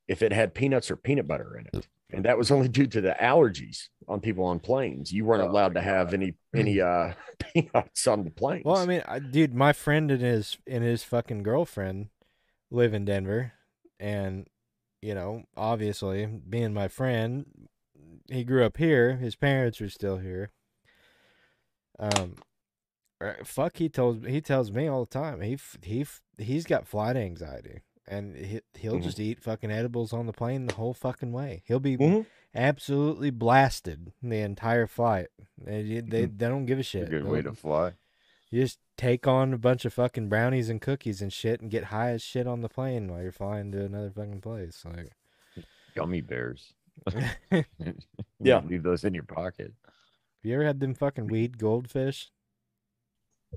if it had peanuts or peanut butter in it. And that was only due to the allergies on people on planes. You weren't Oh, allowed to have God. any any uh peanuts on the planes. Well, I mean, I, dude, my friend and his and his fucking girlfriend live in Denver, and you know, obviously, being my friend, he grew up here. His parents are still here. Um, fuck, he tells he tells me all the time. he he he's got flight anxiety, and he he'll Mhm. just eat fucking edibles on the plane the whole fucking way. He'll be Mhm. absolutely blasted the entire flight. They they, they don't give a It's a shit. good way They'll- to fly. you just take on a bunch of fucking brownies and cookies and shit and get high as shit on the plane while you're flying to another fucking place. Like, Gummy bears. Yeah. Leave those in your pocket. Have you ever had them fucking weed goldfish?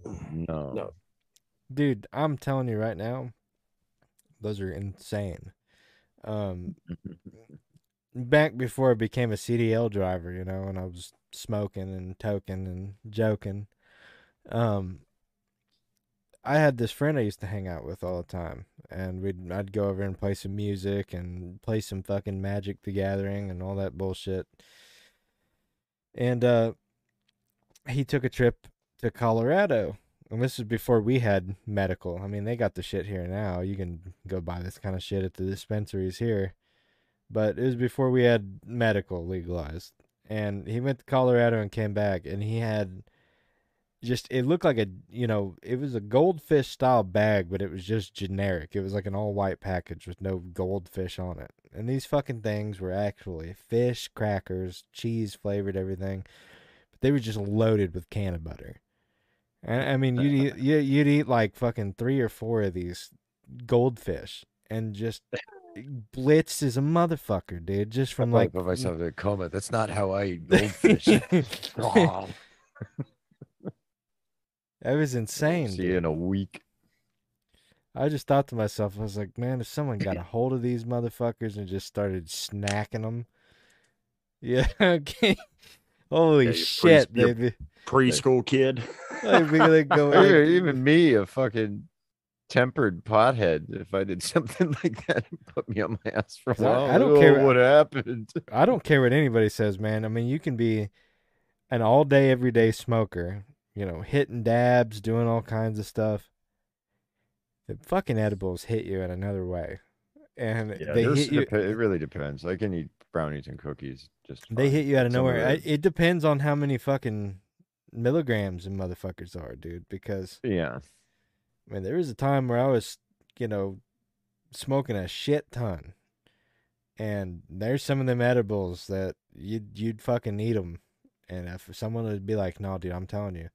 No. No. Dude, I'm telling you right now, those are insane. Um, back before I became a CDL driver, you know, and I was smoking and toking and joking. Um, I had this friend I used to hang out with all the time, and we'd I'd go over and play some music and play some fucking Magic the Gathering and all that bullshit. And uh, he took a trip to Colorado, and this is before we had medical. I mean, they got the shit here now. You can go buy this kind of shit at the dispensaries here. But it was before we had medical legalized. And he went to Colorado and came back and he had just it looked like a you know, it was a goldfish style bag, but it was just generic. It was like an all white package with no goldfish on it. And these fucking things were actually fish, crackers, cheese flavored everything. But they were just loaded with cannabutter. And I mean, you'd eat, you- you'd eat like fucking three or four of these goldfish and just blitzed as a motherfucker, dude. Just from Like, like put myself in a coma. That's not how I eat goldfish. Oh, That was insane. See you in a week. I just thought to myself, I was like, man, if someone got a hold of these motherfuckers and just started snacking them, yeah, okay. Holy Yeah, shit, pre- your- they'd be, preschool kid. they'd be gonna like- even me, a fucking tempered pothead, if I did something like that, and put me on my ass for a 'Cause I- while. I don't oh, care- what happened. I don't care what anybody says, man. I mean, you can be an all day, everyday smoker, you know, hitting dabs, doing all kinds of stuff. The fucking edibles hit you in another way, and Yeah, they hit you. dep- it really depends. I can eat brownies and cookies. Just They hit you out of nowhere. I, it depends on how many fucking milligrams and motherfuckers are, dude. Because yeah. I mean, there was a time where I was, you know, smoking a shit ton, and there's some of them edibles that you'd you'd fucking eat them, and if someone would be like, "No, dude, I'm telling you,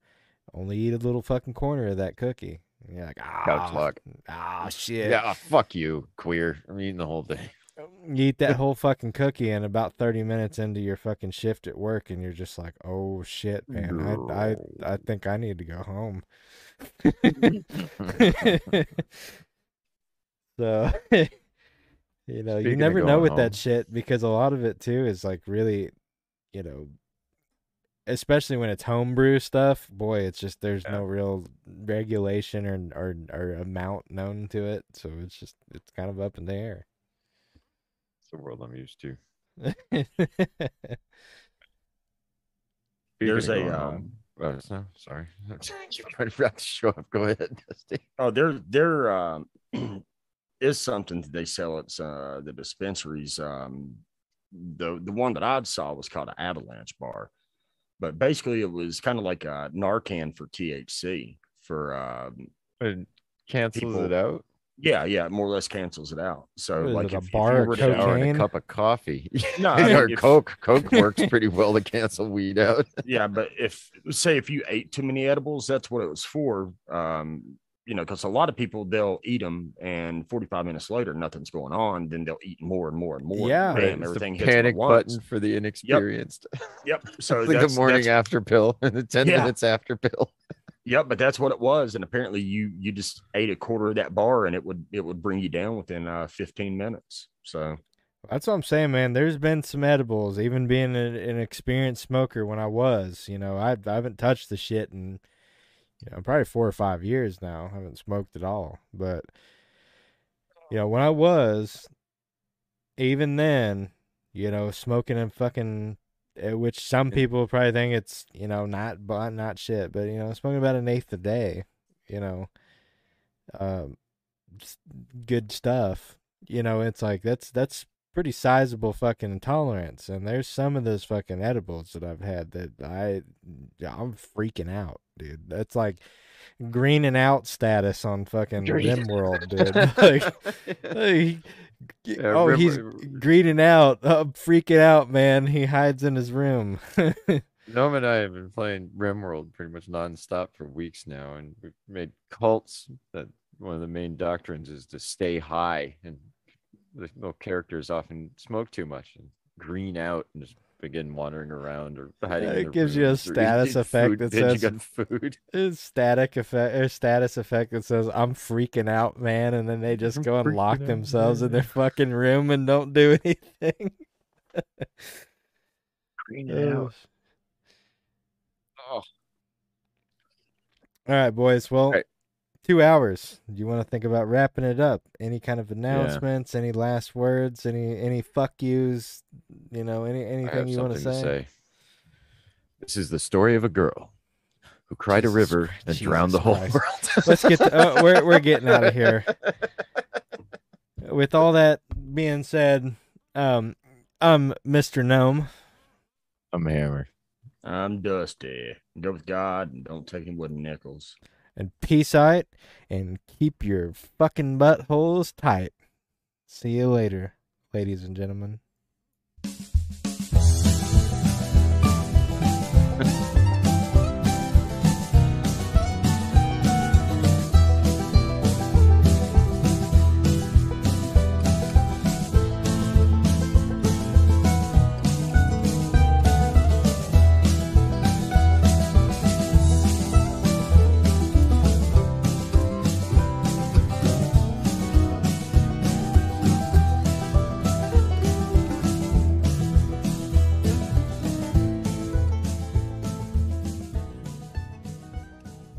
only eat a little fucking corner of that cookie," and you're like, "Ah, Couch lock. ah, shit." Yeah. fuck you, queer. I'm eating the whole thing. You eat that whole fucking cookie, and about thirty minutes into your fucking shift at work, and you're just like, "Oh shit, man! I I I think I need to go home." so, you know, you Speaking of never know with home. that shit because a lot of it too is like really, you know, especially when it's homebrew stuff. Boy, it's just there's Yeah. no real regulation or or or amount known to it, so it's just it's kind of up in the air. It's the world I'm used to. There's Speaking a um, home, Oh, no, sorry. You're trying to wrap the show up. Go ahead, Dusty. Oh, there there um, is something that they sell at uh, the dispensaries. Um, the the one that I saw was called an avalanche bar, but basically it was kind of like a Narcan for THC for um, It cancels People- it out. Yeah yeah more or less cancels it out. So What is like it, a if, if bar you of were to- and a cup of coffee. no, or if- Coke. Coke works pretty well to cancel weed out. yeah, but if say if you ate too many edibles, that's what it was for. Um, you know, because a lot of people they'll eat them, and 45 minutes later, nothing's going on. Then they'll eat more and more and more. Yeah. bam, it's everything the hits panic once. button for the inexperienced. Yep. So it's like the morning that's- after pill and the 10 Yeah. minutes after pill. Yep, but that's what it was, and apparently you you just ate a quarter of that bar, and it would it would bring you down within uh 15 minutes. So That's what I'm saying, man. There's been some edibles, even being an, an experienced smoker when I was. You know, I, I haven't touched the shit in, you know, probably four or five years now. I haven't smoked at all. But, you know, when I was, even then, you know, smoking and fucking, which some people probably think it's, you know, not but not shit, but you know, smoking about an eighth a day, you know, um, good stuff. You know, it's like that's that's pretty sizable fucking intolerance, and there's some of those fucking edibles that I've had that I I'm freaking out, dude. That's like greening out status on fucking Green- RimWorld, dude. like, g- Yeah, oh, Rim- he's greening out. I'm freaking out, man. He hides in his room. Noam and I have been playing RimWorld pretty much nonstop for weeks now, and we've made cults that one of the main doctrines is to stay high, and the little characters often smoke too much and green out and just begin wandering around or hiding. in It gives you a status effect food, that says- food. Static effect or status effect that says I'm freaking out, man, and then they just I'm go and lock out, themselves in their fucking room and don't do anything. Ugh. Oh, All right, boys. Well, right. Two hours. Do you want to think about wrapping it up? Any kind of announcements? Any last words? Any any fuck yous? You know, any anything you want to something say? This is the story of a girl who cried Jesus a river Christ, and drowned the whole Christ. world. Let's get. To, uh, we're we're getting out of here. With all that being said, um, I'm Mr. Gnome. I'm hammer. I'm Dusty. Go with God and don't take any wooden nickels. And peace out and keep your fucking buttholes tight. See you later, ladies and gentlemen.